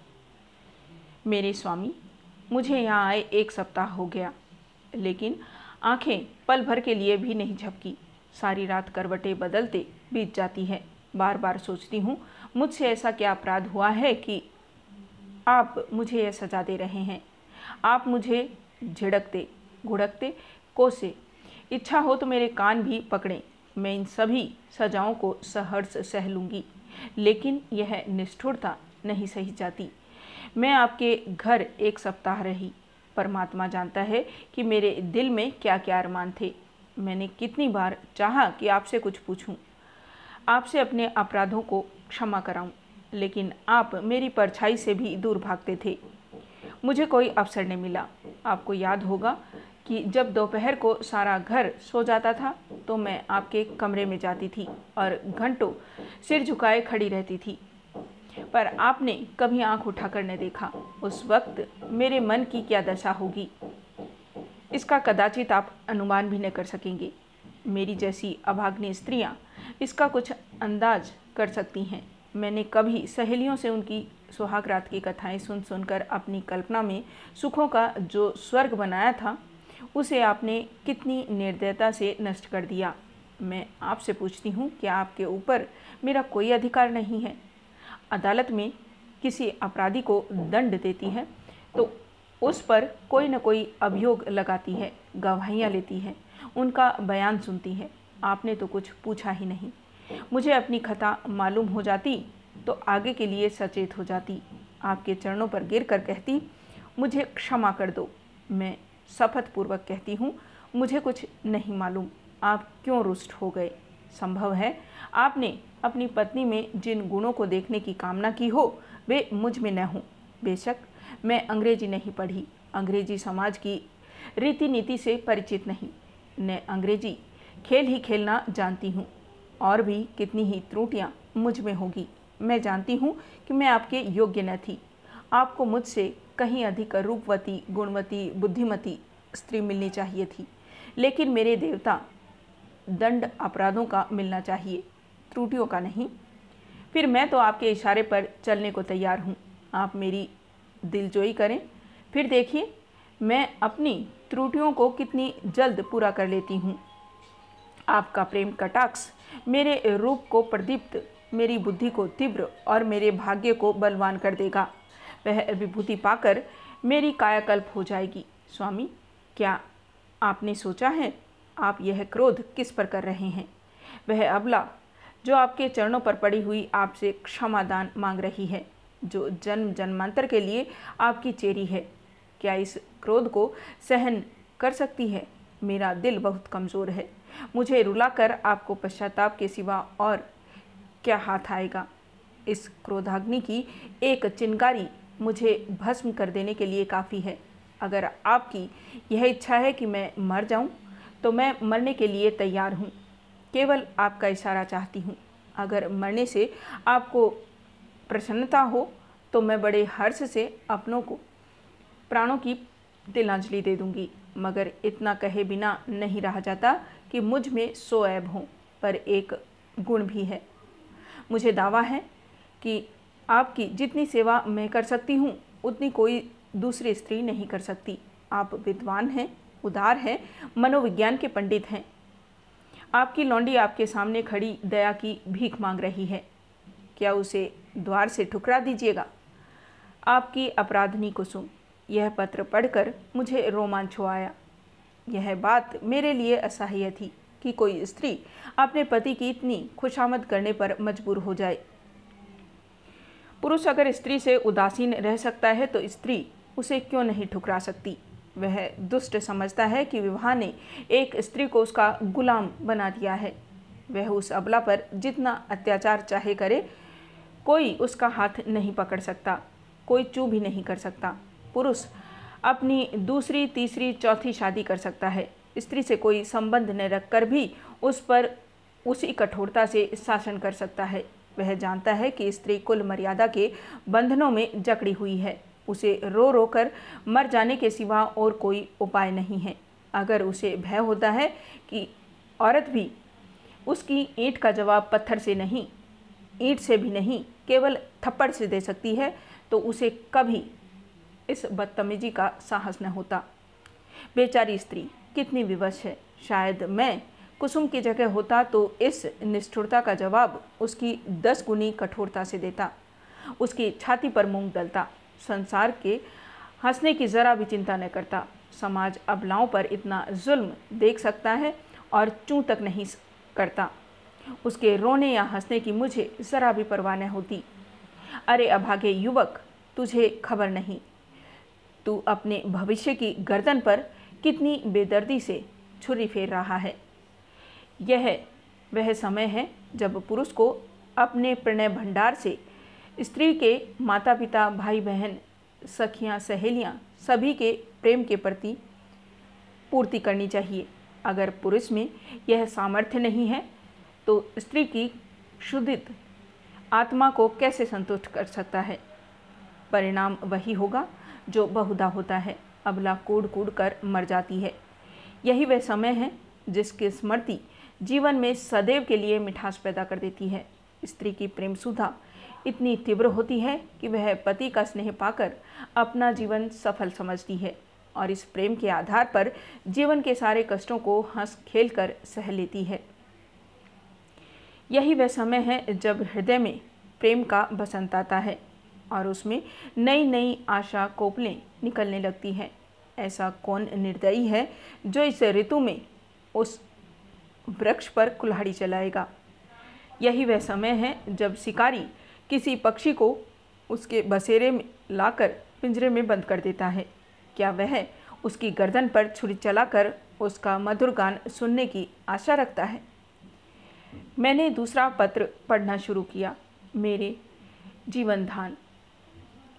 मेरे स्वामी, मुझे यहाँ आए एक सप्ताह हो गया, लेकिन आँखें पल भर के लिए भी नहीं झपकी। सारी रात करवटें बदलते बीत जाती है। बार बार सोचती हूँ, मुझसे ऐसा क्या अपराध हुआ है कि आप मुझे यह सजा दे रहे हैं। आप मुझे झिड़कते, घुड़कते, कोसे। इच्छा हो तो मेरे कान भी पकड़ें। मैं इन सभी सजाओं को सहर्ष सह लूँगी। लेकिन यह निष्ठुरता नहीं सही जाती। मैं आपके घर एक सप्ताह रही। परमात्मा जानता है कि मेरे दिल में क्या क्या अरमान थे। मैंने कितनी बार चाहा कि आपसे कुछ पूछूँ, आपसे अपने अपराधों को क्षमा कराऊं, लेकिन आप मेरी परछाई से भी दूर भागते थे। मुझे कोई अवसर नहीं मिला। आपको याद होगा कि जब दोपहर को सारा घर सो जाता था तो मैं आपके कमरे में जाती थी और घंटों सिर झुकाए खड़ी रहती थी। पर आपने कभी आँख उठाकर न देखा। उस वक्त मेरे मन की क्या दशा होगी? इसका कदाचित आप अनुमान भी न कर सकेंगे। मेरी जैसी अभाग्नि स्त्रियाँ इसका कुछ अंदाज कर सकती हैं। मैंने कभी सहेलियों से उनकी सुहाग रात की कथाएँ सुन सुनकर अपनी कल्पना में सुखों का जो स्वर्ग बनाया था, उसे आपने कितनी निर्दयता से नष्ट कर दिया। मैं आपसे पूछती हूँ कि आपके ऊपर मेरा कोई अधिकार नहीं है? अदालत में किसी अपराधी को दंड देती है तो उस पर कोई ना कोई अभियोग लगाती है, गवाहियाँ लेती है, उनका बयान सुनती है। आपने तो कुछ पूछा ही नहीं। मुझे अपनी खता मालूम हो जाती तो आगे के लिए सचेत हो जाती। आपके चरणों पर गिर कर कहती, मुझे क्षमा कर दो। मैं शपथपूर्वक कहती हूँ, मुझे कुछ नहीं मालूम। आप क्यों रुष्ट हो गए? संभव है आपने अपनी पत्नी में जिन गुणों को देखने की कामना की हो, वे मुझमें न हों। बेशक, मैं अंग्रेज़ी नहीं पढ़ी। अंग्रेज़ी समाज की रीति नीति से परिचित नहीं। न अंग्रेज़ी खेल ही खेलना जानती हूँ, और भी कितनी ही त्रुटियाँ मुझमें होगी। मैं जानती हूँ कि मैं आपके योग्य न थी। आपको मुझसे कहीं अधिक रूपवती, गुणवती, बुद्धिमती स्त्री मिलनी चाहिए थी। लेकिन मेरे देवता दंड अपराधों का मिलना चाहिए। त्रुटियों का नहीं। फिर मैं तो आपके इशारे पर चलने को तैयार हूँ। आप मेरी दिलजोई करें। फिर देखिए, मैं अपनी त्रुटियों को कितनी जल्द पूरा कर लेती हूँ। आपका प्रेम कटाक्ष मेरे रूप को प्रदीप्त, मेरी बुद्धि को तीव्र और मेरे भाग्य को बलवान कर देगा। वह विभूति पाकर मेरी कायाकल्प हो जाएगी। स्वामी, क्या आपने सोचा है? आप यह क्रोध किस पर कर रहे हैं? वह अबला जो आपके चरणों पर पड़ी हुई आपसे क्षमादान मांग रही है जो जन्म जन्मांतर के लिए आपकी चेरी है। क्या इस क्रोध को सहन कर सकती है? मेरा दिल बहुत कमज़ोर है। मुझे रुलाकर आपको पश्चाताप के सिवा और क्या हाथ आएगा? इस क्रोधाग्नि की एक चिनगारी मुझे भस्म कर देने के लिए काफ़ी है। अगर आपकी यह इच्छा है कि मैं मर जाऊँ, तो मैं मरने के लिए तैयार हूँ। केवल आपका इशारा चाहती हूँ। अगर मरने से आपको प्रसन्नता हो तो मैं बड़े हर्ष से अपनों को, प्राणों की तिलांजलि दे दूँगी। मगर इतना कहे बिना नहीं रहा जाता कि मुझमें सो ऐब हों, पर एक गुण भी है। मुझे दावा है कि आपकी जितनी सेवा मैं कर सकती हूँ, उतनी कोई दूसरी स्त्री नहीं कर सकती। आप विद्वान हैं, उदार हैं, मनोविज्ञान के पंडित हैं। आपकी लौंडी आपके सामने खड़ी दया की भीख मांग रही है। क्या उसे द्वार से ठुकरा दीजिएगा? आपकी अपराधनी कुसुम, यह पत्र पढ़कर मुझे रोमांच हो आया। यह बात मेरे लिए असह्य थी कि कोई स्त्री अपने पति की इतनी खुशामद करने पर मजबूर हो जाए। पुरुष अगर स्त्री से उदासीन रह सकता है तो स्त्री उसे क्यों नहीं ठुकरा सकती? वह दुष्ट समझता है कि विवाह ने एक स्त्री को उसका गुलाम बना दिया है। वह उस अबला पर जितना अत्याचार चाहे करे, कोई उसका हाथ नहीं पकड़ सकता, कोई चू भी नहीं कर सकता। पुरुष अपनी दूसरी, तीसरी, चौथी शादी कर सकता है। स्त्री से कोई संबंध न रखकर भी उस पर उसी कठोरता से शासन कर सकता है। वह जानता है कि स्त्री कुल मर्यादा के बंधनों में जकड़ी हुई है। उसे रो रो कर मर जाने के सिवा और कोई उपाय नहीं है। अगर उसे भय होता है कि औरत भी उसकी ईंट का जवाब पत्थर से नहीं, ईंट से भी नहीं, केवल थप्पड़ से दे सकती है तो उसे कभी इस बदतमीजी का साहस न होता। बेचारी स्त्री कितनी विवश है। शायद मैं कुसुम की जगह होता तो इस निष्ठुरता का जवाब उसकी दस गुनी कठोरता से देता। उसकी छाती पर मूंग डलता। संसार के हंसने की ज़रा भी चिंता न करता। समाज अबलाओं पर इतना जुल्म देख सकता है और चूं तक नहीं करता। उसके रोने या हंसने की मुझे ज़रा भी परवाह न होती। अरे अभागे युवक, तुझे खबर नहीं। तू अपने भविष्य की गर्दन पर कितनी बेदर्दी से छुरी फेर रहा है। यह वह समय है जब पुरुष को अपने प्रणय भंडार से स्त्री के माता पिता भाई बहन सखियाँ, सहेलियाँ सभी के प्रेम के प्रति पूर्ति करनी चाहिए। अगर पुरुष में यह सामर्थ्य नहीं है तो स्त्री की शुद्धित आत्मा को कैसे संतुष्ट कर सकता है? परिणाम वही होगा जो बहुधा होता है। अबला कूड़ कूड़ कर मर जाती है। यही वह समय है जिसकी स्मृति जीवन में सदैव के लिए मिठास पैदा कर देती है। स्त्री की प्रेम सुधा इतनी तीव्र होती है कि वह पति का स्नेह पाकर अपना जीवन सफल समझती है और इस प्रेम के आधार पर जीवन के सारे कष्टों को हंस खेल कर सह लेती है। यही वह समय है जब हृदय में प्रेम का बसंत आता है और उसमें नई नई आशा कोपलें निकलने लगती हैं। ऐसा कौन निर्दयी है जो इस ऋतु में उस वृक्ष पर कुल्हाड़ी चलाएगा यही वह समय है जब शिकारी किसी पक्षी को उसके बसेरे में लाकर पिंजरे में बंद कर देता है। क्या वह उसकी गर्दन पर छुरी चलाकर उसका मधुर गान सुनने की आशा रखता है? मैंने दूसरा पत्र पढ़ना शुरू किया। मेरे जीवन धान।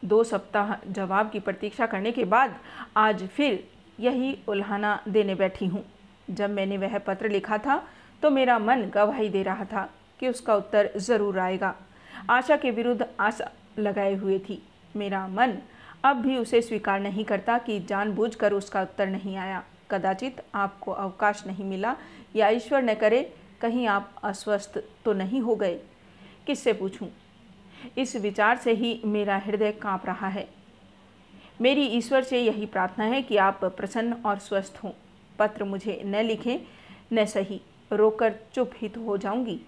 दो सप्ताह जवाब की प्रतीक्षा करने के बाद आज फिर यही उल्हाना देने बैठी हूँ। जब मैंने वह पत्र लिखा था तो मेरा मन गवाही दे रहा था कि उसका उत्तर ज़रूर आएगा। आशा के विरुद्ध आशा लगाए हुए थी। मेरा मन अब भी उसे स्वीकार नहीं करता कि जानबूझकर उसका उत्तर नहीं आया। कदाचित आपको अवकाश नहीं मिला या ईश्वर न करे, कहीं आप अस्वस्थ तो नहीं हो गए। किससे पूछूँ? इस विचार से ही मेरा हृदय काँप रहा है। मेरी ईश्वर से यही प्रार्थना है कि आप प्रसन्न और स्वस्थ हों। पत्र मुझे न लिखें, न सही। रोकर चुप ही तो हो जाऊँगी।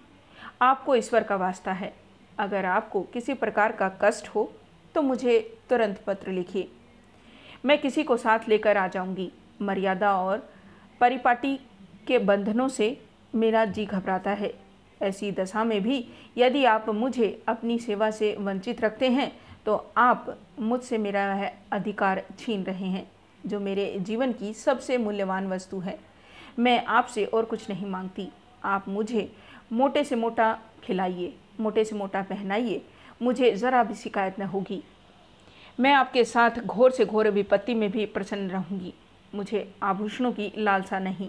आपको ईश्वर का वास्ता है। अगर आपको किसी प्रकार का कष्ट हो तो मुझे तुरंत पत्र लिखिए। मैं किसी को साथ लेकर आ जाऊँगी। मर्यादा और परिपाटी के बंधनों से मेरा जी घबराता है। ऐसी दशा में भी यदि आप मुझे अपनी सेवा से वंचित रखते हैं तो आप मुझसे मेरा वह अधिकार छीन रहे हैं, जो मेरे जीवन की सबसे मूल्यवान वस्तु है। मैं आपसे और कुछ नहीं मांगती। आप मुझे मोटे से मोटा खिलाइए। मोटे से मोटा पहनाइए। मुझे ज़रा भी शिकायत न होगी। मैं आपके साथ घोर से घोर विपत्ति में भी प्रसन्न रहूँगी। मुझे आभूषणों की लालसा नहीं,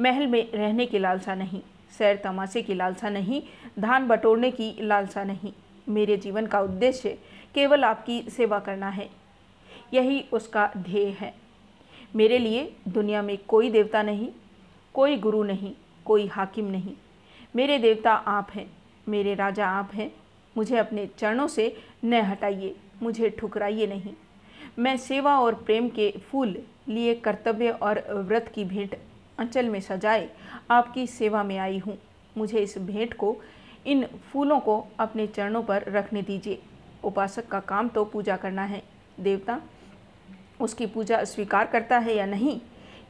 महल में रहने की लालसा नहीं, सैर तमाशे की लालसा नहीं, धान बटोरने की लालसा नहीं। मेरे जीवन का उद्देश्य केवल आपकी सेवा करना है। यही उसका ध्येय है। मेरे लिए दुनिया में कोई देवता नहीं, कोई गुरु नहीं, कोई हाकिम नहीं। मेरे देवता आप हैं। मेरे राजा आप हैं। मुझे अपने चरणों से न हटाइए, मुझे ठुकराइए नहीं। मैं सेवा और प्रेम के फूल लिए कर्तव्य और व्रत की भेंट अंचल में सजाए आपकी सेवा में आई हूँ। मुझे इस भेंट को, इन फूलों को अपने चरणों पर रखने दीजिए। उपासक का काम तो पूजा करना है। देवता, उसकी पूजा स्वीकार करता है या नहीं,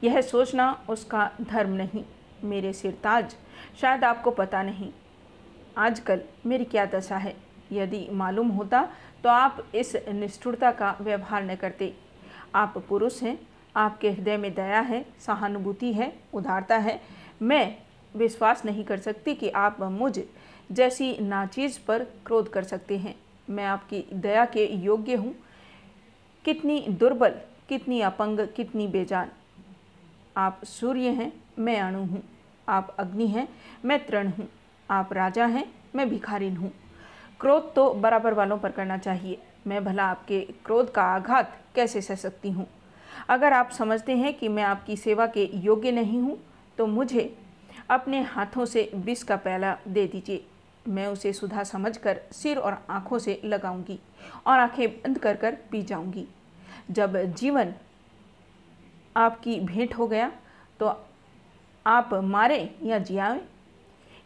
यह सोचना उसका धर्म नहीं। मेरे सिरताज शायद आपको पता नहीं। आजकल मेरी क्या दशा है? यदि मालूम होता तो आप इस निष्ठुरता का व्यवहार न करते। आप पुरुष हैं, आपके हृदय में दया है, सहानुभूति है, उदारता है। मैं विश्वास नहीं कर सकती कि आप मुझ जैसी नाचीज़ पर क्रोध कर सकते हैं। मैं आपकी दया के योग्य हूँ। कितनी दुर्बल, कितनी अपंग, कितनी बेजान। आप सूर्य हैं, मैं अणु हूँ। आप अग्नि हैं, मैं तृण हूँ। आप राजा हैं, मैं भिखारिन हूँ। क्रोध तो बराबर वालों पर करना चाहिए। मैं भला आपके क्रोध का आघात कैसे सह सकती हूँ? अगर आप समझते हैं कि मैं आपकी सेवा के योग्य नहीं हूँ तो मुझे अपने हाथों से विष का प्याला दे दीजिए। मैं उसे सुधा समझकर सिर और आँखों से लगाऊँगी और आँखें बंद कर कर पी जाऊँगी। जब जीवन आपकी भेंट हो गया तो आप मारे या जियाए?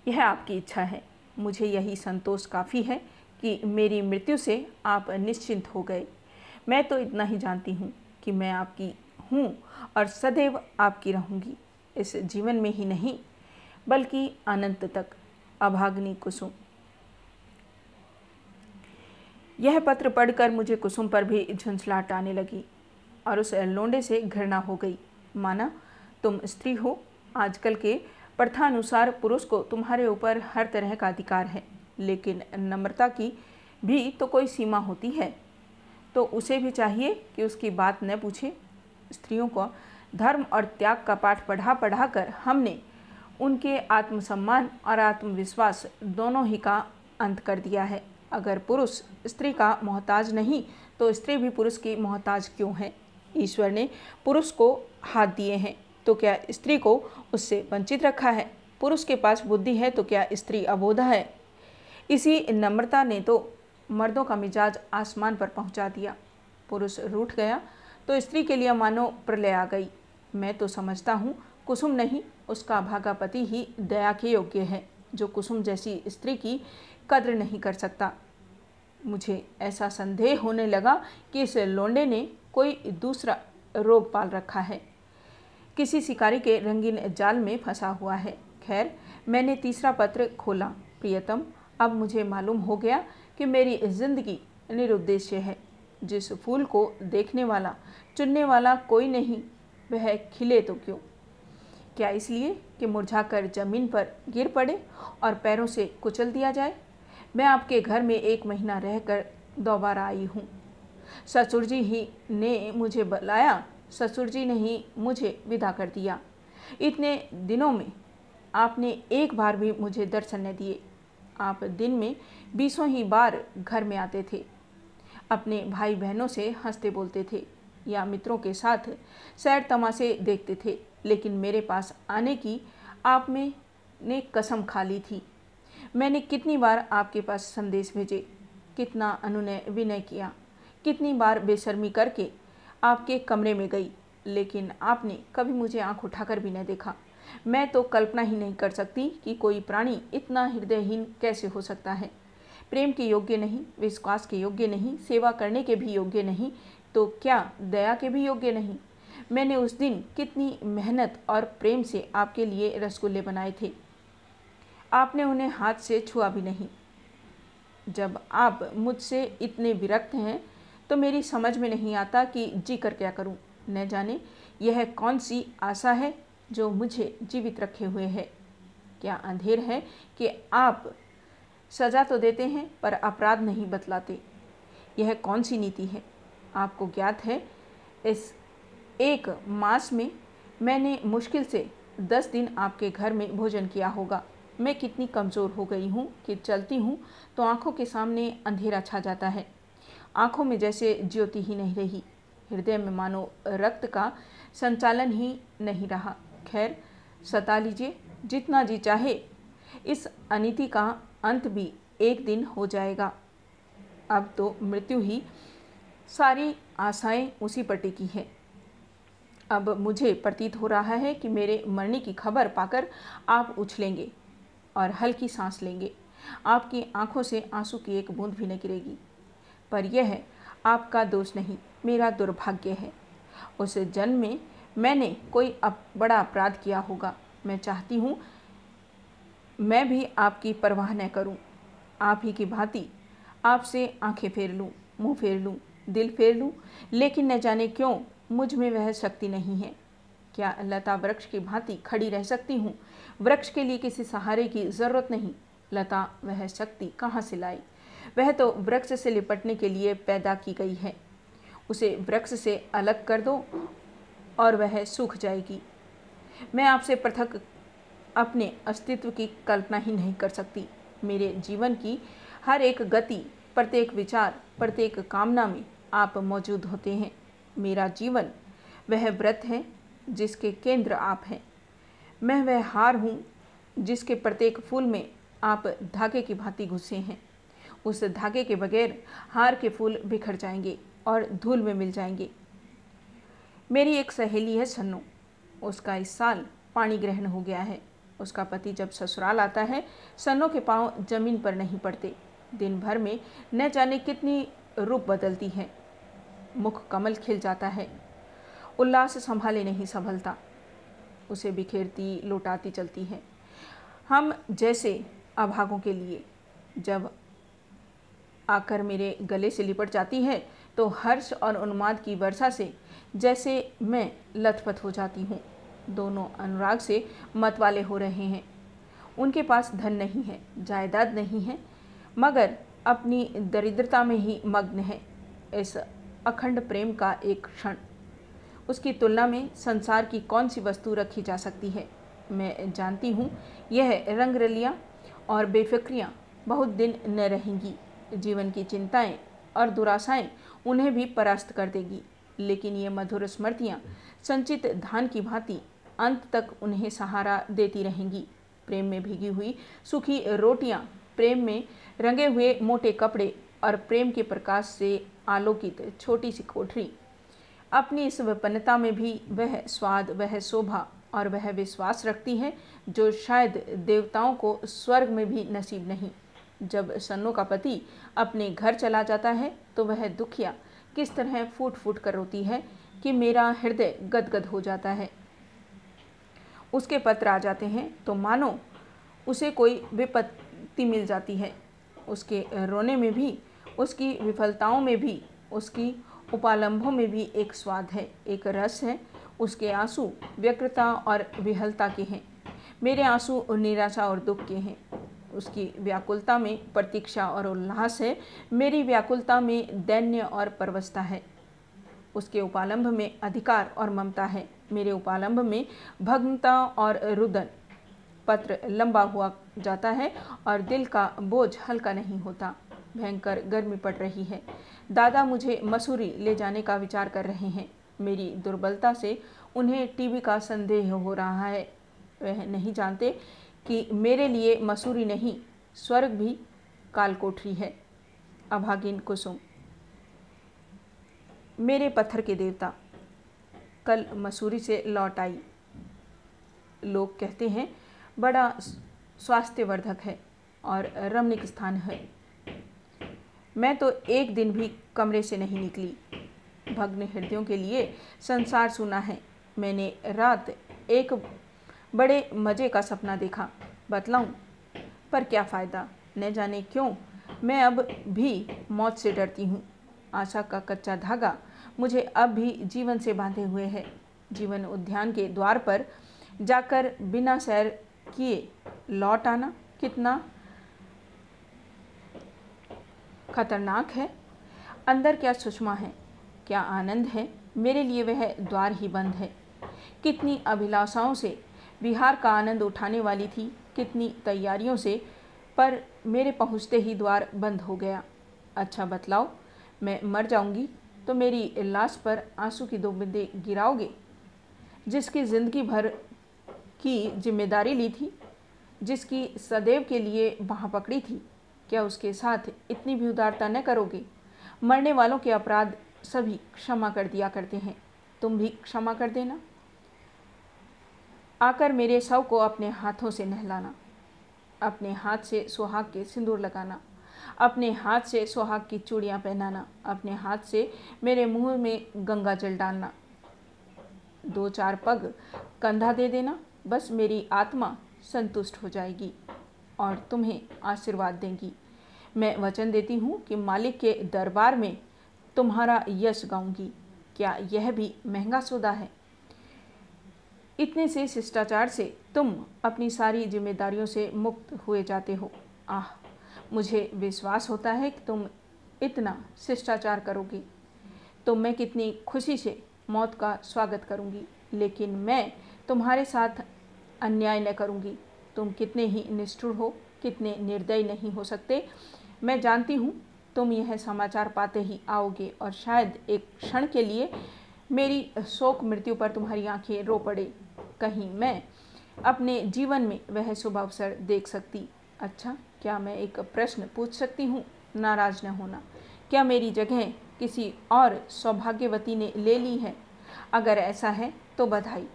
यह आपकी इच्छा है। मुझे यही संतोष काफ़ी है कि मेरी मृत्यु से आप निश्चिंत हो गए। मैं तो इतना ही जानती हूँ कि मैं आपकी हूँ और सदैव आपकी रहूँगी। इस जीवन में ही नहीं, बल्कि अनंत तक अभाग्नि कुसुम। यह पत्र पढ़कर मुझे कुसुम पर भी झुंझलाहट आने लगी और उस लोंडे से घृणा हो गई। माना, तुम स्त्री हो, आजकल के प्रथानुसार पुरुष को तुम्हारे ऊपर हर तरह का अधिकार है, लेकिन नम्रता की भी तो कोई सीमा होती है। तो उसे भी चाहिए कि उसकी बात न पूछे। स्त्रियों को धर्म और त्याग का पाठ पढ़ा पढ़ा कर हमने उनके आत्मसम्मान और आत्मविश्वास दोनों ही का अंत कर दिया है। अगर पुरुष स्त्री का मोहताज नहीं तो स्त्री भी पुरुष की मोहताज क्यों है? ईश्वर ने पुरुष को हाथ दिए हैं। तो क्या स्त्री को उससे वंचित रखा है? पुरुष के पास बुद्धि है तो क्या स्त्री अबोधा है? इसी नम्रता ने तो मर्दों का मिजाज आसमान पर पहुँचा दिया। पुरुष रूठ गया तो स्त्री के लिए मानो प्रलय आ गई। मैं तो समझता हूँ, कुसुम नहीं, उसका भागापति ही दया के योग्य है, जो कुसुम जैसी स्त्री की कद्र नहीं कर सकता। मुझे ऐसा संदेह होने लगा कि इस लोंडे ने कोई दूसरा रोग पाल रखा है। किसी शिकारी के रंगीन जाल में फंसा हुआ है। खैर, मैंने तीसरा पत्र खोला। प्रियतम, अब मुझे मालूम हो गया कि मेरी ज़िंदगी निरुद्देश्य है। जिस फूल को देखने वाला, चुनने वाला कोई नहीं, वह खिले तो क्यों? क्या इसलिए कि मुरझाकर ज़मीन पर गिर पड़े और पैरों से कुचल दिया जाए? मैं आपके घर में एक महीना रहकर दोबारा आई हूँ। ससुर जी ही ने मुझे बुलाया ससुर जी ने ही मुझे विदा कर दिया। इतने दिनों में आपने एक बार भी मुझे दर्शन न दिए। आप दिन में बीसों ही बार घर में आते थे। अपने भाई बहनों से हँसते बोलते थे या मित्रों के साथ सैर तमाशे देखते थे, लेकिन मेरे पास आने की आप में ने कसम खा ली थी। मैंने कितनी बार आपके पास संदेश भेजे, कितना अनुनय विनय किया, कितनी बार बेशर्मी करके आपके कमरे में गई, लेकिन आपने कभी मुझे आँख उठाकर भी न देखा। मैं तो कल्पना ही नहीं कर सकती कि कोई प्राणी इतना हृदयहीन कैसे हो सकता है। प्रेम के योग्य नहीं, विश्वास के योग्य नहीं, सेवा करने के भी योग्य नहीं तो क्या दया के भी योग्य नहीं? मैंने उस दिन कितनी मेहनत और प्रेम से आपके लिए रसगुल्ले बनाए थे। आपने उन्हें हाथ से छुआ भी नहीं। जब आप मुझसे इतने विरक्त हैं तो मेरी समझ में नहीं आता कि जी कर क्या करूँ। न जाने यह कौन सी आशा है जो मुझे जीवित रखे हुए है। क्या अंधेर है कि आप सज़ा तो देते हैं, पर अपराध नहीं बतलाते। यह कौन सी नीति है? आपको ज्ञात है, इस एक मास में मैंने मुश्किल से दस दिन आपके घर में भोजन किया होगा। मैं कितनी कमज़ोर हो गई हूँ कि चलती हूँ तो आँखों के सामने अंधेरा छा जाता है। आँखों में जैसे ज्योति ही नहीं रही। हृदय में मानो रक्त का संचालन ही नहीं रहा। खैर, सता लीजिए, जितना जी चाहे, इस अनिति का अंत भी एक दिन हो जाएगा। अब तो मृत्यु ही सारी आशाएँ उसी पर टिकी है। अब मुझे प्रतीत हो रहा है कि मेरे मरने की खबर पाकर आप उछलेंगे और हल्की सांस लेंगे। आपकी आँखों से आँसू की एक बूंद भी न गिरेगी। पर यह आपका दोष नहीं मेरा दुर्भाग्य है। उस जन्म में मैंने कोई अप, बड़ा अपराध किया होगा। मैं चाहती हूँ मैं भी आपकी परवाह न करूँ। आप ही की भांति आपसे आँखें फेर लूँ मुँह फेर लूँ दिल फेर लूँ लेकिन न जाने क्यों मुझमें वह शक्ति नहीं है। क्या लता वृक्ष की भांति खड़ी रह सकती हूँ? वृक्ष के लिए किसी सहारे की ज़रूरत नहीं। लता वह शक्ति कहाँ से लाई? वह तो वृक्ष से लिपटने के लिए पैदा की गई है। उसे वृक्ष से अलग कर दो और वह सूख जाएगी। मैं आपसे पृथक अपने अस्तित्व की कल्पना ही नहीं कर सकती। मेरे जीवन की हर एक गति, प्रत्येक विचार, प्रत्येक कामना में आप मौजूद होते हैं। मेरा जीवन वह व्रत है जिसके केंद्र आप हैं। मैं वह हार हूँ जिसके प्रत्येक फूल में आप धागे की भांति घुसे हैं। उस धागे के बगैर हार के फूल बिखर जाएँगे और धूल में मिल जाएँगे। मेरी एक सहेली है सन्नू। उसका इस साल पानी ग्रहण हो गया है। उसका पति जब ससुराल आता है, सन्नों के पाँव ज़मीन पर नहीं पड़ते। दिन भर में न जाने कितनी रूप बदलती है। मुख कमल खिल जाता है। उल्लास संभाले नहीं संभलता। उसे बिखेरती, लौटाती चलती है। हम जैसे अभागों के लिए, जब आकर मेरे गले से लिपट जाती है तो हर्ष और उन्माद की वर्षा से जैसे मैं लथपथ हो जाती हूँ। दोनों अनुराग से मत वाले हो रहे हैं। उनके पास धन नहीं है, जायदाद नहीं है, मगर अपनी दरिद्रता में ही मग्न है। इस अखंड प्रेम का एक क्षण। उसकी तुलना में संसार की कौन सी वस्तु रखी जा सकती है? मैं जानती हूँ, यह रंग रलियाँ और बेफिक्रियाँ बहुत दिन न रहेंगी। जीवन की चिंताएँ और दुराशाएँ उन्हें भी परास्त कर देगी। लेकिन ये मधुर स्मृतियाँ संचित धान की भांति अंत तक उन्हें सहारा देती रहेंगी। प्रेम में भीगी हुई सूखी रोटियाँ प्रेम में रंगे हुए मोटे कपड़े और प्रेम के प्रकाश से आलोकित छोटी सी कोठरी। अपनी इस विपन्नता में भी वह स्वाद, वह शोभा और वह विश्वास रखती है जो शायद देवताओं को स्वर्ग में भी नसीब नहीं। जब सन्नो का पति अपने घर चला जाता है तो वह दुखिया किस तरह फूट फूट कर रोती है कि मेरा हृदय गदगद हो जाता है। उसके पत्र आ जाते हैं तो मानो उसे कोई विपत्ति मिल जाती है। उसके रोने में भी, उसकी विफलताओं में भी, उसकी उपालंभों में भी एक स्वाद है, एक रस है। उसके आँसू व्यक्रता और विहलता के हैं। मेरे आँसू निराशा और दुख के हैं। उसकी व्याकुलता में प्रतीक्षा और उल्लास है। मेरी व्याकुलता में दैन्य और परवस्ता है। उसके उपालंभ में अधिकार और ममता है। मेरे उपालंभ में भग्नता और रुदन। पत्र लंबा हुआ जाता है और दिल का बोझ हल्का नहीं होता। भयंकर गर्मी पड़ रही है। दादा मुझे मसूरी ले जाने का विचार कर रहे हैं। मेरी दुर्बलता से उन्हें टीबी का संदेह हो रहा है। वह नहीं जानते कि मेरे लिए मसूरी नहीं, स्वर्ग भी कालकोठरी है। अभागिन कुसुम। मेरे पत्थर के देवता, कल मसूरी से लौट आई। लोग कहते हैं, बड़ा स्वास्थ्यवर्धक है और रमणीक स्थान है। मैं तो एक दिन भी कमरे से नहीं निकली। भग्न हृदयों के लिए संसार सुना है। मैंने रात एक बड़े मज़े का सपना देखा। बतलाऊं, पर क्या फ़ायदा? न जाने क्यों, मैं अब भी मौत से डरती हूँ। आशा का कच्चा धागा मुझे अब भी जीवन से बांधे हुए है। जीवन उद्यान के द्वार पर जाकर बिना सैर किए लौट आना कितना खतरनाक है। अंदर क्या सुषमा है, क्या आनंद है, मेरे लिए वह द्वार ही बंद है। कितनी अभिलाषाओं से विहार का आनंद उठाने वाली थी। कितनी तैयारियों से, पर मेरे पहुँचते ही द्वार बंद हो गया। अच्छा बतलाओ, मैं मर जाऊँगी तो मेरी लाश पर आँसू की दो बिंदे गिराओगे? जिसकी ज़िंदगी भर की ज़िम्मेदारी ली थी, जिसकी सदैव के लिए वहाँ पकड़ी थी, क्या उसके साथ इतनी भी उदारता न करोगे? मरने वालों के अपराध सभी क्षमा कर दिया करते हैं। तुम भी क्षमा कर देना। आकर मेरे शव को अपने हाथों से नहलाना, अपने हाथ से सुहाग के सिंदूर लगाना, अपने हाथ से सुहाग की चूड़ियाँ पहनाना, अपने हाथ से मेरे मुँह में गंगा जल डालना। दो चार पग कंधा दे देना, बस मेरी आत्मा संतुष्ट हो जाएगी और तुम्हें आशीर्वाद देंगी। मैं वचन देती हूँ कि मालिक के दरबार में तुम्हारा यश गाऊँगी। क्या यह भी महँगा सौदा है? इतने से शिष्टाचार से तुम अपनी सारी जिम्मेदारियों से मुक्त हुए जाते हो। आह, मुझे विश्वास होता है कि तुम इतना शिष्टाचार करोगे। तो मैं कितनी खुशी से मौत का स्वागत करूँगी, लेकिन मैं तुम्हारे साथ अन्याय न करूँगी। तुम कितने ही निष्ठुर हो, कितने निर्दयी नहीं हो सकते। मैं जानती हूँ तुम यह समाचार पाते ही आओगे और शायद एक क्षण के लिए मेरी शोक मृत्यु पर तुम्हारी आँखें रो पड़े। कहीं मैं अपने जीवन में वह शुभ अवसर देख सकती। अच्छा क्या मैं एक प्रश्न पूछ सकती हूँ? नाराज़ न होना। क्या मेरी जगह किसी और सौभाग्यवती ने ले ली है? अगर ऐसा है तो बधाई।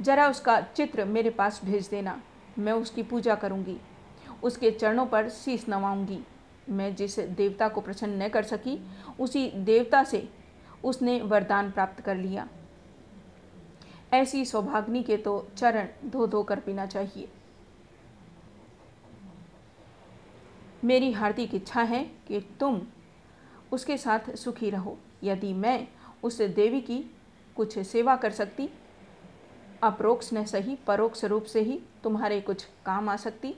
जरा उसका चित्र मेरे पास भेज देना। मैं उसकी पूजा करूँगी। उसके चरणों पर शीश नवाऊँगी। मैं जिस देवता को प्रसन्न न कर सकी, उसी देवता से उसने वरदान प्राप्त कर लिया। ऐसी सौभाग्नि के तो चरण धो धो कर पीना चाहिए। मेरी हार्दिक इच्छा है कि तुम उसके साथ सुखी रहो। यदि मैं उस देवी की कुछ सेवा कर सकती, अप्रोक्ष न सही, परोक्ष रूप से ही तुम्हारे कुछ काम आ सकती,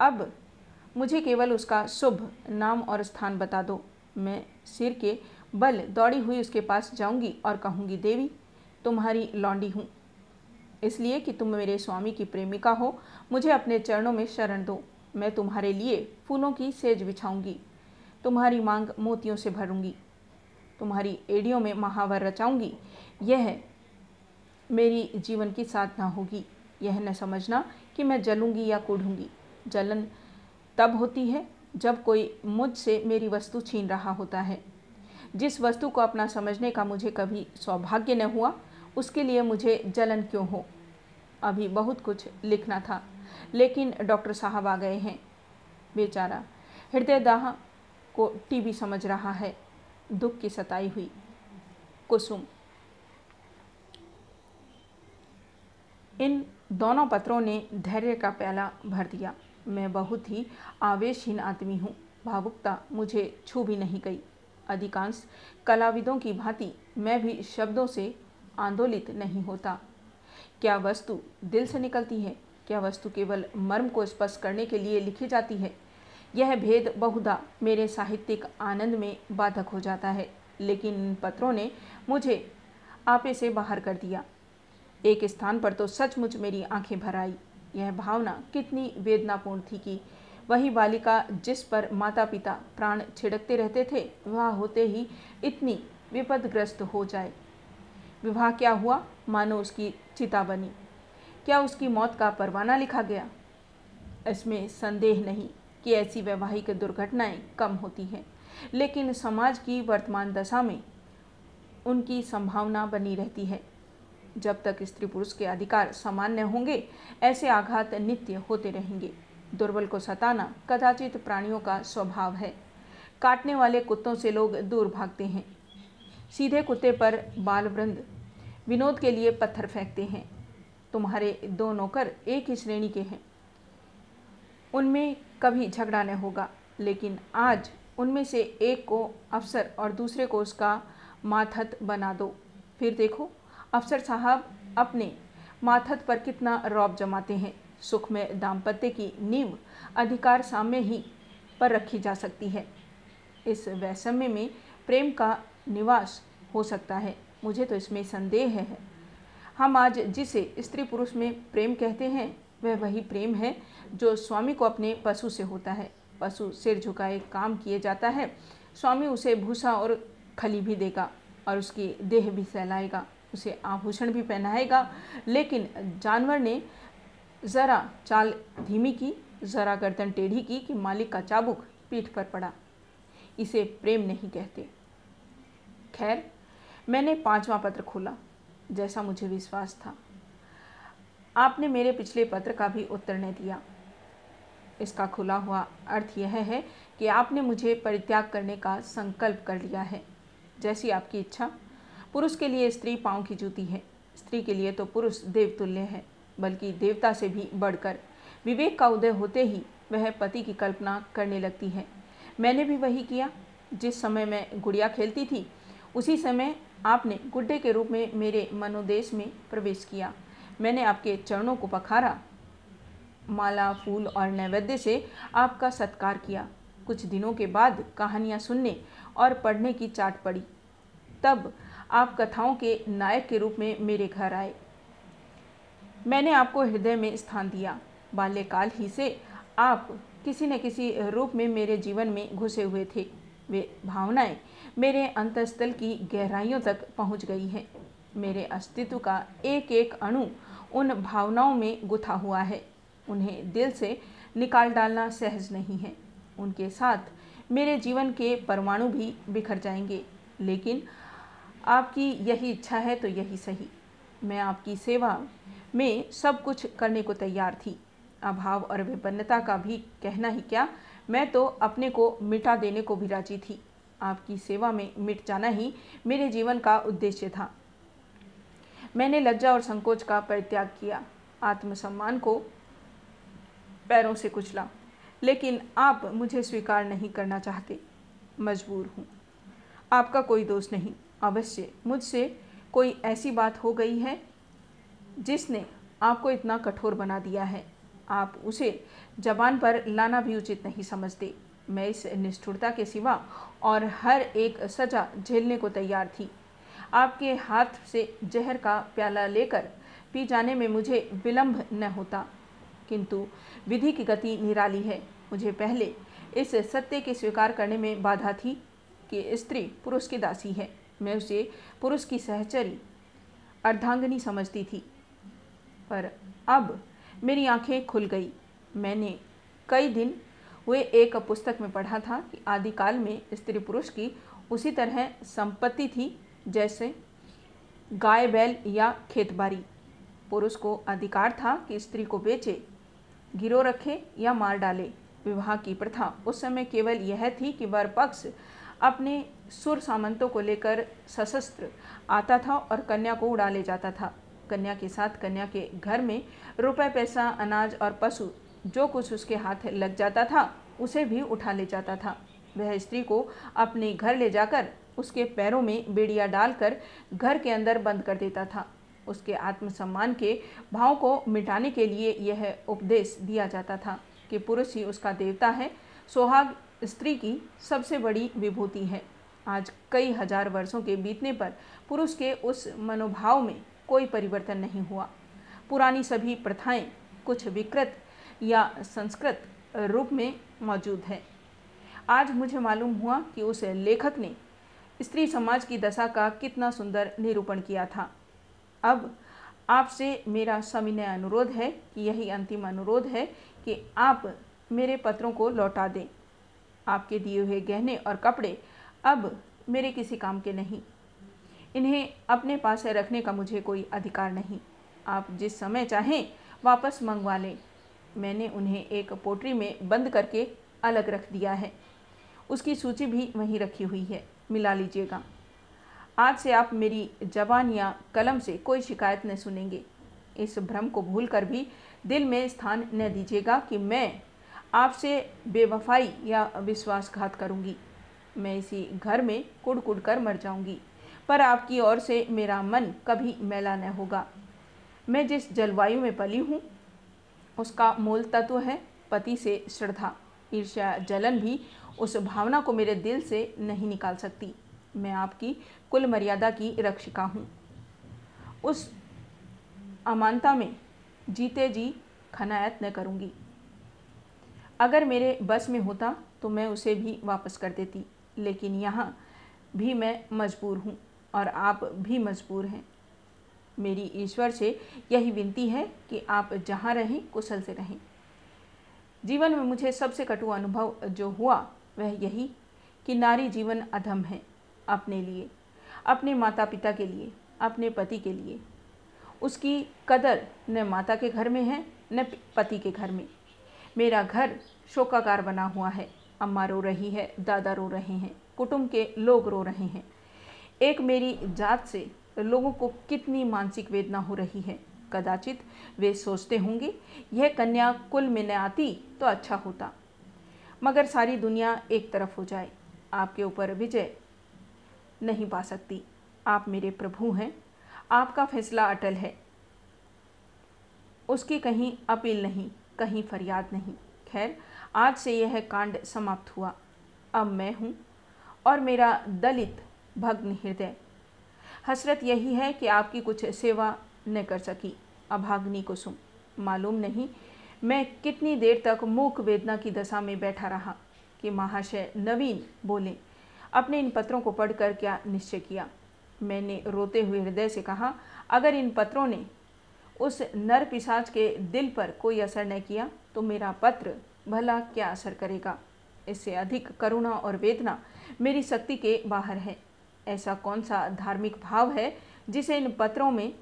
अब मुझे केवल उसका शुभ नाम और स्थान बता दो। मैं सिर के बल दौड़ी हुई उसके पास जाऊँगी और कहूँगी, देवी तुम्हारी लौंडी हूँ। इसलिए कि तुम मेरे स्वामी की प्रेमिका हो। मुझे अपने चरणों में शरण दो। मैं तुम्हारे लिए फूलों की सेज बिछाऊँगी। तुम्हारी मांग मोतियों से भरूँगी। तुम्हारी एड़ियों में महावर रचाऊँगी। यह मेरी जीवन की साधना होगी। यह न समझना कि मैं जलूँगी या कूढ़ूँगी। जलन तब होती है जब कोई मुझसे मेरी वस्तु छीन रहा होता है। जिस वस्तु को अपना समझने का मुझे कभी सौभाग्य न हुआ उसके लिए मुझे जलन क्यों हो? अभी बहुत कुछ लिखना था, लेकिन डॉक्टर साहब आ गए हैं। बेचारा हृदय दाह को टीबी समझ रहा है। दुख की सताई हुई। कुसुम। इन दोनों पत्रों ने धैर्य का प्याला भर दिया। मैं बहुत ही आवेशहीन आदमी हूँ। भावुकता मुझे छू भी नहीं गई। अधिकांश कलाविदों की भांति मैं भी शब्दों से आंदोलित नहीं होता। क्या वस्तु दिल से निकलती है? क्या वस्तु केवल मर्म को स्पष्ट करने के लिए लिखी जाती है? यह भेद बहुधा मेरे साहित्यिक आनंद में बाधक हो जाता है। लेकिन इन पत्रों ने मुझे आपे से बाहर कर दिया। एक स्थान पर तो सचमुच मेरी आँखें भर आई। यह भावना कितनी वेदनापूर्ण थी कि वही बालिका जिस पर माता पिता प्राण छिड़कते रहते थे, वह होते ही इतनी विपदग्रस्त हो जाए। विवाह क्या हुआ? मानो उसकी चिता बनी। क्या उसकी मौत का परवाना लिखा गया? इसमें संदेह नहीं कि ऐसी वैवाहिक दुर्घटनाएँ कम होती हैं, लेकिन समाज की वर्तमान दशा में उनकी संभावना बनी रहती है। जब तक स्त्री पुरुष के अधिकार सामान्य होंगे, ऐसे आघात नित्य होते रहेंगे। दुर्बल को सताना कदाचित प्राणियों का स्वभाव है। काटने वाले कुत्तों से लोग दूर भागते हैं। सीधे कुत्ते पर बाल वृंद विनोद के लिए पत्थर फेंकते हैं। तुम्हारे दो नौकर एक ही श्रेणी के हैं। उनमें कभी झगड़ा न होगा, लेकिन आज उनमें से एक को अफसर और दूसरे को उसका माथत बना दो। फिर देखो, अफसर साहब अपने माथत पर कितना रौब जमाते हैं। सुख में दाम्पत्य की नींव अधिकार साम्य ही पर रखी जा सकती है। इस वैषम्य में प्रेम का निवास हो सकता है। मुझे तो इसमें संदेह है। हम आज जिसे स्त्री पुरुष में प्रेम कहते हैं, वह वही प्रेम है जो स्वामी को अपने पशु से होता है। पशु सिर झुकाए काम किए जाता है। स्वामी उसे भूसा और खली भी देगा और उसकी देह भी सहलाएगा। उसे आभूषण भी पहनाएगा। लेकिन जानवर ने ज़रा चाल धीमी की, ज़रा गर्दन टेढ़ी की कि मालिक का चाबुक पीठ पर पड़ा। इसे प्रेम नहीं कहते। खैर, मैंने पांचवा पत्र खोला, जैसा मुझे विश्वास था। आपने मेरे पिछले पत्र का भी उत्तर नहीं दिया। इसका खुला हुआ अर्थ यह है कि आपने मुझे परित्याग करने का संकल्प कर लिया है। जैसी आपकी इच्छा। पुरुष के लिए स्त्री पाँव की जूती है। स्त्री के लिए तो पुरुष देवतुल्य है, बल्कि देवता से भी बढ़कर। विवेक का उदय होते ही वह पति की कल्पना करने लगती है। मैंने भी वही किया। जिस समय मैं गुड़िया खेलती थी उसी समय आपने गुड्डे के रूप में मेरे मनोदेश में प्रवेश किया। मैंने आपके चरणों को पखारा, माला, फूल और नैवेद्य से आपका सत्कार किया। कुछ दिनों के बाद कहानियाँ सुनने और पढ़ने की चाट पड़ी। तब आप कथाओं के नायक के रूप में मेरे घर आए। मैंने आपको हृदय में स्थान दिया। बाल्यकाल ही से आप किसी न किसी रूप में मेरे जीवन में घुसे हुए थे। वे भावनाएँ मेरे अंतस्थल की गहराइयों तक पहुँच गई है। मेरे अस्तित्व का एक एक अणु उन भावनाओं में गुथा हुआ है। उन्हें दिल से निकाल डालना सहज नहीं है। उनके साथ मेरे जीवन के परमाणु भी बिखर जाएँगे। लेकिन आपकी यही इच्छा है तो यही सही। मैं आपकी सेवा में सब कुछ करने को तैयार थी। अभाव और विपन्नता का भी कहना ही क्या? मैं तो अपने को मिटा देने को भी राज़ी थी। आपकी सेवा में मिट जाना ही मेरे जीवन का उद्देश्य था। मैंने लज्जा और संकोच का परित्याग किया। आत्मसम्मान को पैरों से कुचला। लेकिन आप मुझे स्वीकार नहीं करना चाहते। मजबूर हूँ। आपका कोई दोष नहीं। अवश्य मुझसे कोई ऐसी बात हो गई है जिसने आपको इतना कठोर बना दिया है। आप उसे जबान पर लाना भी उचित नहीं समझते। मैं इस निष्ठुरता के सिवा और हर एक सजा झेलने को तैयार थी। आपके हाथ से जहर का प्याला लेकर पी जाने में मुझे विलंब न होता, किंतु विधि की गति निराली है। मुझे पहले इस सत्य के स्वीकार करने में बाधा थी कि स्त्री पुरुष की दासी है। मैं उसे पुरुष की सहचरी, अर्धांगनी समझती थी। पर अब मेरी आँखें खुल गई। मैंने कई दिन हुए एक पुस्तक में पढ़ा था कि आदिकाल में स्त्री पुरुष की उसी तरह संपत्ति थी, जैसे गाय, बैल या खेतबारी। पुरुष को अधिकार था कि स्त्री को बेचे गिरो रखे या मार डाले। विवाह की प्रथा उस समय केवल यह थी कि वर पक्ष अपने सुर सामंतों को लेकर सशस्त्र आता था और कन्या को उड़ा ले जाता था। कन्या के साथ कन्या के घर में रुपए, पैसा, अनाज और पशु जो कुछ उसके हाथ लग जाता था, उसे भी उठा ले जाता था। वह स्त्री को अपने घर ले जाकर उसके पैरों में बेड़िया डालकर घर के अंदर बंद कर देता था। उसके आत्मसम्मान के भाव को मिटाने के लिए यह उपदेश दिया जाता था कि पुरुष ही उसका देवता है। सोहाग स्त्री की सबसे बड़ी विभूति है। आज कई हज़ार वर्षों के बीतने पर पुरुष के उस मनोभाव में कोई परिवर्तन नहीं हुआ। पुरानी सभी प्रथाएँ कुछ विकृत या संस्कृत रूप में मौजूद है। आज मुझे मालूम हुआ कि उस लेखक ने स्त्री समाज की दशा का कितना सुंदर निरूपण किया था। अब आपसे मेरा सविनय अनुरोध है कि यही अंतिम अनुरोध है कि आप मेरे पत्रों को लौटा दें। आपके दिए हुए गहने और कपड़े अब मेरे किसी काम के नहीं। इन्हें अपने पास रखने का मुझे कोई अधिकार नहीं। आप जिस समय चाहें वापस मंगवा लें। मैंने उन्हें एक पोटरी में बंद करके अलग रख दिया है। उसकी सूची भी वहीं रखी हुई है। मिला लीजिएगा। आज से आप मेरी जबान या कलम से कोई शिकायत न सुनेंगे। इस भ्रम को भूल कर भी दिल में स्थान न दीजिएगा कि मैं आपसे बेवफाई या विश्वासघात करूँगी। मैं इसी घर में कुड़ कुड़ कर मर जाऊँगी। पर आपकी ओर से मेरा मन कभी मैला न होगा। मैं जिस जलवायु में पली हूँ उसका मूल तत्व है पति से श्रद्धा। ईर्ष्या जलन भी उस भावना को मेरे दिल से नहीं निकाल सकती। मैं आपकी कुल मर्यादा की रक्षिका हूँ। उस अमानता में जीते जी खनायत न करूँगी। अगर मेरे बस में होता तो मैं उसे भी वापस कर देती, लेकिन यहाँ भी मैं मजबूर हूँ और आप भी मजबूर हैं। मेरी ईश्वर से यही विनती है कि आप जहाँ रहें, कुशल से रहें। जीवन में मुझे सबसे कटु अनुभव जो हुआ, वह यही कि नारी जीवन अधम है अपने लिए, अपने माता पिता के लिए, अपने पति के लिए। उसकी कदर न माता के घर में है, न पति के घर में। मेरा घर शोकाकार बना हुआ है। अम्मा रो रही है, दादा रो रहे हैं, कुटुंब के लोग रो रहे हैं। एक मेरी जात से लोगों को कितनी मानसिक वेदना हो रही है। कदाचित वे सोचते होंगे, यह कन्या कुल में न आती तो अच्छा होता। मगर सारी दुनिया एक तरफ़ हो जाए, आपके ऊपर विजय नहीं पा सकती। आप मेरे प्रभु हैं, आपका फैसला अटल है। उसकी कहीं अपील नहीं, कहीं फरियाद नहीं। खैर, आज से यह कांड समाप्त हुआ। अब मैं हूँ और मेरा दलित भग्न हृदय। हसरत यही है कि आपकी कुछ सेवा न कर सकी। अभाग्नि कुसुम मालूम नहीं, मैं कितनी देर तक मूक वेदना की दशा में बैठा रहा कि महाशय नवीन बोले, अपने इन पत्रों को पढ़कर क्या निश्चय किया? मैंने रोते हुए हृदय से कहा, अगर इन पत्रों ने उस नर पिशाच के दिल पर कोई असर न किया तो मेरा पत्र भला क्या असर करेगा? इससे अधिक करुणा और वेदना मेरी शक्ति के बाहर है। ऐसा कौन सा धार्मिक भाव है जिसे इन पत्रों में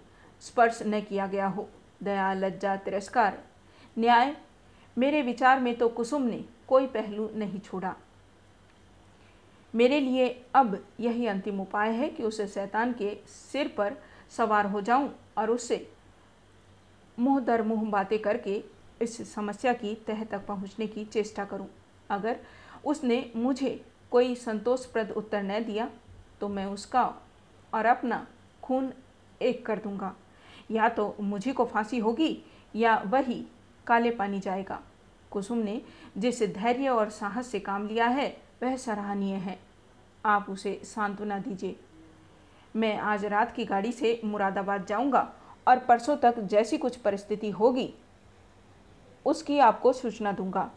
स्पर्श न किया गया हो? दया, लज्जा, तिरस्कार। न्याय, मेरे विचार में तो कुसुम ने कोई पहलू नहीं छोड़ा। मेरे लिए अब यही अंतिम उपाय है कि उस शैतान के सिर पर सवार हो जाऊँ और उससे मुँह दर मुँह बातें करके इस समस्या की तह तक पहुँचने की चेष्टा करूँ। अगर उसने मुझे कोई संतोषप्रद उत्तर न दिया तो मैं उसका और अपना खून एक कर दूँगा। या तो मुझे को फांसी होगी या वही काले पानी जाएगा। कुसुम ने जिस धैर्य और साहस से काम लिया है, वह सराहनीय है। आप उसे सांत्वना दीजिए। मैं आज रात की गाड़ी से मुरादाबाद जाऊँगा और परसों तक जैसी कुछ परिस्थिति होगी, उसकी आपको सूचना दूँगा।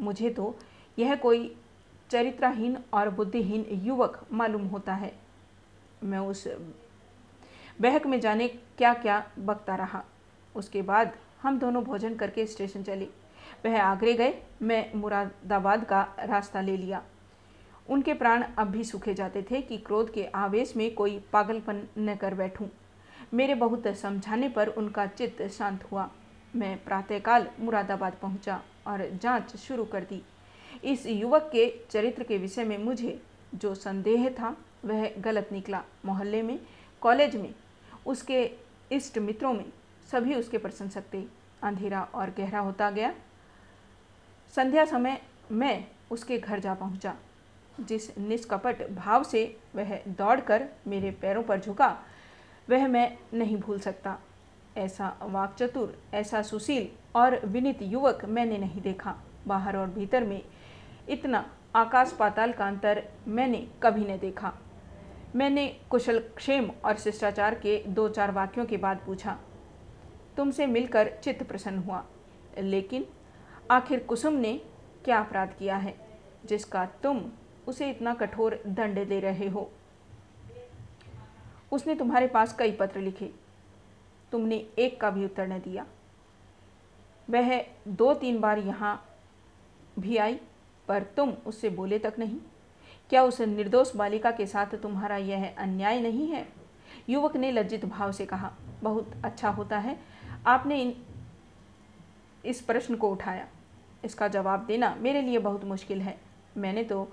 मुझे तो यह कोई चरित्रहीन और बुद्धिहीन युवक मालूम होता है। मैं उस बहक में जाने क्या क्या बकता रहा। उसके बाद हम दोनों भोजन करके स्टेशन चले। वह आगरे गए, मैं मुरादाबाद का रास्ता ले लिया। उनके प्राण अब भी सूखे जाते थे कि क्रोध के आवेश में कोई पागलपन न कर बैठूं। मेरे बहुत समझाने पर उनका चित्त शांत हुआ। मैं प्रातःकाल मुरादाबाद पहुँचा और जाँच शुरू कर दी। इस युवक के चरित्र के विषय में मुझे जो संदेह था, वह गलत निकला मोहल्ले में, कॉलेज में, उसके इष्ट मित्रों में, सभी उसके प्रशंसक थे। अंधेरा और गहरा होता गया। संध्या समय मैं उसके घर जा पहुँचा, जिस निष्कपट भाव से वह दौड़कर मेरे पैरों पर झुका, वह मैं नहीं भूल सकता। ऐसा वाकचतुर, ऐसा सुशील और विनित युवक मैंने नहीं देखा। बाहर और भीतर में इतना आकाश पाताल का अंतर मैंने कभी नहीं देखा। मैंने कुशल क्षेम और शिष्टाचार के दो चार वाक्यों के बाद पूछा, तुमसे मिलकर चित्त प्रसन्न हुआ, लेकिन आखिर कुसुम ने क्या अपराध किया है, जिसका तुम उसे इतना कठोर दंड दे रहे हो? उसने तुम्हारे पास कई पत्र लिखे। तुमने एक का भी उत्तर न दिया। वह दो तीन बार यहाँ भी आई पर तुम उससे बोले तक नहीं? क्या उस निर्दोष बालिका के साथ तुम्हारा यह अन्याय नहीं है? युवक ने लज्जित भाव से कहा, बहुत अच्छा होता है। आपने इन, इस प्रश्न को उठाया। इसका जवाब देना मेरे लिए बहुत मुश्किल है। मैंने तो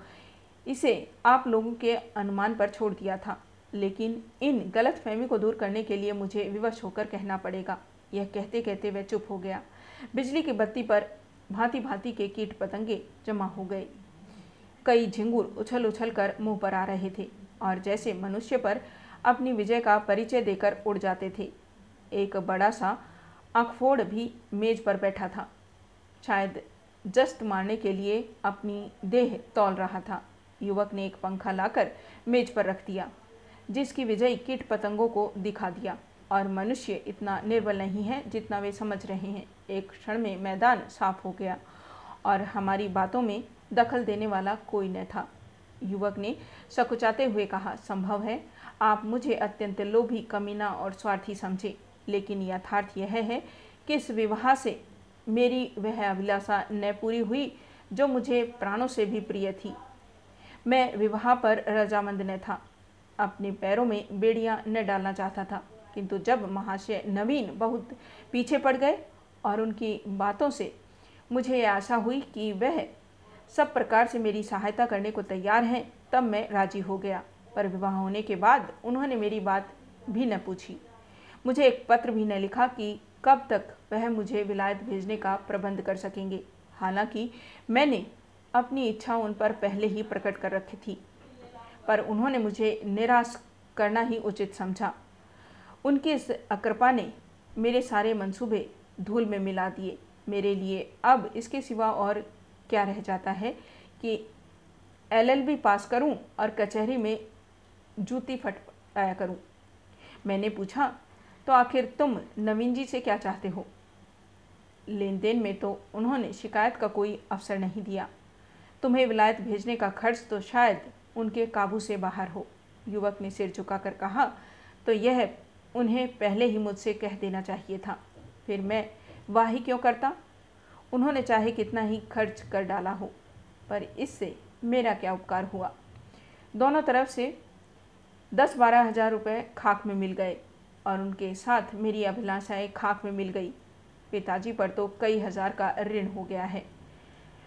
इसे आप लोगों के अनुमान पर छोड़ दिया था, लेकिन इन गलत फहमी को दूर करने के लिए मुझे विवश होकर कहना पड़ेगा। यह कहते कहते वह चुप हो गया। बिजली की बत्ती पर भांति भांति के कीट पतंगे जमा हो गए। कई झिंगुर उछल उछल कर मुँह पर आ रहे थे और जैसे मनुष्य पर अपनी विजय का परिचय देकर उड़ जाते थे। एक बड़ा सा आँखफोड़ भी मेज पर बैठा था। शायद जस्त मारने के लिए अपनी देह तौल रहा था। युवक ने एक पंखा लाकर मेज पर रख दिया, जिसकी विजय कीट पतंगों को दिखा दिया। और मनुष्य इतना निर्बल नहीं है जितना वे समझ रहे हैं। एक क्षण में मैदान साफ़ हो गया और हमारी बातों में दखल देने वाला कोई न था। युवक ने सकुचाते हुए कहा, संभव है, आप मुझे अत्यंत लोभी, कमीना और स्वार्थी समझे, लेकिन यथार्थ यह है कि इस विवाह से मेरी वह अभिलाषा न पूरी हुई जो मुझे प्राणों से भी प्रिय थी। मैं विवाह पर रजामंद न था, अपने पैरों में बेड़ियाँ न डालना चाहता था। किंतु जब महाशय नवीन बहुत पीछे पड़ गए और उनकी बातों से मुझे आशा हुई कि वह सब प्रकार से मेरी सहायता करने को तैयार हैं, तब मैं राज़ी हो गया। पर विवाह होने के बाद उन्होंने मेरी बात भी न पूछी। मुझे एक पत्र भी न लिखा कि कब तक वह मुझे विलायत भेजने का प्रबंध कर सकेंगे। हालाँकि मैंने अपनी इच्छा उन पर पहले ही प्रकट कर रखी थी, पर उन्होंने मुझे निराश करना ही उचित समझा। उनकी इस अकृपा ने मेरे सारे मंसूबे धूल में मिला दिए। मेरे लिए अब इसके सिवा और क्या रह जाता है कि एलएलबी पास करूँ और कचहरी में जूती फटकाया करूँ? मैंने पूछा तो आखिर तुम नवीन जी से क्या चाहते हो? लेन देन में तो उन्होंने शिकायत का कोई अवसर नहीं दिया। तुम्हें विलायत भेजने का खर्च तो शायद उनके काबू से बाहर हो, युवक ने सिर झुकाकर कहा। तो यह उन्हें पहले ही मुझसे कह देना चाहिए था। फिर मैं वाही क्यों करता? उन्होंने चाहे कितना ही खर्च कर डाला हो, पर इससे मेरा क्या उपकार हुआ? दोनों तरफ़ से दस बारह हज़ार रुपये खाक में मिल गए और उनके साथ मेरी अभिलाषाएँ खाक में मिल गई। पिताजी पर तो कई हज़ार का ऋण हो गया है।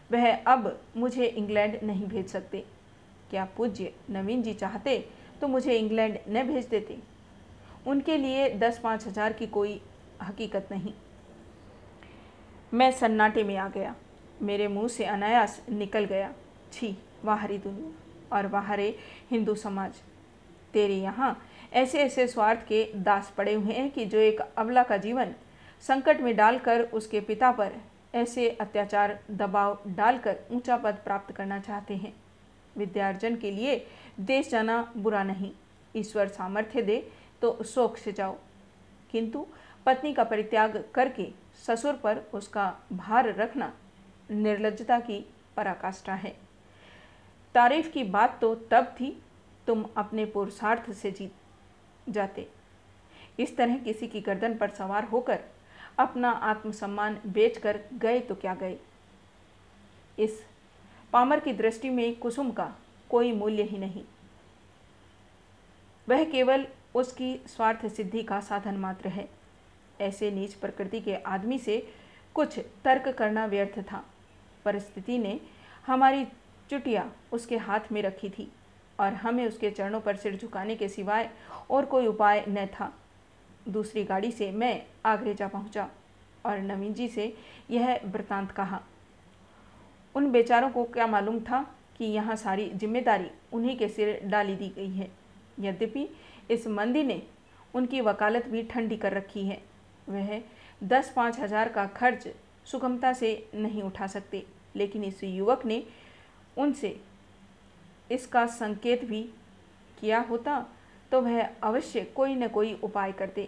वह अब मुझे इंग्लैंड नहीं भेज सकते। क्या पूज्य नवीन जी चाहते तो मुझे इंग्लैंड न भेज देते। उनके लिए दस पाँच हज़ार की कोई हकीकत नहीं। मैं सन्नाटे में आ गया। मेरे मुँह से अनायास निकल गया, छी, बाहरी दुनिया और बाहरे हिंदू समाज। तेरे यहाँ ऐसे ऐसे स्वार्थ के दास पड़े हुए हैं कि जो एक अबला का जीवन संकट में डालकर उसके पिता पर ऐसे अत्याचार, दबाव डालकर ऊँचा पद प्राप्त करना चाहते हैं। विद्यार्जन के लिए देश जाना बुरा नहीं। ईश्वर सामर्थ्य दे तो शोक से जाओ। किंतु पत्नी का परित्याग करके ससुर पर उसका भार रखना निर्लजता की पराकाष्ठा है। तारीफ़ की बात तो तब थी, तुम अपने पुरुषार्थ से जीत जाते। इस तरह किसी की गर्दन पर सवार होकर अपना आत्मसम्मान बेचकर गए तो क्या गए? इस पामर की दृष्टि में कुसुम का कोई मूल्य ही नहीं। वह केवल उसकी स्वार्थ सिद्धि का साधन मात्र है। ऐसे नीच प्रकृति के आदमी से कुछ तर्क करना व्यर्थ था। परिस्थिति ने हमारी चुटिया उसके हाथ में रखी थी और हमें उसके चरणों पर सिर झुकाने के सिवाय और कोई उपाय न था। दूसरी गाड़ी से मैं आगरे जा पहुँचा और नवीन जी से यह वृतांत कहा। उन बेचारों को क्या मालूम था कि यहाँ सारी ज़िम्मेदारी उन्हीं के सिर डाली दी गई है। यद्यपि इस मंदी ने उनकी वकालत भी ठंडी कर रखी है। वह दस पाँच हज़ार का खर्च सुगमता से नहीं उठा सकते, लेकिन इस युवक ने उनसे इसका संकेत भी किया होता तो वह अवश्य कोई न कोई उपाय करते।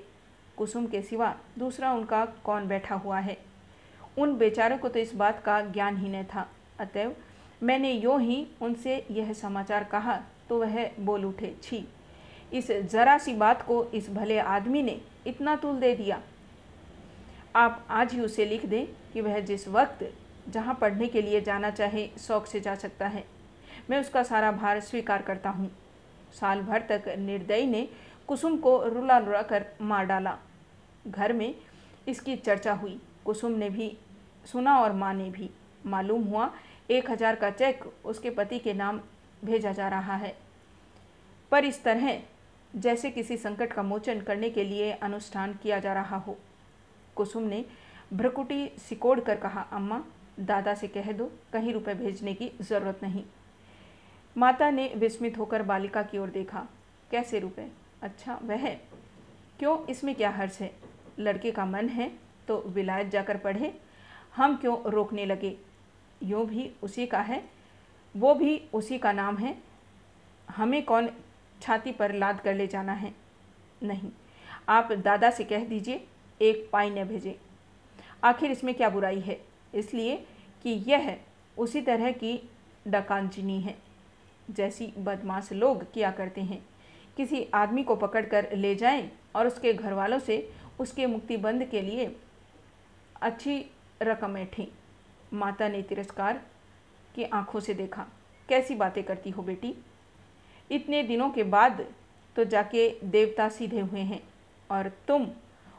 कुसुम के सिवा दूसरा उनका कौन बैठा हुआ है? उन बेचारों को तो इस बात का ज्ञान ही न था। अतएव मैंने यूँ ही उनसे यह समाचार कहा तो वह बोल उठे, छी इस जरा सी बात को इस भले आदमी ने इतना तुल दे दिया। आप आज ही उसे लिख दें कि वह जिस वक्त जहाँ पढ़ने के लिए जाना चाहे, शौक से जा सकता है। मैं उसका सारा भार स्वीकार करता हूँ। साल भर तक निर्दयी ने कुसुम को रुला रुला कर मार डाला। घर में इसकी चर्चा हुई। कुसुम ने भी सुना और माँ ने भी। मालूम हुआ एक हज़ार का चेक उसके पति के नाम भेजा जा रहा है। पर इस तरह जैसे किसी संकट का मोचन करने के लिए अनुष्ठान किया जा रहा हो। कुसुम ने भ्रकुटी सिकोड़ कर कहा, अम्मा, दादा से कह दो, कहीं रुपए भेजने की ज़रूरत नहीं। माता ने विस्मित होकर बालिका की ओर देखा। कैसे रुपए? अच्छा वह क्यों? इसमें क्या हर्ष है? लड़के का मन है तो विलायत जाकर पढ़े। हम क्यों रोकने लगे? यूँ भी उसी का है। वो भी उसी का नाम है। हमें कौन छाती पर लाद कर ले जाना है। नहीं, आप दादा से कह दीजिए, एक पाई न भेजें। आखिर इसमें क्या बुराई है? इसलिए कि यह उसी तरह की डकांचनी है। जैसी बदमाश लोग किया करते हैं। किसी आदमी को पकड़कर ले जाएँ और उसके घर वालों से उसके मुक्तिबंद के लिए अच्छी रकम ऐठी। माता ने तिरस्कार की आँखों से देखा। कैसी बातें करती हो बेटी? इतने दिनों के बाद तो जाके देवता सीधे हुए हैं और तुम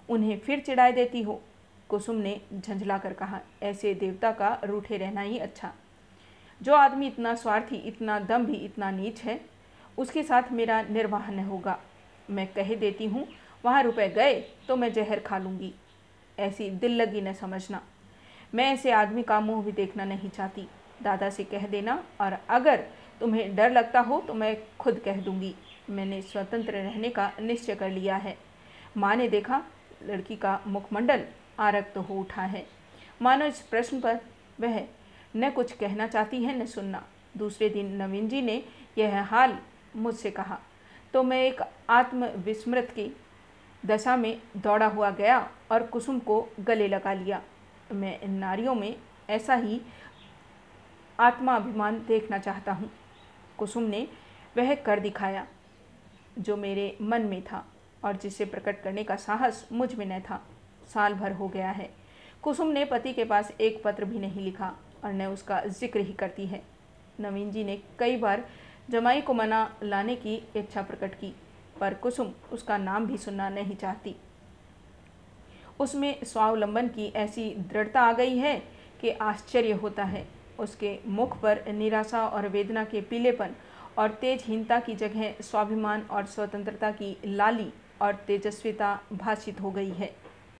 उन्हें फिर चिढ़ाए देती हो। कुसुम ने झंझला कर कहा, ऐसे देवता का रूठे रहना ही अच्छा। जो आदमी इतना स्वार्थी, इतना दम भी, इतना नीच है, उसके साथ मेरा निर्वाह न होगा। मैं कह देती हूँ, वहाँ रुपए गए तो मैं जहर खा लूँगी। ऐसी दिल लगी न समझना। मैं ऐसे आदमी का मुँह भी देखना नहीं चाहती। दादा से कह देना और अगर तुम्हें डर लगता हो तो मैं खुद कह दूँगी। मैंने स्वतंत्र रहने का निश्चय कर लिया है। माँ ने देखा, लड़की का मुखमंडल आरक्त तो हो उठा है। मानो इस प्रश्न पर, वह न कुछ कहना चाहती है, न सुनना। दूसरे दिन नवीन जी ने यह हाल मुझसे कहा। तो मैं एक आत्मविस्मृत की दशा में दौड़ा हुआ गया और कुसुम को गले लगा लिया। मैं इन नारियों में ऐसा ही आत्माभिमान देखना चाहता हूँ। कुसुम ने वह कर दिखाया, जो मेरे मन में था और जिसे प्रकट करने का साहस मुझमें न था। साल भर हो गया है। कुसुम ने पति के पास एक पत्र भी नहीं लिखा और न उसका ज़िक्र ही करती है। नवीन जी ने कई बार जमाई को मना लाने की इच्छा प्रकट की, पर कुसुम उसका नाम भी सुनना नहीं चाहती। उसमें स्वावलंबन की ऐसी दृढ़ता आ गई है कि आश्चर्य होता है। उसके मुख पर निराशा और वेदना के पीलेपन और तेजहीनता की जगह स्वाभिमान और स्वतंत्रता की लाली और तेजस्विता भाषित हो गई है।